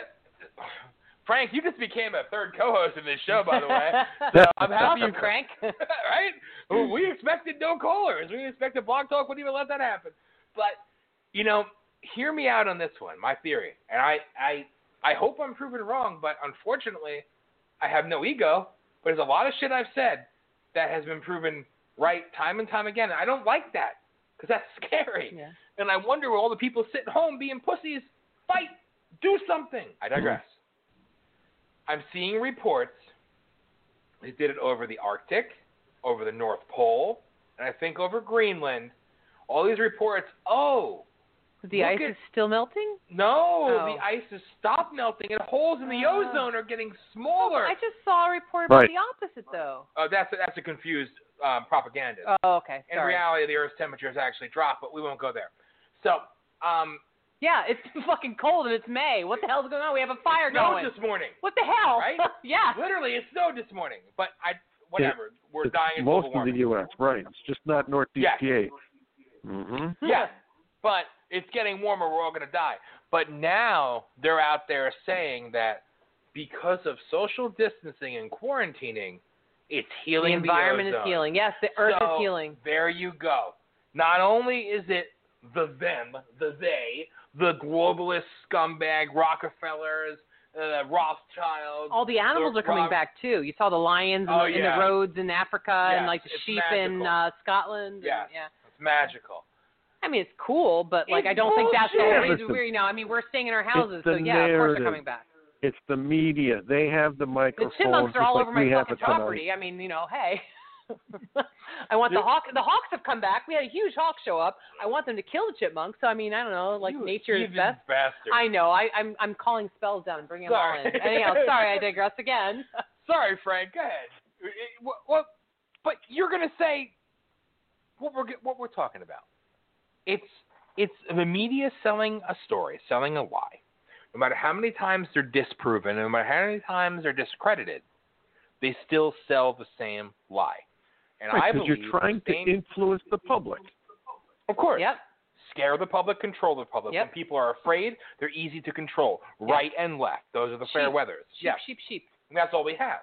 Frank, you just became a third co-host in this show, by the way. So I'm happy you Frank. right? We expected no callers. We expected Blog Talk wouldn't even let that happen. But you know, hear me out on this one. My theory, and I I I hope I'm proven wrong, but unfortunately, I have no ego. But there's a lot of shit I've said that has been proven right time and time again. I don't like that because that's scary. Yeah. And I wonder where all the people sitting home being pussies fight, do something. I digress. Mm-hmm. I'm seeing reports. They did it over the Arctic, over the North Pole, and I think over Greenland. All these reports. Oh, The Look ice at- is still melting. no, Oh. the ice has stopped melting, and holes in the Oh. ozone are getting smaller. I just saw a report about Right. the opposite, though. Oh, that's a, that's a confused um, propaganda. Oh, okay. In reality, the Earth's temperature has actually dropped, but we won't go there. So, um, Yeah, it's fucking cold and it's May. What the hell's going on? We have a fire it snowed going. this morning. What the hell? Right? yeah. Literally, it snowed this morning. But I, whatever. We're It's dying of most of the. U.S. Right. It's just not Northeast Yes. PA. Mm-hmm. Yes, but it's getting warmer. We're all going to die. But now they're out there saying that because of social distancing and quarantining, it's healing. The environment is ozone. healing. Yes, the earth So, is healing. There you go. Not only is it the them, the they, the globalist scumbag Rockefellers, uh, Rothschilds. All the animals the are coming back too. You saw the lions in, Oh, the, in yeah. the roads in Africa and like the sheep in uh, Scotland. and- yeah. It's magical. I mean, it's cool, but like It's I don't think that's the bullshit. only reason we're, you know, I mean, we're staying in our houses, so yeah, of course they're coming back. It's the media. They have the The microphones. chipmunks are all like over my fucking it tonight. property. I mean, you know, hey. I want the hawk. The hawks have come back. We had a huge hawk show up. I want them to kill the chipmunks. So I mean, I don't know, like You nature is best. Bastard. I know. I, I'm I'm calling spells down and bringing them all in. Sorry. Anyhow, sorry, I digress again. Sorry, Frank. Go ahead. It- it- what- what- but you're gonna say what we're what we're talking about. It's it's the media selling a story, selling a lie. No matter how many times they're disproven, no matter how many times they're discredited, they still sell the same lie. And I Right, because believe you're trying to influence the public. of course, Yep. scare the public, control the public. Yep. When people are afraid, they're easy to control. Right and left. Those are the fair Sheep. weathers. Sheep, Yes. sheep, sheep. And that's all we have.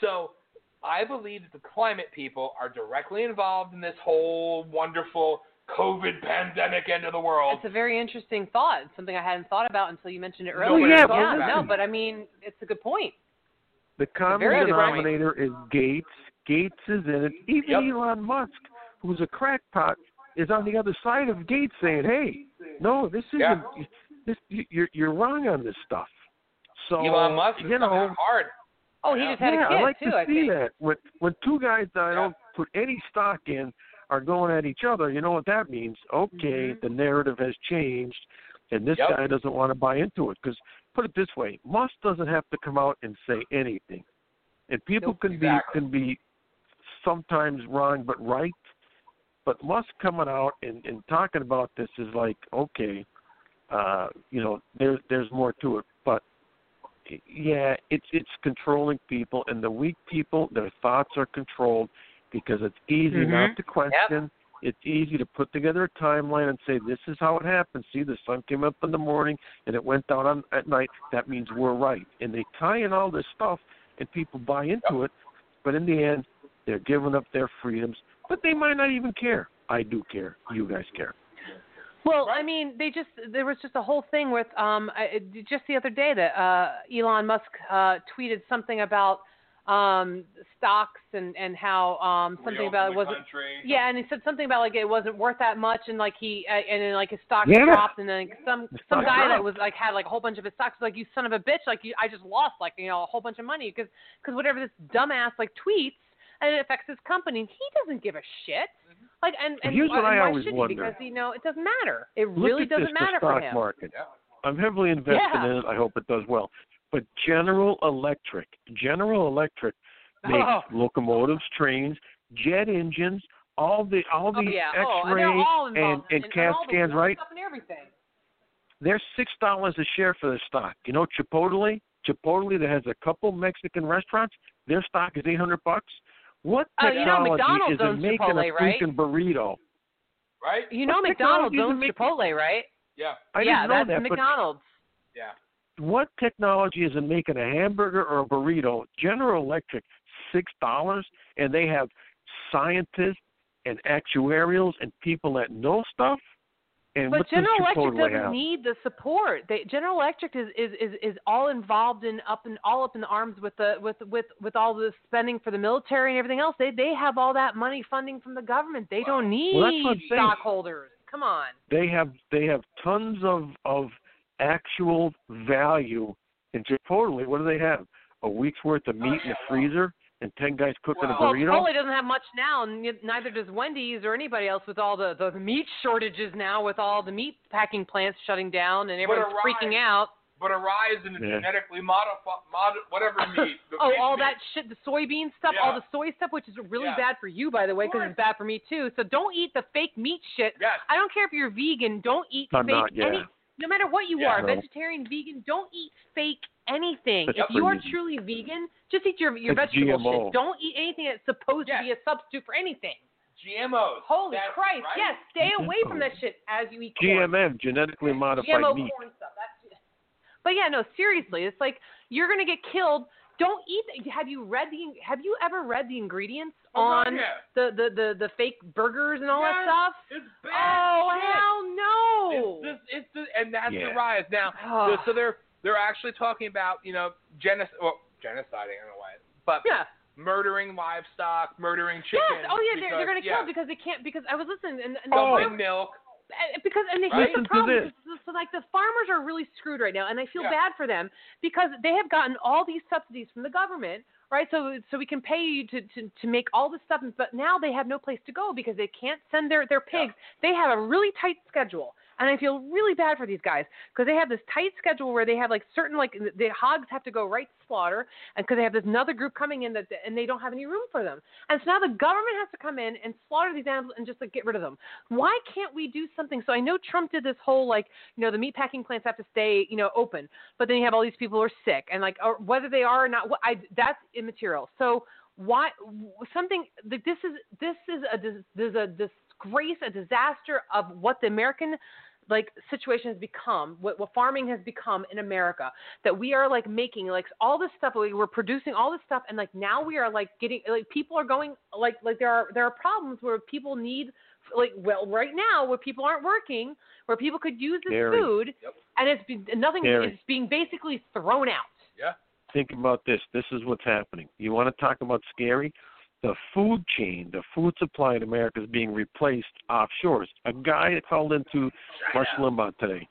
So I believe that the climate people are directly involved in this whole wonderful COVID pandemic end of the world. It's a very interesting thought. It's something I hadn't thought about until you mentioned it Nobody earlier. yeah, talks yeah, no, but I mean, it's a good point. The common very good point. denominator is Gates. Gates is in it. Even Yep. Elon Musk, who's a crackpot, is on the other side of Gates saying, "Hey, no, this isn't. Yeah. This you- you're you're wrong on this stuff." So Elon Musk is you coming know, out hard. Oh, he just had yeah, a kid I like too. to I see think. that when when two guys that I don't put any stock in are going at each other. You know what that means? Okay, Mhm. the narrative has changed, and this Yep. guy doesn't want to buy into it. Because put it this way, Musk doesn't have to come out and say anything, and people Nope. can Exactly. be can be sometimes wrong but right. But Musk coming out and, and talking about this is like, okay, uh, you know, there's there's more to it. But yeah, it's it's controlling people, and the weak people, their thoughts are controlled because it's easy Mhm. not to question. It's easy to put together a timeline and say this is how it happened. See, the sun came up in the morning and it went down on, at night. That means we're right. And they tie in all this stuff, and people buy into it. But in the end, they're giving up their freedoms. But they might not even care. I do care. You guys care. Well, I mean, they just there was just a whole thing with um I, just the other day that uh Elon Musk uh tweeted something about um stocks and and how um something about it wasn't yeah, and he said something about like it wasn't worth that much, and like he uh, and then like his stock Yeah. dropped, and then some The some stock guy that was like had like a whole bunch of his stocks was like you son of a bitch, like you, I just lost like you know a whole bunch of money because because whatever this dumbass like tweets and it affects his company, he doesn't give a shit. Like and and, Here's what and I why always should wonder. he? Because you know it doesn't matter. It Look really at doesn't this, matter the stock for him. market. Yeah. I'm heavily invested Yeah. in it. I hope it does well. But General Electric, General Electric oh. makes Oh. locomotives, trains, jet engines, all the all the Oh yeah. Oh, X-ray they're all and, and CAT all the scans, right? Stuff and everything. They're six dollars a share for their stock. You know Chipotle, Chipotle that has a couple Mexican restaurants, their stock is eight hundred bucks. What Oh, you know, technology McDonald's is in making Chipotle, a right? freaking burrito? Right? You know What McDonald's is owns it making- Chipotle, right? Yeah. I yeah, didn't know that's that, but McDonald's. Yeah. What technology is in making a hamburger or a burrito? General Electric, six dollars, and they have scientists and actuarials and people that know stuff. And But General Electric doesn't have? need the support. They, General Electric is, is, is, is all involved in up in all up in the arms with the with with with all the spending for the military and everything else. They they have all that money funding from the government. They don't need Well, that's what I'm saying. stockholders. Come on. they have they have tons of of actual value in Chipotle. What do they have? A week's worth of meat in the freezer and ten guys cooking Well, a Well, burrito. Chipotle doesn't have much now, and neither does Wendy's or anybody else with all the, the meat shortages now, with all the meat packing plants shutting down and But everyone's freaking out. But a rise in the Yeah. genetically modified, mod, whatever meat. oh, all meat. that shit, the soybean stuff, all the soy stuff, which is really Yeah. bad for you, by the way, because it's bad for me too. So don't eat the fake meat shit. Yes. I don't care if you're vegan. Don't eat I'm fake not, yeah. any. No matter what you Yeah. are, No. vegetarian, vegan, don't eat fake anything. That's if you are crazy. truly vegan, just eat your your It's vegetable GMO. shit. Don't eat anything that's supposed Yes. to be a substitute for anything. GMOs. Holy That's Christ! right. Yes, stay away from that shit as you eat corn. GMM, genetically modified GMO meat. corn stuff. That's but yeah, no, seriously, it's like you're gonna get killed. Don't eat. Have you read the? Have you ever read the ingredients Oh, on yeah. the, the the the fake burgers and all that stuff? It's bad Oh shit. hell no! It's, this, it's the, and that's Yeah. the rise now. Oh. So, so they're they're actually talking about you know genocide. Well, genocide. I don't know why, but yeah, murdering livestock, murdering chickens. Yes. Oh yeah, they're, they're going to kill yeah, because they can't. Because I was listening and, and the Oh. dumping milk. Because and Right? here's Listen the problem. this. So, so like the farmers are really screwed right now, and I feel Yeah. bad for them because they have gotten all these subsidies from the government, right? So so we can pay you to to to make all this stuff, but now they have no place to go because they can't send their their pigs. They have a really tight schedule. And I feel really bad for these guys because they have this tight schedule where they have like certain like the hogs have to go right to slaughter, and because they have this another group coming in that and they don't have any room for them, and so now the government has to come in and slaughter these animals and just like get rid of them. Why can't we do something? So I know Trump did this whole like you know the meat packing plants have to stay you know open, but then you have all these people who are sick and like or whether they are or not, I that's immaterial. So why something this is this is a dis- there's a disgrace, a disaster of what the American like situation has become, what, what farming has become in America. That we are like making like all this stuff, like, we're producing all this stuff, and like now we are like getting like people are going like like there are there are problems where people need like well right now where people aren't working, where people could use this Gary. food, Yep. and it's been, nothing Gary. is being basically thrown out. Yeah. think about this. This is what's happening. You want to talk about scary? The food chain, the food supply in America is being replaced offshores. A guy called into Rush Limbaugh today,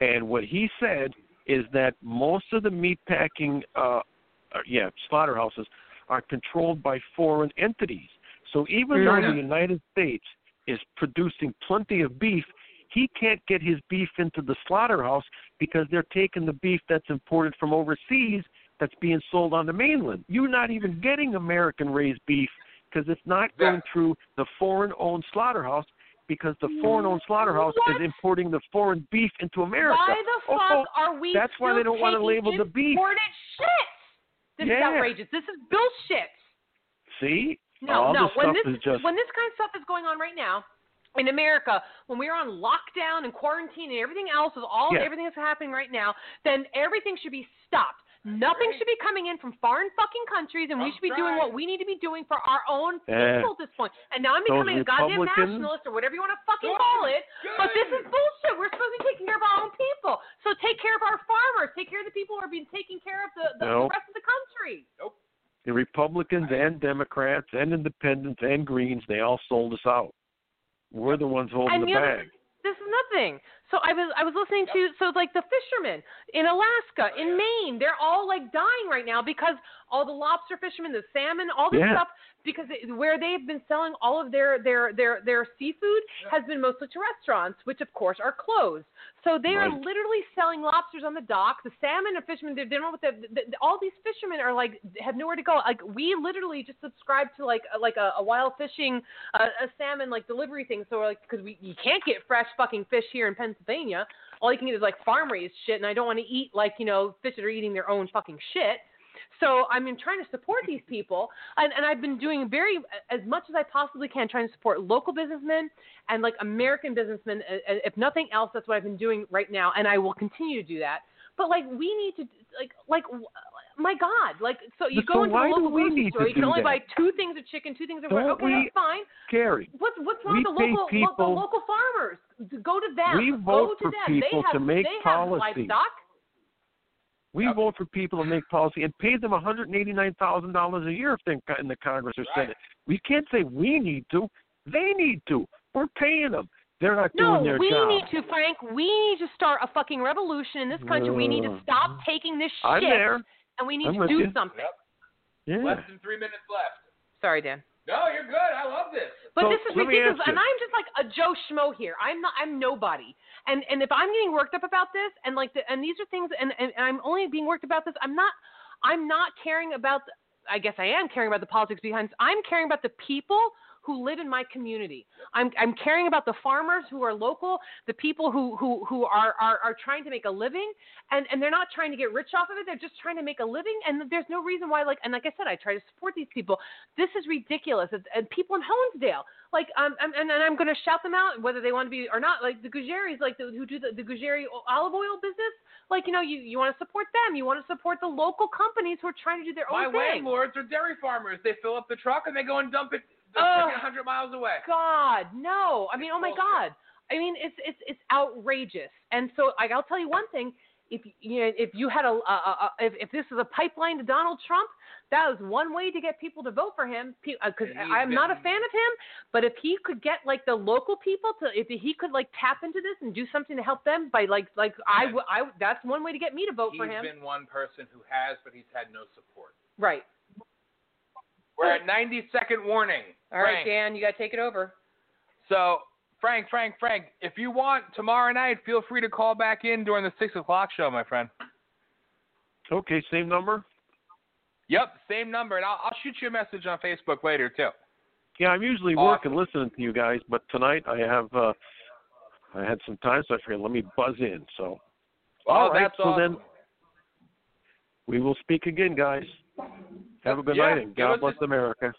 and what he said is that most of the meat packing, uh, uh, yeah, slaughterhouses are controlled by foreign entities. So even though the United States is producing plenty of beef, he can't get his beef into the slaughterhouse because they're taking the beef that's imported from overseas that's being sold on the mainland. You're not even getting American raised beef because it's not going through the foreign owned slaughterhouse because the foreign owned slaughterhouse What? is importing the foreign beef into America. Why the Oh, fuck oh, are we? that's why they don't wanna label the beef. Imported shit. This Yeah. is outrageous. This is bullshit. See? No, All no. this When stuff this is just when this kind of stuff is going on right now in America, when we're on lockdown and quarantine and everything else with all Yeah. everything that's happening right now, then everything should be stopped. Nothing should be coming in from foreign fucking countries, and we should be doing what we need to be doing for our own people at this point. And now I'm becoming a goddamn nationalist or whatever you want to fucking Good. call it. But this is bullshit. We're supposed to be taking care of our own people. So take care of our farmers. Take care of the people who are being taken care of the, the, the rest of the country. Nope. the Republicans and Democrats and Independents and Greens, they all sold us out. We're the ones holding and the know, bag. this is nothing. So I was I was listening to so like the fishermen in Alaska, in Maine, they're all like dying right now because all the lobster fishermen, the salmon, all this Yeah. stuff because it, where they've been selling all of their their their their seafood has been mostly to restaurants, which of course are closed. So they are literally selling lobsters on the dock. The salmon and fishermen, they, they don't know what the, the, all these fishermen are like have nowhere to go. Like we literally just subscribe to like a- like a, a wild fishing uh, a salmon like delivery thing. So we're like because we you can't get fresh fucking fish here in Pennsylvania. All you can get is like farm raised shit, and I don't want to eat like you know fish that are eating their own fucking shit. So I'm in trying to support these people, and, and I've been doing very as much as I possibly can, trying to support local businessmen and like American businessmen. uh, uh, If nothing else, that's what I've been doing right now, and I will continue to do that. But like we need to like like my God, like so you go into a local grocery store, you can only that? buy two things of chicken, two things of Don't okay, that's fine. Gary, What's what's wrong with the local lo- the people- local farmers? Go to them. We Go to for them. people they have, to make they policy. Have livestock. We Yep. vote for people to make policy and pay them $189,000 a year if they're in- in the Congress or Right. Senate. We can't say we need to. They need to. We're paying them. They're not No, doing their we job. We need to, Frank. We need to start a fucking revolution in this country. we need to Uh, stop taking this shit, I'm there. and we need I'm to do you. something. Yep. Yeah. Less than three minutes left. Sorry, Dan. No, you're good. I love this. But So, this is ridiculous, and I'm just like a Joe Schmo here. I'm not. I'm nobody. And and if I'm getting worked up about this, and like, the, and these are things, and, and and I'm only being worked about this. I'm not. I'm not caring about. The, I guess I am caring about the politics behind. This. I'm caring about the people who live in my community. I'm I'm caring about the farmers who are local, the people who who who are are, are trying to make a living, and and they're not trying to get rich off of it. They're just trying to make a living, and there's no reason why. Like and like I said, I try to support these people. This is ridiculous. It's, and people in Helensdale, like um, and, and I'm going to shout them out whether they want to be or not. Like the Gujaris, like the, who do the, the Gujari olive oil business. Like you know, you you want to support them. You want to support the local companies who are trying to do their My own thing. landlords are dairy farmers. They fill up the truck and they go and dump it the Ugh. freaking 100 miles away. God, no. I mean, oh my Bullshit. God. I mean, it's it's it's outrageous. And so, like, I'll tell you one thing: if you know if you had a, a, a if if this is a pipeline to Donald Trump, that was one way to get people to vote for him. Because uh, And I'm not a fan of him, but if he could get like the local people to, if he could like tap into this and do something to help them by like like I I that's one way to get me to vote He's for him. been one person who has, but he's had no support. Right. We're at 90 second warning. All right, Frank. Dan, you got to take it over. So, Frank, Frank, Frank, if you want tomorrow night, feel free to call back in during the six o'clock show, my friend. Okay, same number. Yep, same number, and I'll, I'll shoot you a message on Facebook later too. Yeah, I'm usually Awesome. working listening to you guys, but tonight I have uh I had some time, so I figured let me buzz in. So Oh, All right, that's so awesome. then we will speak again, guys. Have a good Yeah, night and God bless a- America.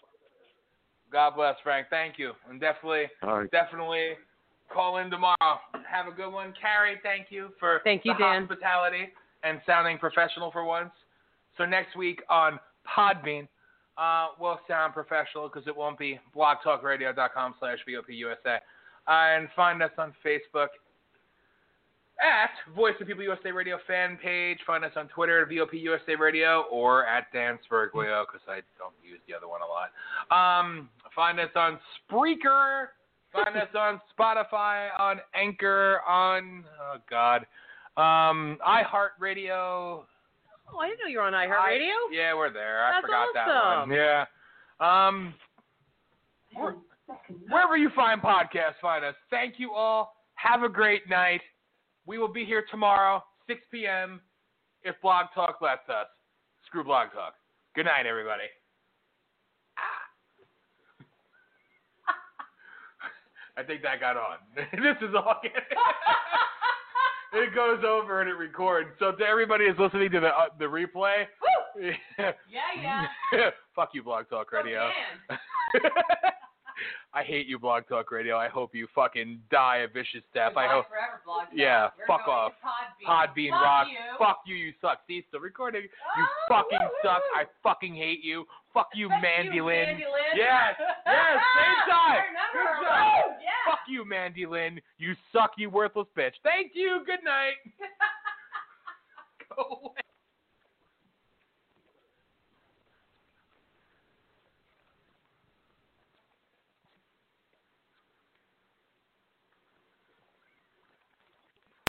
God bless, Frank. Thank you, and definitely, All right. definitely call in tomorrow. Have a good one, Carrie. Thank you for Thank you, the Dan. hospitality and sounding professional for once. So next week on Podbean, uh, we'll sound professional because it won't be blogtalkradio.com slash VOPUSA. Uh, and find us on Facebook at Voice of People USA Radio fan page. Find us on Twitter at VOP USA Radio or at Dan Smeriglio because I don't use the other one a lot. Um, find us on Spreaker. Find us on Spotify, on Anchor, on oh God, um, iHeartRadio. Oh, I didn't know you were on iHeartRadio. I- yeah, we're there. I That's forgot that awesome. one. Yeah. Um, where- wherever you find podcasts, find us. Thank you all. Have a great night. We will be here tomorrow, 6 p.m. if Blog Talk lets us. Screw Blog Talk. Good night, everybody. I think that got on. this is all. it goes over and it records. So to everybody who's listening to the uh, the replay, Yeah, yeah. fuck you, Blog Talk Radio. I hate you, Blog Talk Radio. I hope you fucking die a vicious death. I hope. Yeah, fuck off. Podbean rock. Fuck you, you suck. See, still recording. You fucking suck. I fucking hate you. Fuck you, Mandy Lynn. Yes, yes, same time. Good job. Fuck you, Mandy Lynn. You suck, you worthless bitch. Thank you. Good night. Go.